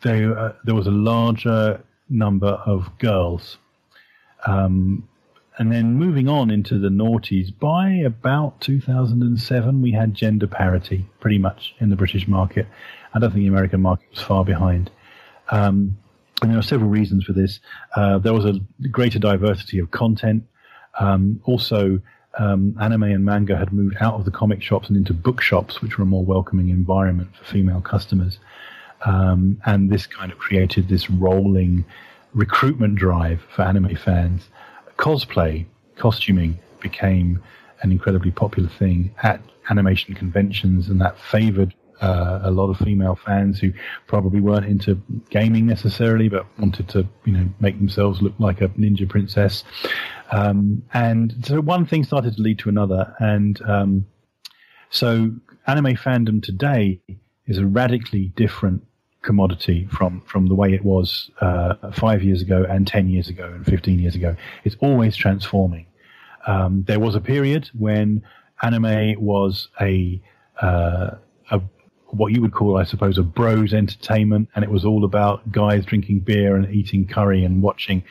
they, uh, there was a larger number of girls. Um, and then moving on into the noughties, by about 2007, we had gender parity pretty much in the British market. I don't think the American market was far behind. Um, and there are several reasons for this. Uh, there was a greater diversity of content. Um, also, um, anime and manga had moved out of the comic shops and into bookshops, which were a more welcoming environment for female customers. Um, and this kind of created this rolling recruitment drive for anime fans. Cosplay, costuming became an incredibly popular thing at animation conventions, and that favored uh, a lot of female fans who probably weren't into gaming necessarily, but wanted to, you know, make themselves look like a ninja princess. Um, and so one thing started to lead to another, and um, so anime fandom today is a radically different commodity from from the way it was uh, five years ago and ten years ago and fifteen years ago. It's always transforming. Um, there was a period when anime was a, uh, a what you would call, I suppose, a bros entertainment, and it was all about guys drinking beer and eating curry and watching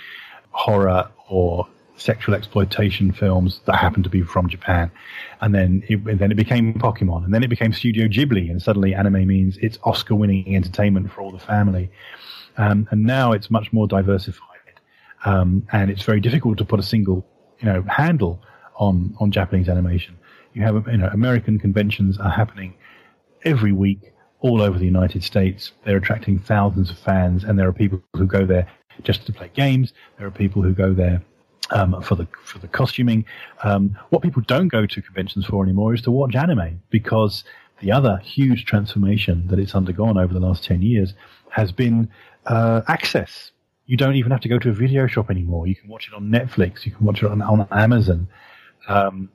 horror or sexual exploitation films that happened to be from Japan, and then it, and then it became Pokemon, and then it became Studio Ghibli, and suddenly anime means it's Oscar-winning entertainment for all the family, um, and now it's much more diversified, um, and it's very difficult to put a single you know handle on on Japanese animation. You have you know American conventions are happening every week all over the United States. They're attracting thousands of fans, and there are people who go there just to play games. There are people who go there um, for the for the costuming. Um, what people don't go to conventions for anymore is to watch anime because The other huge transformation that it's undergone over the last 10 years has been uh, access. You don't even have to go to a video shop anymore. You can watch it on Netflix. You can watch it on, on Amazon. Um,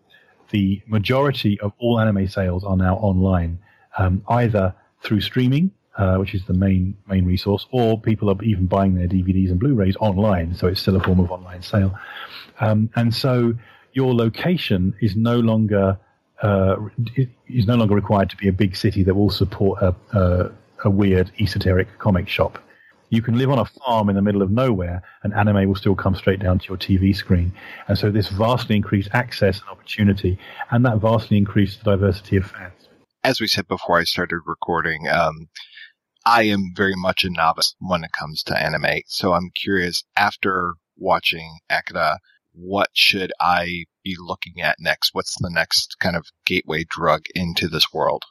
the majority of all anime sales are now online, um, either through streaming, uh, which is the main main resource, or people are even buying their DVDs and Blu-rays online. So it's still a form of online sale, um, and so your location is no longer uh, is no longer required to be a big city that will support a, a, a weird esoteric comic shop. You can live on a farm in the middle of nowhere, and anime will still come straight down to your TV screen. And so this vastly increased access and opportunity, and that vastly increased the diversity of fans.
As we said before I started recording, um, I am very much a novice when it comes to anime. So I'm curious, after watching Akira, what should I be looking at next? What's the next kind of gateway drug into this world?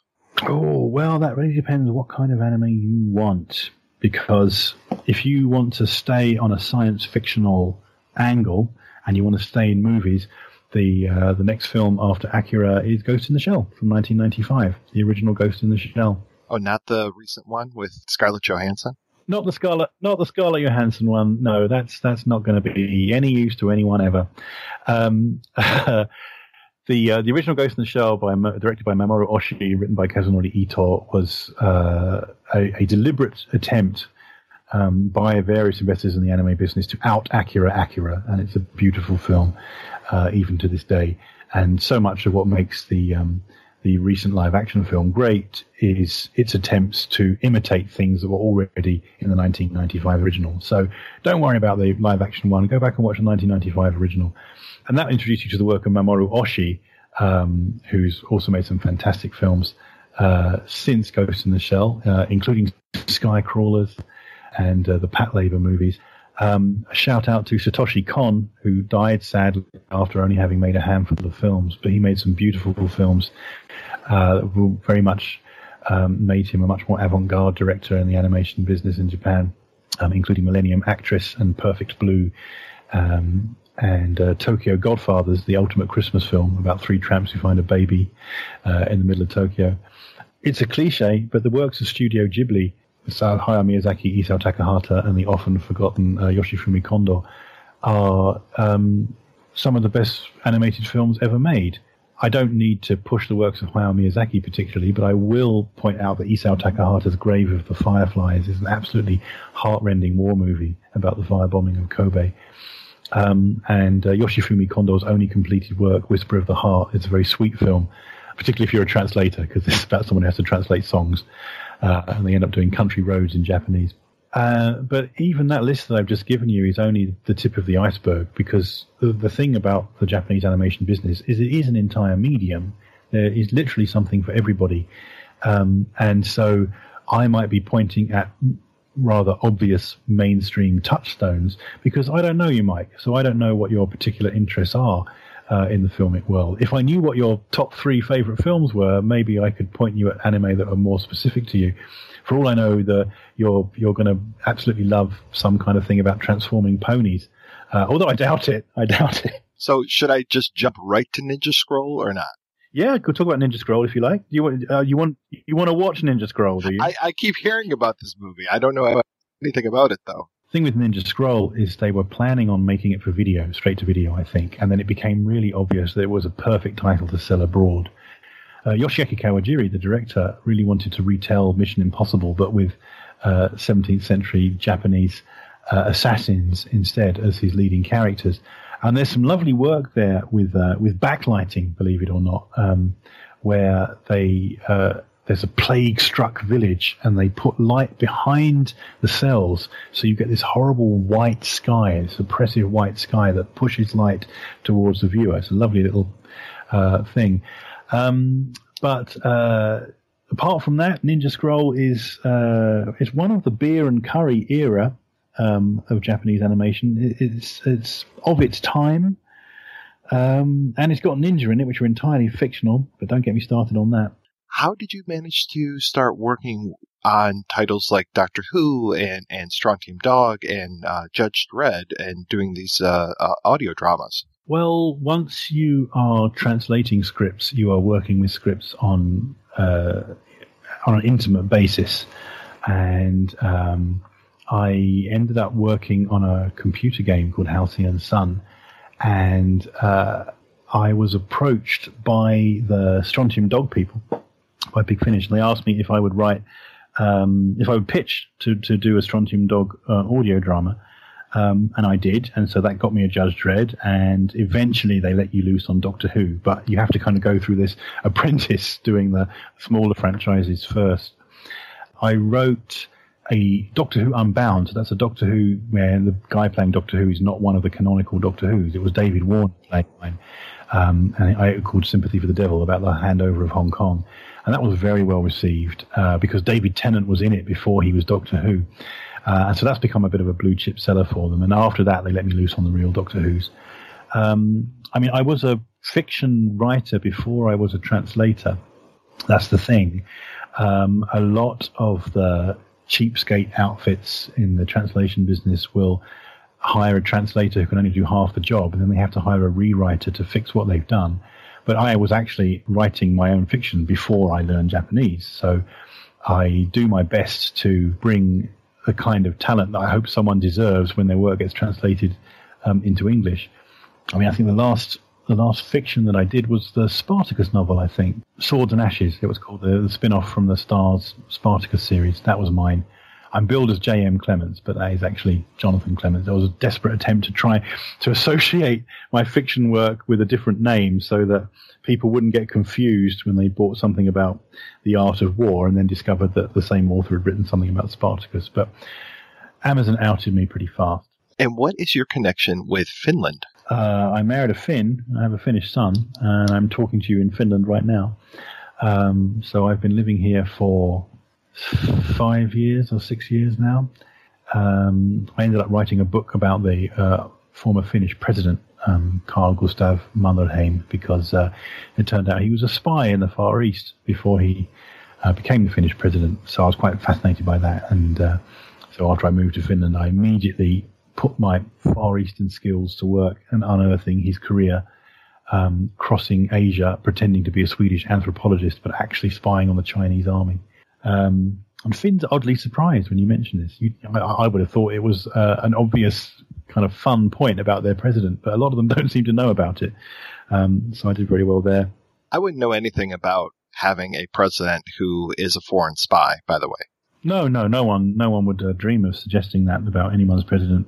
Oh, well, that really depends what kind of anime you want. Because if you want to stay on a science fictional angle and you want to stay in movies, the uh, the next film after Akira is Ghost in the Shell from 1995, the original Ghost in the Shell.
Oh, not the recent one with Scarlett Johansson?
Not the Scarlett, not the Scarlett Johansson one. No, that's that's not going to be any use to anyone ever. Um, [laughs] the uh, the original Ghost in the Shell, by directed by Mamoru Oshii, written by Kazunori Ito, was uh, a, a, deliberate attempt um, by various investors in the anime business to out Akira Akira, and it's a beautiful film, uh, even to this day. And so much of what makes the um, the recent live action film great is its attempts to imitate things that were already in the 1995 original. So don't worry about the live action one. Go back and watch the 1995 original. And that introduced you to the work of Mamoru Oshii, um, who's also made some fantastic films uh, since Ghost in the Shell, uh, including Sky Crawlers and uh, the Patlabor movies. Um, a shout out to Satoshi Kon, who died sadly after only having made a handful of films, but he made some beautiful films uh, very much um, made him a much more avant-garde director in the animation business in Japan, um, including Millennium Actress and Perfect Blue, um, and uh, Tokyo Godfathers, the ultimate Christmas film about three tramps who find a baby uh, in the middle of Tokyo. It's a cliche, but the works of Studio Ghibli, Hayao Miyazaki, Isao Takahata, and the often forgotten uh, Yoshifumi Kondo, are um, some of the best animated films ever made. I don't need to push the works of Hayao Miyazaki particularly, but I will point out that Isao Takahata's Grave of the Fireflies is an absolutely heartrending war movie about the firebombing of Kobe. Um, and uh, Yoshifumi Kondo's only completed work, Whisper of the Heart, is a very sweet film, particularly if you're a translator, because it's about someone who has to translate songs, uh, and they end up doing country roads in Japanese. Uh, but even that list that I've just given you is only the tip of the iceberg because the, the thing about the Japanese animation business is it is an entire medium. There is literally something for everybody. Um, and so I might be pointing at rather obvious mainstream touchstones because I don't know you, Mike. So I don't know what your particular interests are uh, in the filmic world. If I knew what your top three favorite films were, maybe I could point you at anime that are more specific to you for all I know, that you're you're going to absolutely love some kind of thing about transforming ponies. Uh, although I doubt it. I doubt it.
So should I just jump right to Ninja Scroll or not?
Yeah, go talk about Ninja Scroll if you like. You want uh, you want you want to watch Ninja Scroll, do you?
I, I keep hearing about this movie. I don't know anything about it though.
thing with Ninja Scroll is they were planning on making it for video, straight to video, I think, and then it became really obvious that it was a perfect title to sell abroad. Uh, Yoshiaki Kawajiri, the director, really wanted to retell Mission Impossible, but with uh, 17th century Japanese uh, assassins instead as his leading characters. And there's some lovely work there with uh, with backlighting, believe it or not, um, where they uh, there's a plague struck village and they put light behind the cells so you get this horrible white sky, this oppressive white sky that pushes light towards the viewer. It's a lovely little uh, thing. Um, but uh, apart from that, Ninja Scroll is uh, is one of the beer and curry era um, of Japanese animation. It's it's of its time, um, and it's got ninja in it, which are entirely fictional. But don't get me started on that.
How did you manage to start working on titles like Doctor Who and, and Strontium Dog and uh, Judge Dredd and doing these uh, uh, audio dramas?
Well, once you are translating scripts, you are working with scripts on uh, on an intimate basis, and um, I ended up working on a computer game called Halcyon Sun, and uh, I was approached by the Strontium Dog people, by Big Finish, and they asked me if I would write, um, if I would pitch to to do a Strontium Dog uh, audio drama. Um, and I did, and so that got me a Judge Dredd, and eventually they let you loose on Doctor Who, but you have to kind of go through this [laughs] apprentice doing the smaller franchises first. I wrote a Doctor Who Unbound, so that's a Doctor Who where the guy playing Doctor Who is not one of the canonical Doctor Who's. It was David Warner playing mine, um, and I called Sympathy for the Devil about the handover of Hong Kong, and that was very well received uh, because David Tennant was in it before he was Doctor Who. Uh, and so that's become a bit of a blue chip seller for them. And after that, they let me loose on the real Doctor Who's. Um, I mean, I was a fiction writer before I was a translator. That's the thing. Um, a lot of the cheapskate outfits in the translation business will hire a translator who can only do half the job, and then they have to hire a rewriter to fix what they've done. But I was actually writing my own fiction before I learned Japanese, so I do my best to bring the kind of talent that I hope someone deserves when their work gets translated um, into English. I mean, I think the last the last fiction that I did was the Spartacus novel. I think Swords and Ashes. It was called the, the spin-off from the Starz Spartacus series. That was mine. I'm billed as J.M. Clements, but that is actually Jonathan Clements. There was a desperate attempt to try to associate my fiction work with a different name so that people wouldn't get confused when they bought something about the art of war and then discovered that the same author had written something about Spartacus. But Amazon outed me pretty fast.
And what is your connection with Finland?
Uh, I married a Finn. I have a Finnish son, and I'm talking to you in Finland right now. Um, so I've been living here for five years or six years now. Um, I ended up writing a book about the uh, former Finnish president, um, Carl Gustav Mannerheim, because uh, it turned out he was a spy in the Far East before he uh, became the Finnish president. So I was quite fascinated by that. And uh, so after I moved to Finland, I immediately put my Far Eastern skills to work and unearthing his career. Um, crossing Asia, pretending to be a Swedish anthropologist, but actually spying on the Chinese army. Um, and Finn's oddly surprised when you mention this. You, I, I, would have thought it was uh, an obvious kind of fun point about their president, but a lot of them [laughs] don't seem to know about it. Um, so I did very well there.
I wouldn't know anything about having a president who is a foreign spy, by the way.
No, no, no one, no one would uh, dream of suggesting that about anyone's president.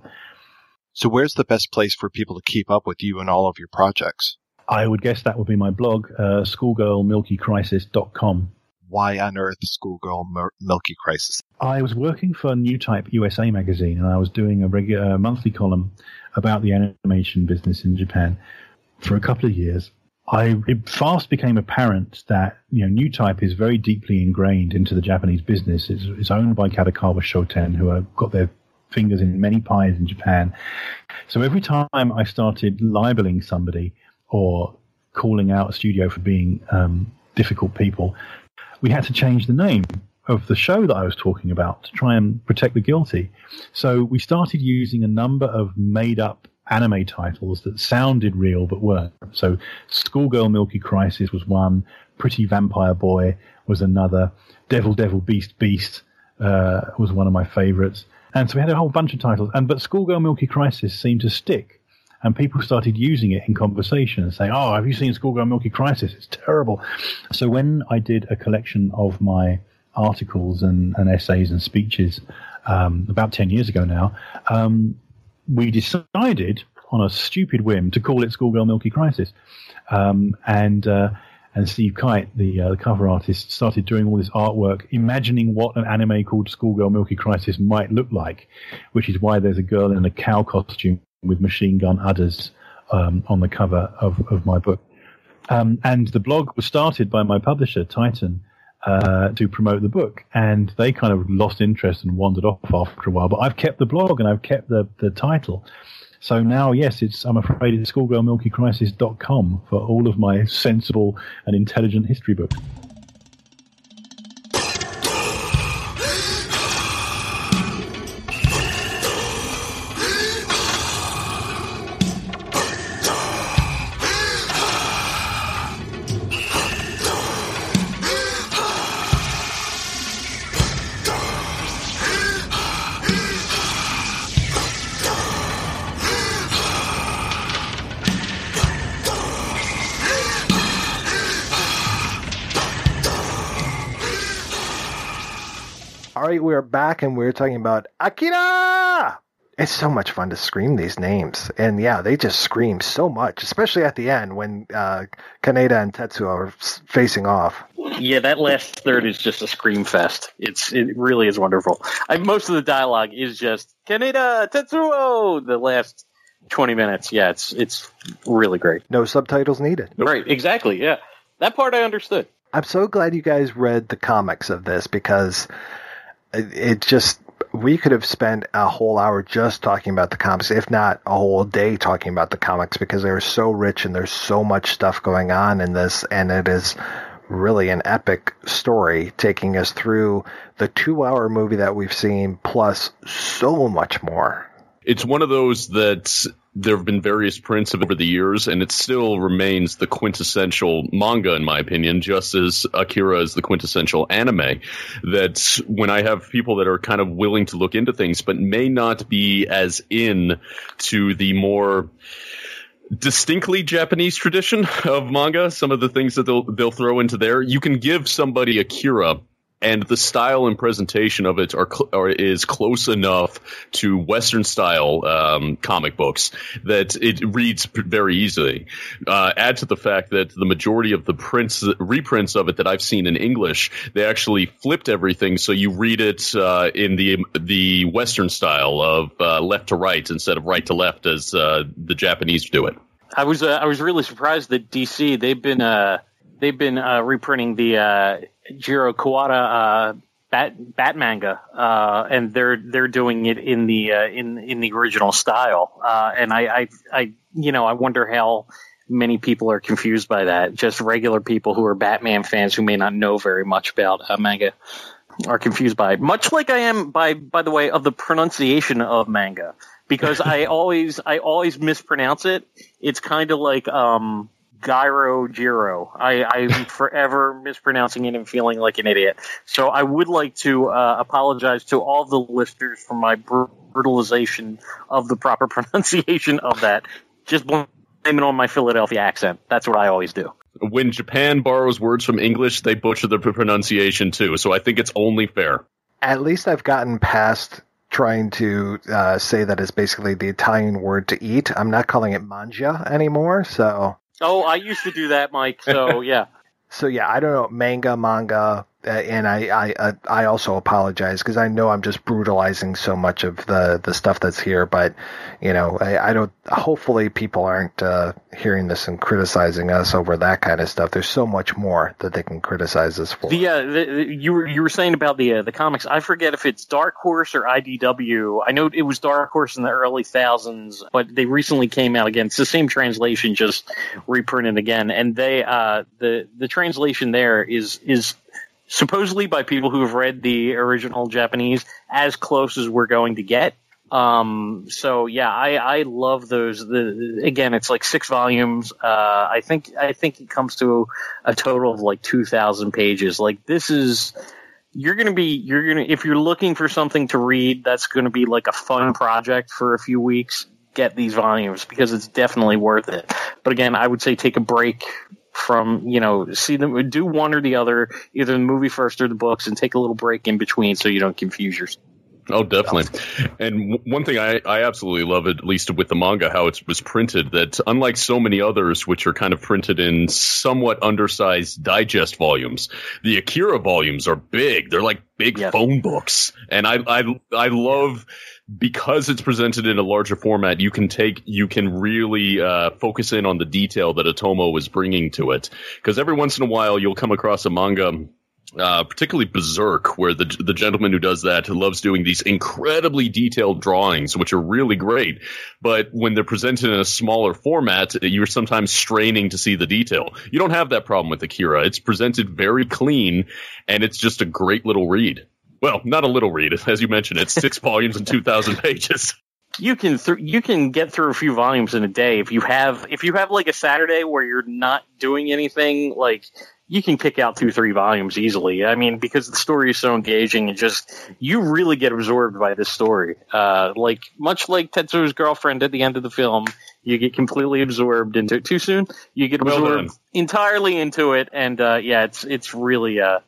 So, where's the best place for people to keep up with you and all of your projects?
I would guess that would be my blog, uh, schoolgirlmilkycrisis.com
why on earth Schoolgirl Milky Crisis?
I was working for Newtype USA magazine, and I was doing a regular monthly column about the animation business in Japan for a couple of years. I it fast became apparent that you know Newtype is very deeply ingrained into the Japanese business. It's, it's owned by Kadokawa Shoten, who have got their fingers in many pies in Japan. So every time I started libeling somebody or calling out a studio for being um, difficult people, we had to change the name of the show that I was talking about to try and protect the guilty. So we started using a number of made up anime titles that sounded real but weren't. So Schoolgirl Milky Crisis was one, Pretty Vampire Boy was another, Devil Devil Beast Beast uh, was one of my favorites. And so we had a whole bunch of titles. And but Schoolgirl Milky Crisis seemed to stick and people started using it in conversation and saying, "Oh, have you seen Schoolgirl Milky Crisis? It's terrible." So when I did a collection of my articles and, and essays and speeches um, about ten years ago now, um, we decided on a stupid whim to call it Schoolgirl Milky Crisis, um, and. Uh, and Steve Kyte, the, uh, the cover artist, started doing all this artwork, imagining what an anime called Schoolgirl Milky Crisis might look like, which is why there's a girl in a cow costume with machine gun adders um, on the cover of, of my book. Um, and the blog was started by my publisher, Titan, uh, to promote the book. And they kind of lost interest and wandered off after a while. But I've kept the blog and I've kept the, the title. So now, yes, it's I'm afraid it's schoolgirlmilkycrisis.com for all of my sensible and intelligent history books.
Back and we're talking about Akira. It's so much fun to scream these names, and yeah, they just scream so much, especially at the end when uh, Kaneda and Tetsuo are facing off.
Yeah, that last third is just a scream fest. It's it really is wonderful. I, most of the dialogue is just Kaneda Tetsuo. The last twenty minutes, yeah, it's it's really great.
No subtitles needed.
Right, exactly. Yeah, that part I understood.
I'm so glad you guys read the comics of this because it, just we could have spent a whole hour just talking about the comics, if not a whole day talking about the comics because they're so rich and there's so much stuff going on in this, and it is really an epic story taking us through the two hour movie that we've seen plus so much more.
It's one of those that there have been various prints over the years, and it still remains the quintessential manga, in my opinion, just as Akira is the quintessential anime. That when I have people that are kind of willing to look into things, but may not be as in to the more distinctly Japanese tradition of manga, some of the things that they'll they'll throw into there, you can give somebody Akira and the style and presentation of it are, are is close enough to Western style um, comic books that it reads very easily. Uh, add to the fact that the majority of the prints reprints of it that I've seen in English, they actually flipped everything so you read it uh, in the the Western style of uh, left to right instead of right to left as uh, the Japanese do it.
I was uh, I was really surprised that DC they've been uh, they've been uh, reprinting the uh, Jiro Kuwata uh, bat bat manga, uh, and they're they're doing it in the uh, in in the original style. Uh, and I, I I you know I wonder how many people are confused by that. Just regular people who are Batman fans who may not know very much about uh, manga are confused by it. Much like I am by by the way of the pronunciation of manga because [laughs] I always I always mispronounce it. It's kind of like um Gyro Jiro. I, I'm [laughs] forever mispronouncing it and feeling like an idiot. So I would like to uh, apologize to all the listeners for my brutalization of the proper [laughs] pronunciation of that. Just blame it on my Philadelphia accent. That's what I always do.
When Japan borrows words from English, they butcher the pronunciation too. So I think it's only fair.
At least I've gotten past trying to uh, say that it's basically the Italian word to eat. I'm not calling it manja anymore. So
Oh, I used to do that, Mike. So yeah. [laughs]
so yeah, I don't know manga, manga, and I I uh, I also apologize because I know I'm just brutalizing so much of the the stuff that's here. But you know, I, I don't. Hopefully, people aren't uh, hearing this and criticizing us over that kind of stuff. There's so much more that they can criticize us for.
The, uh, the, the you were you were saying about the uh, the comics. I forget if it's Dark Horse or IDW. I know it was Dark Horse in the early thousands, but they recently came out again. It's the same translation, just reprinted again. And they uh, the the translation there is is supposedly by people who have read the original Japanese as close as we're going to get. Um, so yeah, I, I love those. The, again, it's like six volumes. Uh, I think, I think it comes to a total of like 2000 pages. Like this is, you're to be, you're to, if you're looking for something to read, that's to be like a fun project for a few weeks. Get these volumes because it's definitely worth it. But again, I would say take a break from you know see them do one or the other either the movie first or the books and take a little break in between so you don't confuse yourself
Oh, definitely. And one thing I, I absolutely love, at least with the manga, how it was printed, that unlike so many others, which are kind of printed in somewhat undersized digest volumes, the Akira volumes are big. They're like big phone books. And I, I, I love because it's presented in a larger format, you can take, you can really uh, focus in on the detail that Otomo is bringing to it. Because every once in a while, you'll come across a manga uh, particularly Berserk, where the the gentleman who does that loves doing these incredibly detailed drawings, which are really great. But when they're presented in a smaller format, you're sometimes straining to see the detail. You don't have that problem with Akira. It's presented very clean, and it's just a great little read. Well, not a little read, as you mentioned. It's six [laughs] volumes and two thousand pages.
you can th- you can get through a few volumes in a day if you have if you have like a Saturday where you're not doing anything like you can pick out two three volumes easily. I mean because the story is so engaging and just you really get absorbed by this story. Uh, like much like Tetsuo's girlfriend at the end of the film, you get completely absorbed into it. Too soon, you get
Well
absorbed
done.
entirely into it, and uh, yeah, it's it's really uh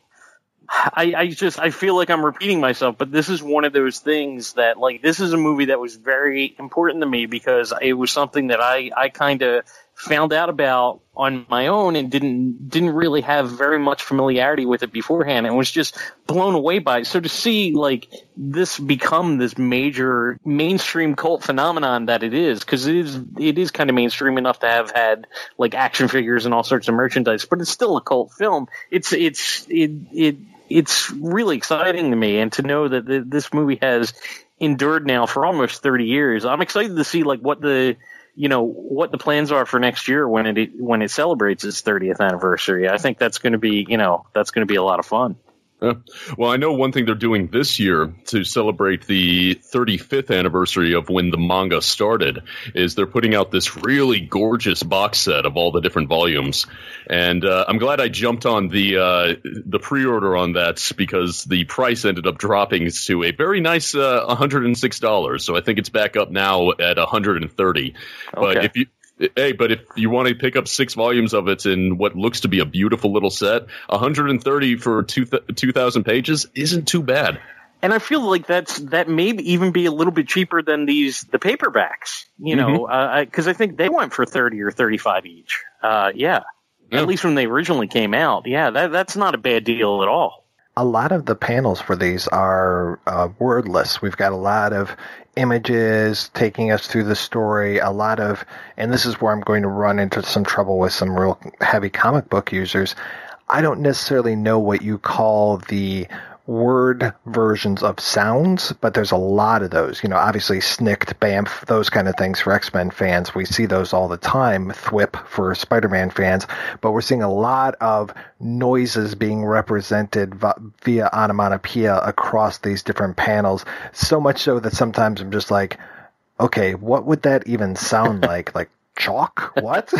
I, I just I feel like I'm repeating myself, but this is one of those things that like this is a movie that was very important to me because it was something that I I kind of found out about on my own and didn't didn't really have very much familiarity with it beforehand and was just blown away by it. So to see like this become this major mainstream cult phenomenon that it is, because it is it is kind of mainstream enough to have had like action figures and all sorts of merchandise, but it's still a cult film. It's it's it it it's really exciting to me, and to know that th- this movie has endured now for almost 30 years. I'm excited to see like what the you know what the plans are for next year when it when it celebrates its 30th anniversary. I think that's going to be you know that's going to be a lot of fun.
Well, I know one thing they're doing this year to celebrate the 35th anniversary of when the manga started is they're putting out this really gorgeous box set of all the different volumes, and uh, I'm glad I jumped on the uh, the pre-order on that because the price ended up dropping to a very nice uh, 106 dollars. So I think it's back up now at 130. But
Okay.
if you Hey, but if you want to pick up six volumes of it in what looks to be a beautiful little set, 130 for two th- 2,000 pages isn't too bad.
And I feel like that's that may even be a little bit cheaper than these the paperbacks. You know, because I think they went for 30 or 35 each. Uh, yeah.
Yeah.
At least when they originally came out. Yeah, that that's not a bad deal at all.
a lot of the panels for these are uh, wordless. We've got a lot of images taking us through the story, a lot of, and this is where I'm going to run into some trouble with some real heavy comic book users. I don't necessarily know what you call the word versions of sounds, but there's a lot of those. You know, obviously Snikt, Bamf, those kind of things for X-Men fans. We see those all the time. Thwip for Spider-Man fans, but we're seeing a lot of noises being represented via onomatopoeia across these different panels. So much so that sometimes I'm just like, okay, what would that even sound [laughs] like? Like chalk? What?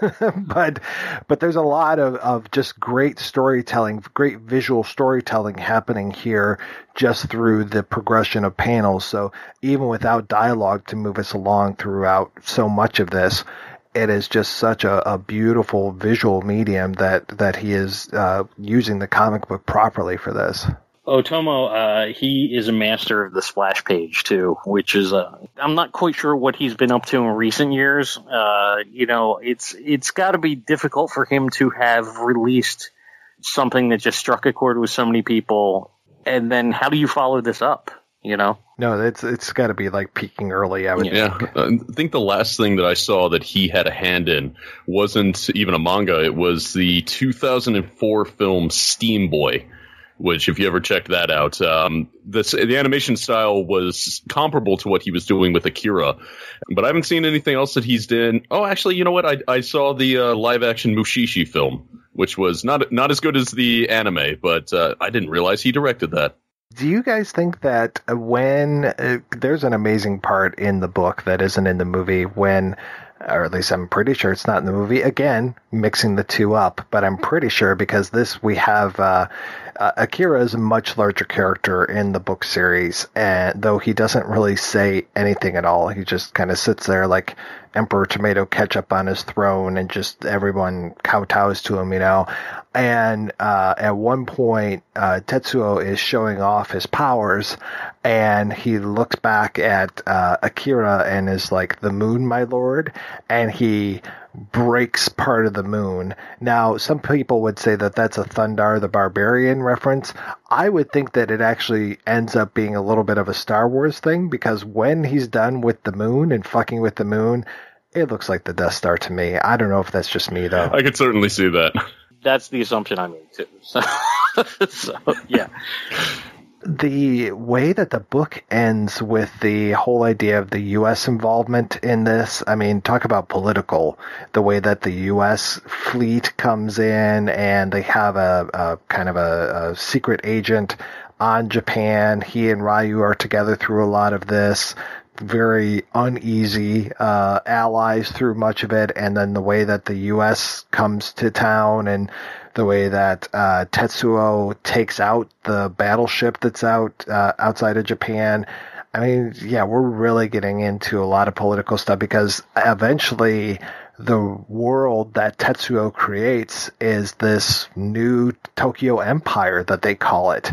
[laughs] but but there's a lot of, of just great storytelling, great visual storytelling happening here just through the progression of panels. So even without dialogue to move us along throughout so much of this, it is just such a, a beautiful visual medium that that he is uh, using the comic book properly for this.
Otomo, uh, he is a master of the splash page too, which is uh, I'm not quite sure what he's been up to in recent years. Uh, you know, it's it's got to be difficult for him to have released something that just struck a chord with so many people, and then how do you follow this up? You know,
No, it's it's got to be like peaking early. I would
Yeah, I think the last thing that I saw that he had a hand in wasn't even a manga. It was the 2004 film Steamboy, which, if you ever checked that out, um, this the animation style was comparable to what he was doing with Akira, but I haven't seen anything else that he's done. Oh, actually, you know what? I I saw the uh, live action Mushishi film, which was not not as good as the anime, but uh, I didn't realize he directed that.
Do you guys think that when uh, there's an amazing part in the book that isn't in the movie when or at least I'm pretty sure it's not in the movie. Again, mixing the two up, but I'm pretty sure because this we have uh, uh, Akira is a much larger character in the book series, and though he doesn't really say anything at all, he just kind of sits there like Emperor Tomato Ketchup on his throne, and just everyone kowtows to him, you know. And uh, at one point, uh, Tetsuo is showing off his powers, and he looks back at uh, Akira and is like, "The moon, my lord," and he breaks part of the moon. Now, some people would say that that's a Thundarr the Barbarian reference. I would think that it actually ends up being a little bit of a Star Wars thing because when he's done with the moon and fucking with the moon, it looks like the Death Star to me. I don't know if that's just me though.
I could certainly see that.
that's the assumption I made too. So, [laughs] so yeah.
The way that the book ends with the whole idea of the U.S. involvement in this, I mean, talk about political. The way that the U.S. fleet comes in and they have a, a kind of a, a secret agent on Japan. He and Ryu are together through a lot of this. Very uneasy uh, allies through much of it, and then the way that the U.S. comes to town and the way that uh, Tetsuo takes out the battleship that's out uh, outside of Japan. I mean, yeah, we're really getting into a lot of political stuff because eventually the world that Tetsuo creates is this new Tokyo Empire that they call it.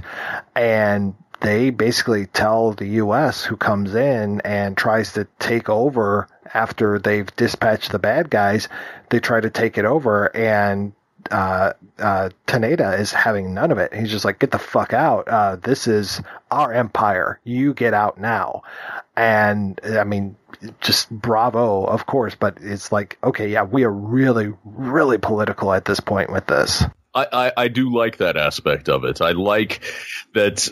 And they basically tell the U.S. who comes in and tries to take over after they've dispatched the bad guys, they try to take it over and uh, uh, Kaneda is having none of it. He's just like, get the fuck out. Uh, this is our empire. You get out now. And I mean, just bravo, of course, but it's like, okay, yeah, we are really, really political at this point with this.
I, I, I do like that aspect of it. I like that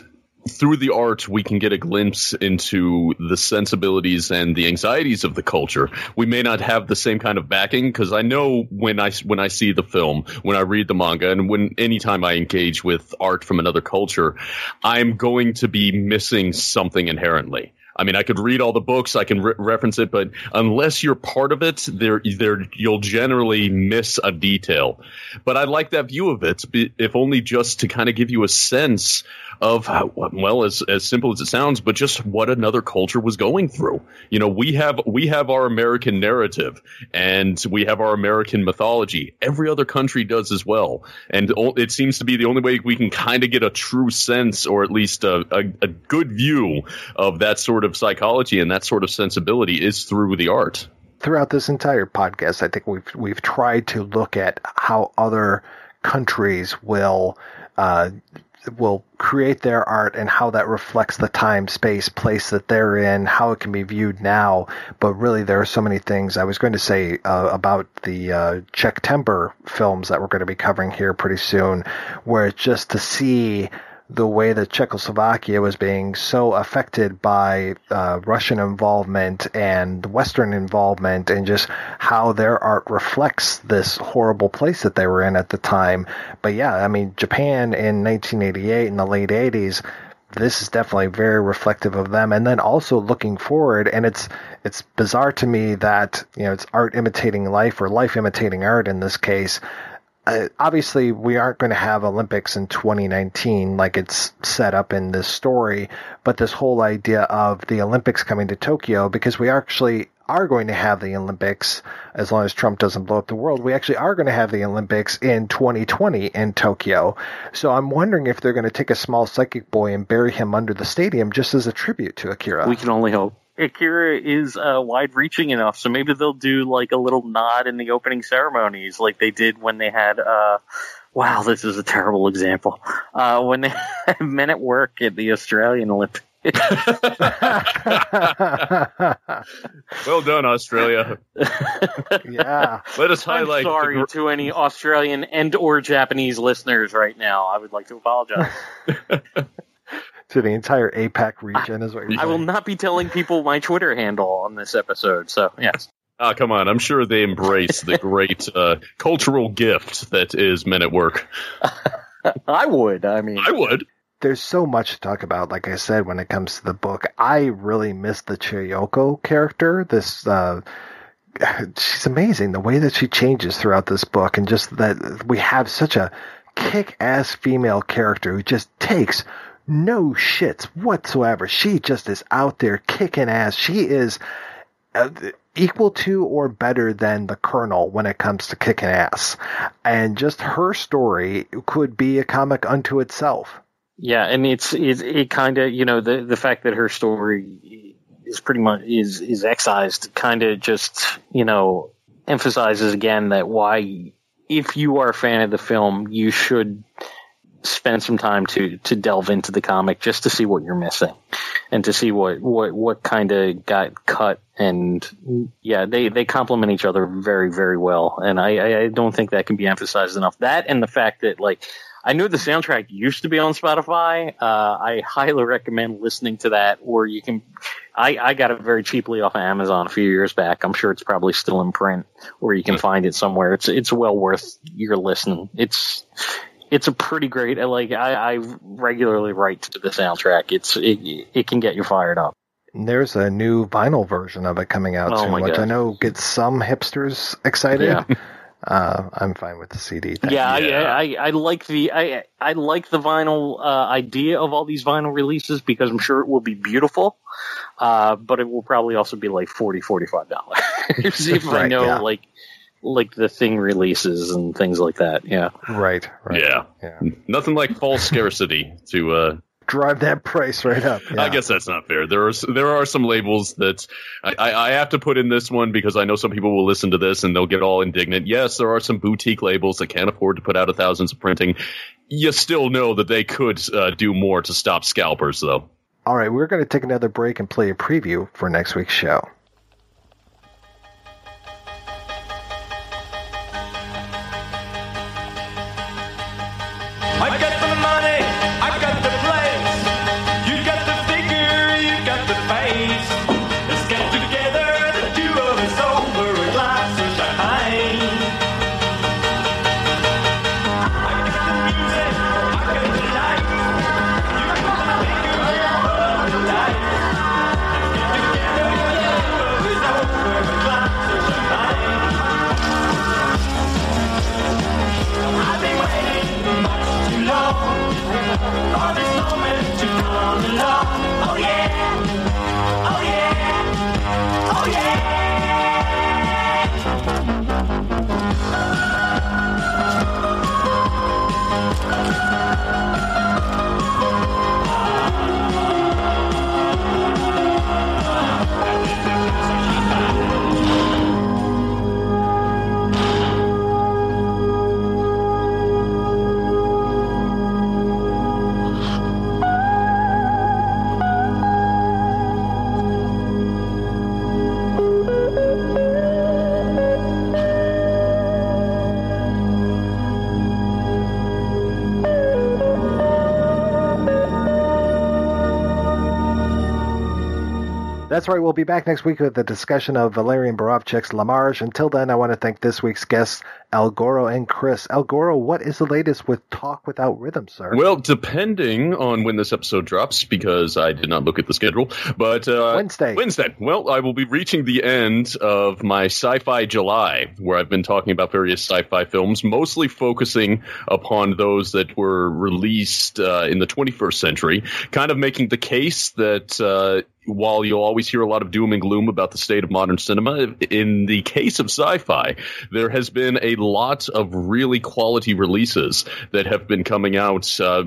through the art, we can get a glimpse into the sensibilities and the anxieties of the culture. We may not have the same kind of backing because I know when I when I see the film, when I read the manga, and when anytime I engage with art from another culture, I'm going to be missing something inherently. I mean, I could read all the books, I can re- reference it, but unless you're part of it, there, there, you'll generally miss a detail. But I like that view of it, if only just to kind of give you a sense of well, as as simple as it sounds, but just what another culture was going through. You know, we have we have our American narrative and we have our American mythology. Every other country does as well, and it seems to be the only way we can kind of get a true sense, or at least a, a, a good view of that sort of psychology and that sort of sensibility is through the art
throughout this entire podcast, I think we've we've tried to look at how other countries will uh, will create their art and how that reflects the time, space, place that they're in, how it can be viewed now. But really, there are so many things. I was going to say uh, about the uh, Czech Timber films that we're going to be covering here pretty soon, where just to see the way that Czechoslovakia was being so affected by uh, Russian involvement and Western involvement, and just how their art reflects this horrible place that they were in at the time. But yeah, I mean, Japan in 1988 in the late 80s. This is definitely very reflective of them, and then also looking forward. And it's it's bizarre to me that you know it's art imitating life or life imitating art in this case uh, obviously we aren't going to have Olympics in 2019 like it's set up in this story, but this whole idea of the Olympics coming to Tokyo because we actually are going to have the Olympics as long as Trump doesn't blow up the world. We actually are going to have the Olympics in 2020 in Tokyo. So I'm wondering if they're going to take a small psychic boy and bury him under the stadium just as a tribute to Akira.
We can only hope. Akira is uh, wide reaching enough, so maybe they'll do like a little nod in the opening ceremonies, like they did when they had. Uh, wow, this is a terrible example. Uh, when they [laughs] had Men at Work at the Australian Olympics. [laughs]
well done, Australia.
yeah.
Let us highlight.
I'm sorry
the...
to any Australian and or Japanese listeners right now. I would like to apologize [laughs]
to the entire APAC region, is what you're
I will not be telling people my Twitter handle on this episode. So yes.
Ah, oh, come on! I'm sure they embrace the [laughs] great uh, cultural gift that is Men at Work. [laughs]
I would. I mean,
I would.
There's so much to talk about. Like I said, when it comes to the book, I really miss the Chiyoko character. This. Uh, [sighs] she's amazing the way that she changes throughout this book and just that we have such a kick-ass female character who just takes no shits whatsoever. She just is out there kicking ass. She is uh, equal to or better than the Colonel when it comes to kicking ass. And just her story could be a comic unto itself.
Yeah, and it's, it's it kind of you know the the fact that her story is pretty much is is excised kind of just you know emphasizes again that why if you are a fan of the film you should spend some time to to delve into the comic just to see what you're missing and to see what what what kind of got cut and yeah they they complement each other very very well and I I don't think that can be emphasized enough that and the fact that like I knew the soundtrack used to be on Spotify. Uh, I highly recommend listening to that, or you can. I, I got it very cheaply off of Amazon a few years back. I'm sure it's probably still in print, or you can find it somewhere. It's it's well worth your listen. It's it's a pretty great. Like I, I regularly write to the soundtrack. It's it, it can get you fired up.
There's a new vinyl version of it coming out
oh
soon, which
God.
I know gets some hipsters excited.
Yeah. [laughs]
Uh, I'm fine with the CD. Thing.
Yeah, yeah. I, I, I like the I I like the vinyl uh, idea of all these vinyl releases because I'm sure it will be beautiful, uh, but it will probably also be like 40 45 dollars [laughs] if I know
yeah.
like like the thing releases and things like that. Yeah.
Right. Right.
Yeah. Nothing like false scarcity to uh,
Drive that price right up.
I guess that's not fair. There are there are some labels that I, I, I have to put in this one because I know some people will listen to this and they'll get all indignant. Yes, there are some boutique labels that can't afford to put out a thousands of printing. You still know that they could uh, do more to stop scalpers, though.
All right, we're going to take another break and play a preview for next week's show. We'll be back next week with a discussion of Walerian Borowczyk's La. Until then, I want to thank this week's guests, El Goro and Chris. El Goro, what is the latest with Talk Without Rhythm, sir?
Well, depending on when this episode drops, because I did not look at the schedule, but uh,
Wednesday.
Wednesday. Well, I will be reaching the end of my Sci-Fi July, where I've been talking about various sci-fi films, mostly focusing upon those that were released uh, in the 21st century, kind of making the case that. Uh, while you'll always hear a lot of doom and gloom about the state of modern cinema, in the case of sci-fi, there has been a lot of really quality releases that have been coming out uh,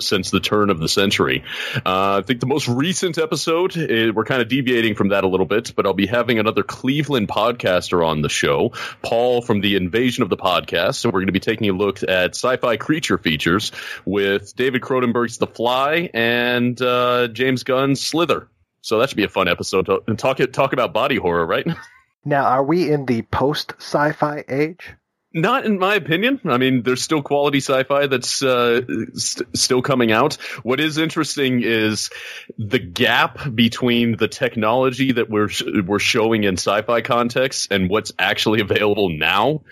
since the turn of the century. Uh, I think the most recent episode, eh, we're kind of deviating from that a little bit, but I'll be having another Cleveland podcaster on the show, Paul from the Invasion of the Podcast, and we're going to be taking a look at sci-fi creature features with David Cronenberg's The Fly and uh, James Gunn's Slither. So that should be a fun episode to talk talk about body horror, right? [laughs]
Now, are we in the post sci fi age?
Not in my opinion. I mean, there's still quality sci-fi that's uh, st- still coming out. What is interesting is the gap between the technology that we're sh- we're showing in sci-fi contexts and what's actually available now.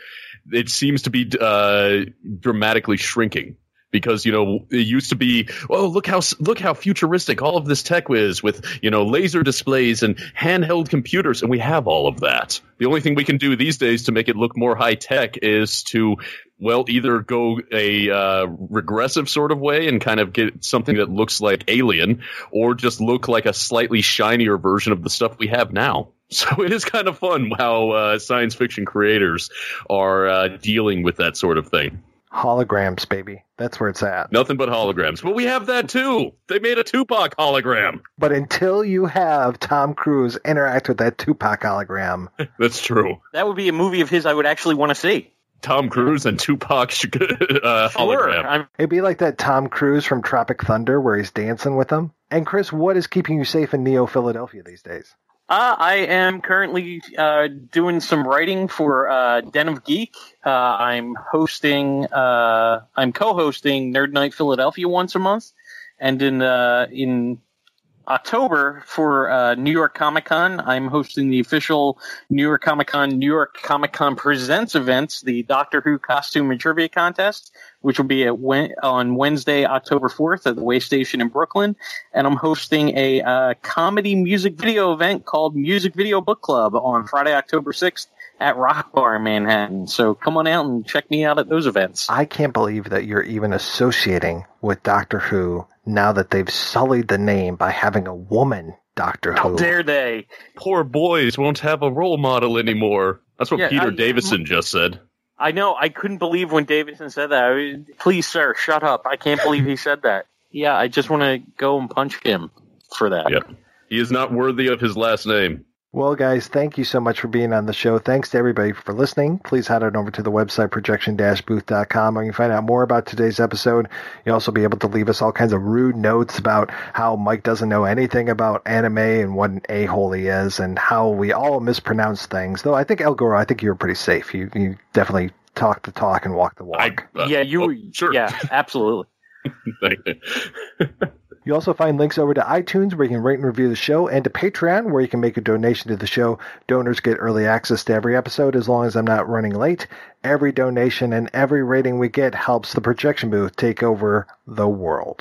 It seems to be uh, dramatically shrinking because you know it used to be oh look how look how futuristic all of this tech is with you know laser displays and handheld computers and we have all of that. The only thing we can do these days to make it look more high tech is to well either go a uh, regressive sort of way and kind of get something that looks like alien or just look like a slightly shinier version of the stuff we have now. [laughs] So it is kind of fun how uh, science fiction creators are uh, dealing with that sort of thing
Holograms, baby. That's where it's at.
Nothing but holograms. But we have that too. They made a Tupac hologram.
But until you have Tom Cruise interact with that Tupac hologram, [laughs]
That's true.
That would be a movie of his I would actually want to see.
Tom Cruise and Tupac [laughs] uh, hologram.
it'd be like that Tom Cruise from Tropic Thunder where he's dancing with them. And Chris, what is keeping you safe in Neo Philadelphia these days?
Uh, I am currently uh, doing some writing for uh, Den of Geek. Uh, I'm hosting, uh, I'm co-hosting Nerd Night Philadelphia once a month, and in uh, in October for New York Comic Con, I'm hosting the official New York Comic Con New York Comic Con Presents events, the Doctor Who costume and trivia contest, which will be at on Wednesday, October 4th at the Way Station in Brooklyn. And I'm hosting a uh, comedy music video event called Music Video Book Club on Friday, October 6th at Rock Bar in Manhattan. So come on out and check me out at those events.
I can't believe that you're even associating with Doctor Who now that they've sullied the name by having a woman Doctor
How
Who.
How dare they?
Poor boys won't have a role model anymore. That's what
Yeah,
Peter
I-
Davison just said.
I know. I couldn't believe when Davidson said that. I was- Please, sir, shut up. I can't believe he said that. Yeah, I just want to go and punch him for that.
Yep. He is not worthy of his last name.
Well, guys, thank you so much for being on the show. Thanks to everybody for listening. Please head on over to the website projection-booth.com where you can find out more about today's episode. You'll also be able to leave us all kinds of rude notes about how Mike doesn't know anything about anime and what an a-hole he is and how we all mispronounce things. Though I think El Goro, I think you were pretty safe. You you definitely talk the talk and walk the walk.
yeah, you.
oh, sure.
Yeah, absolutely. [laughs] [laughs]
You
also find links over to iTunes where you can rate and review the show and to Patreon where you can make a donation to the show. Donors get early access to every episode as long as I'm not running late. Every donation and every rating we get helps the projection booth take over the world.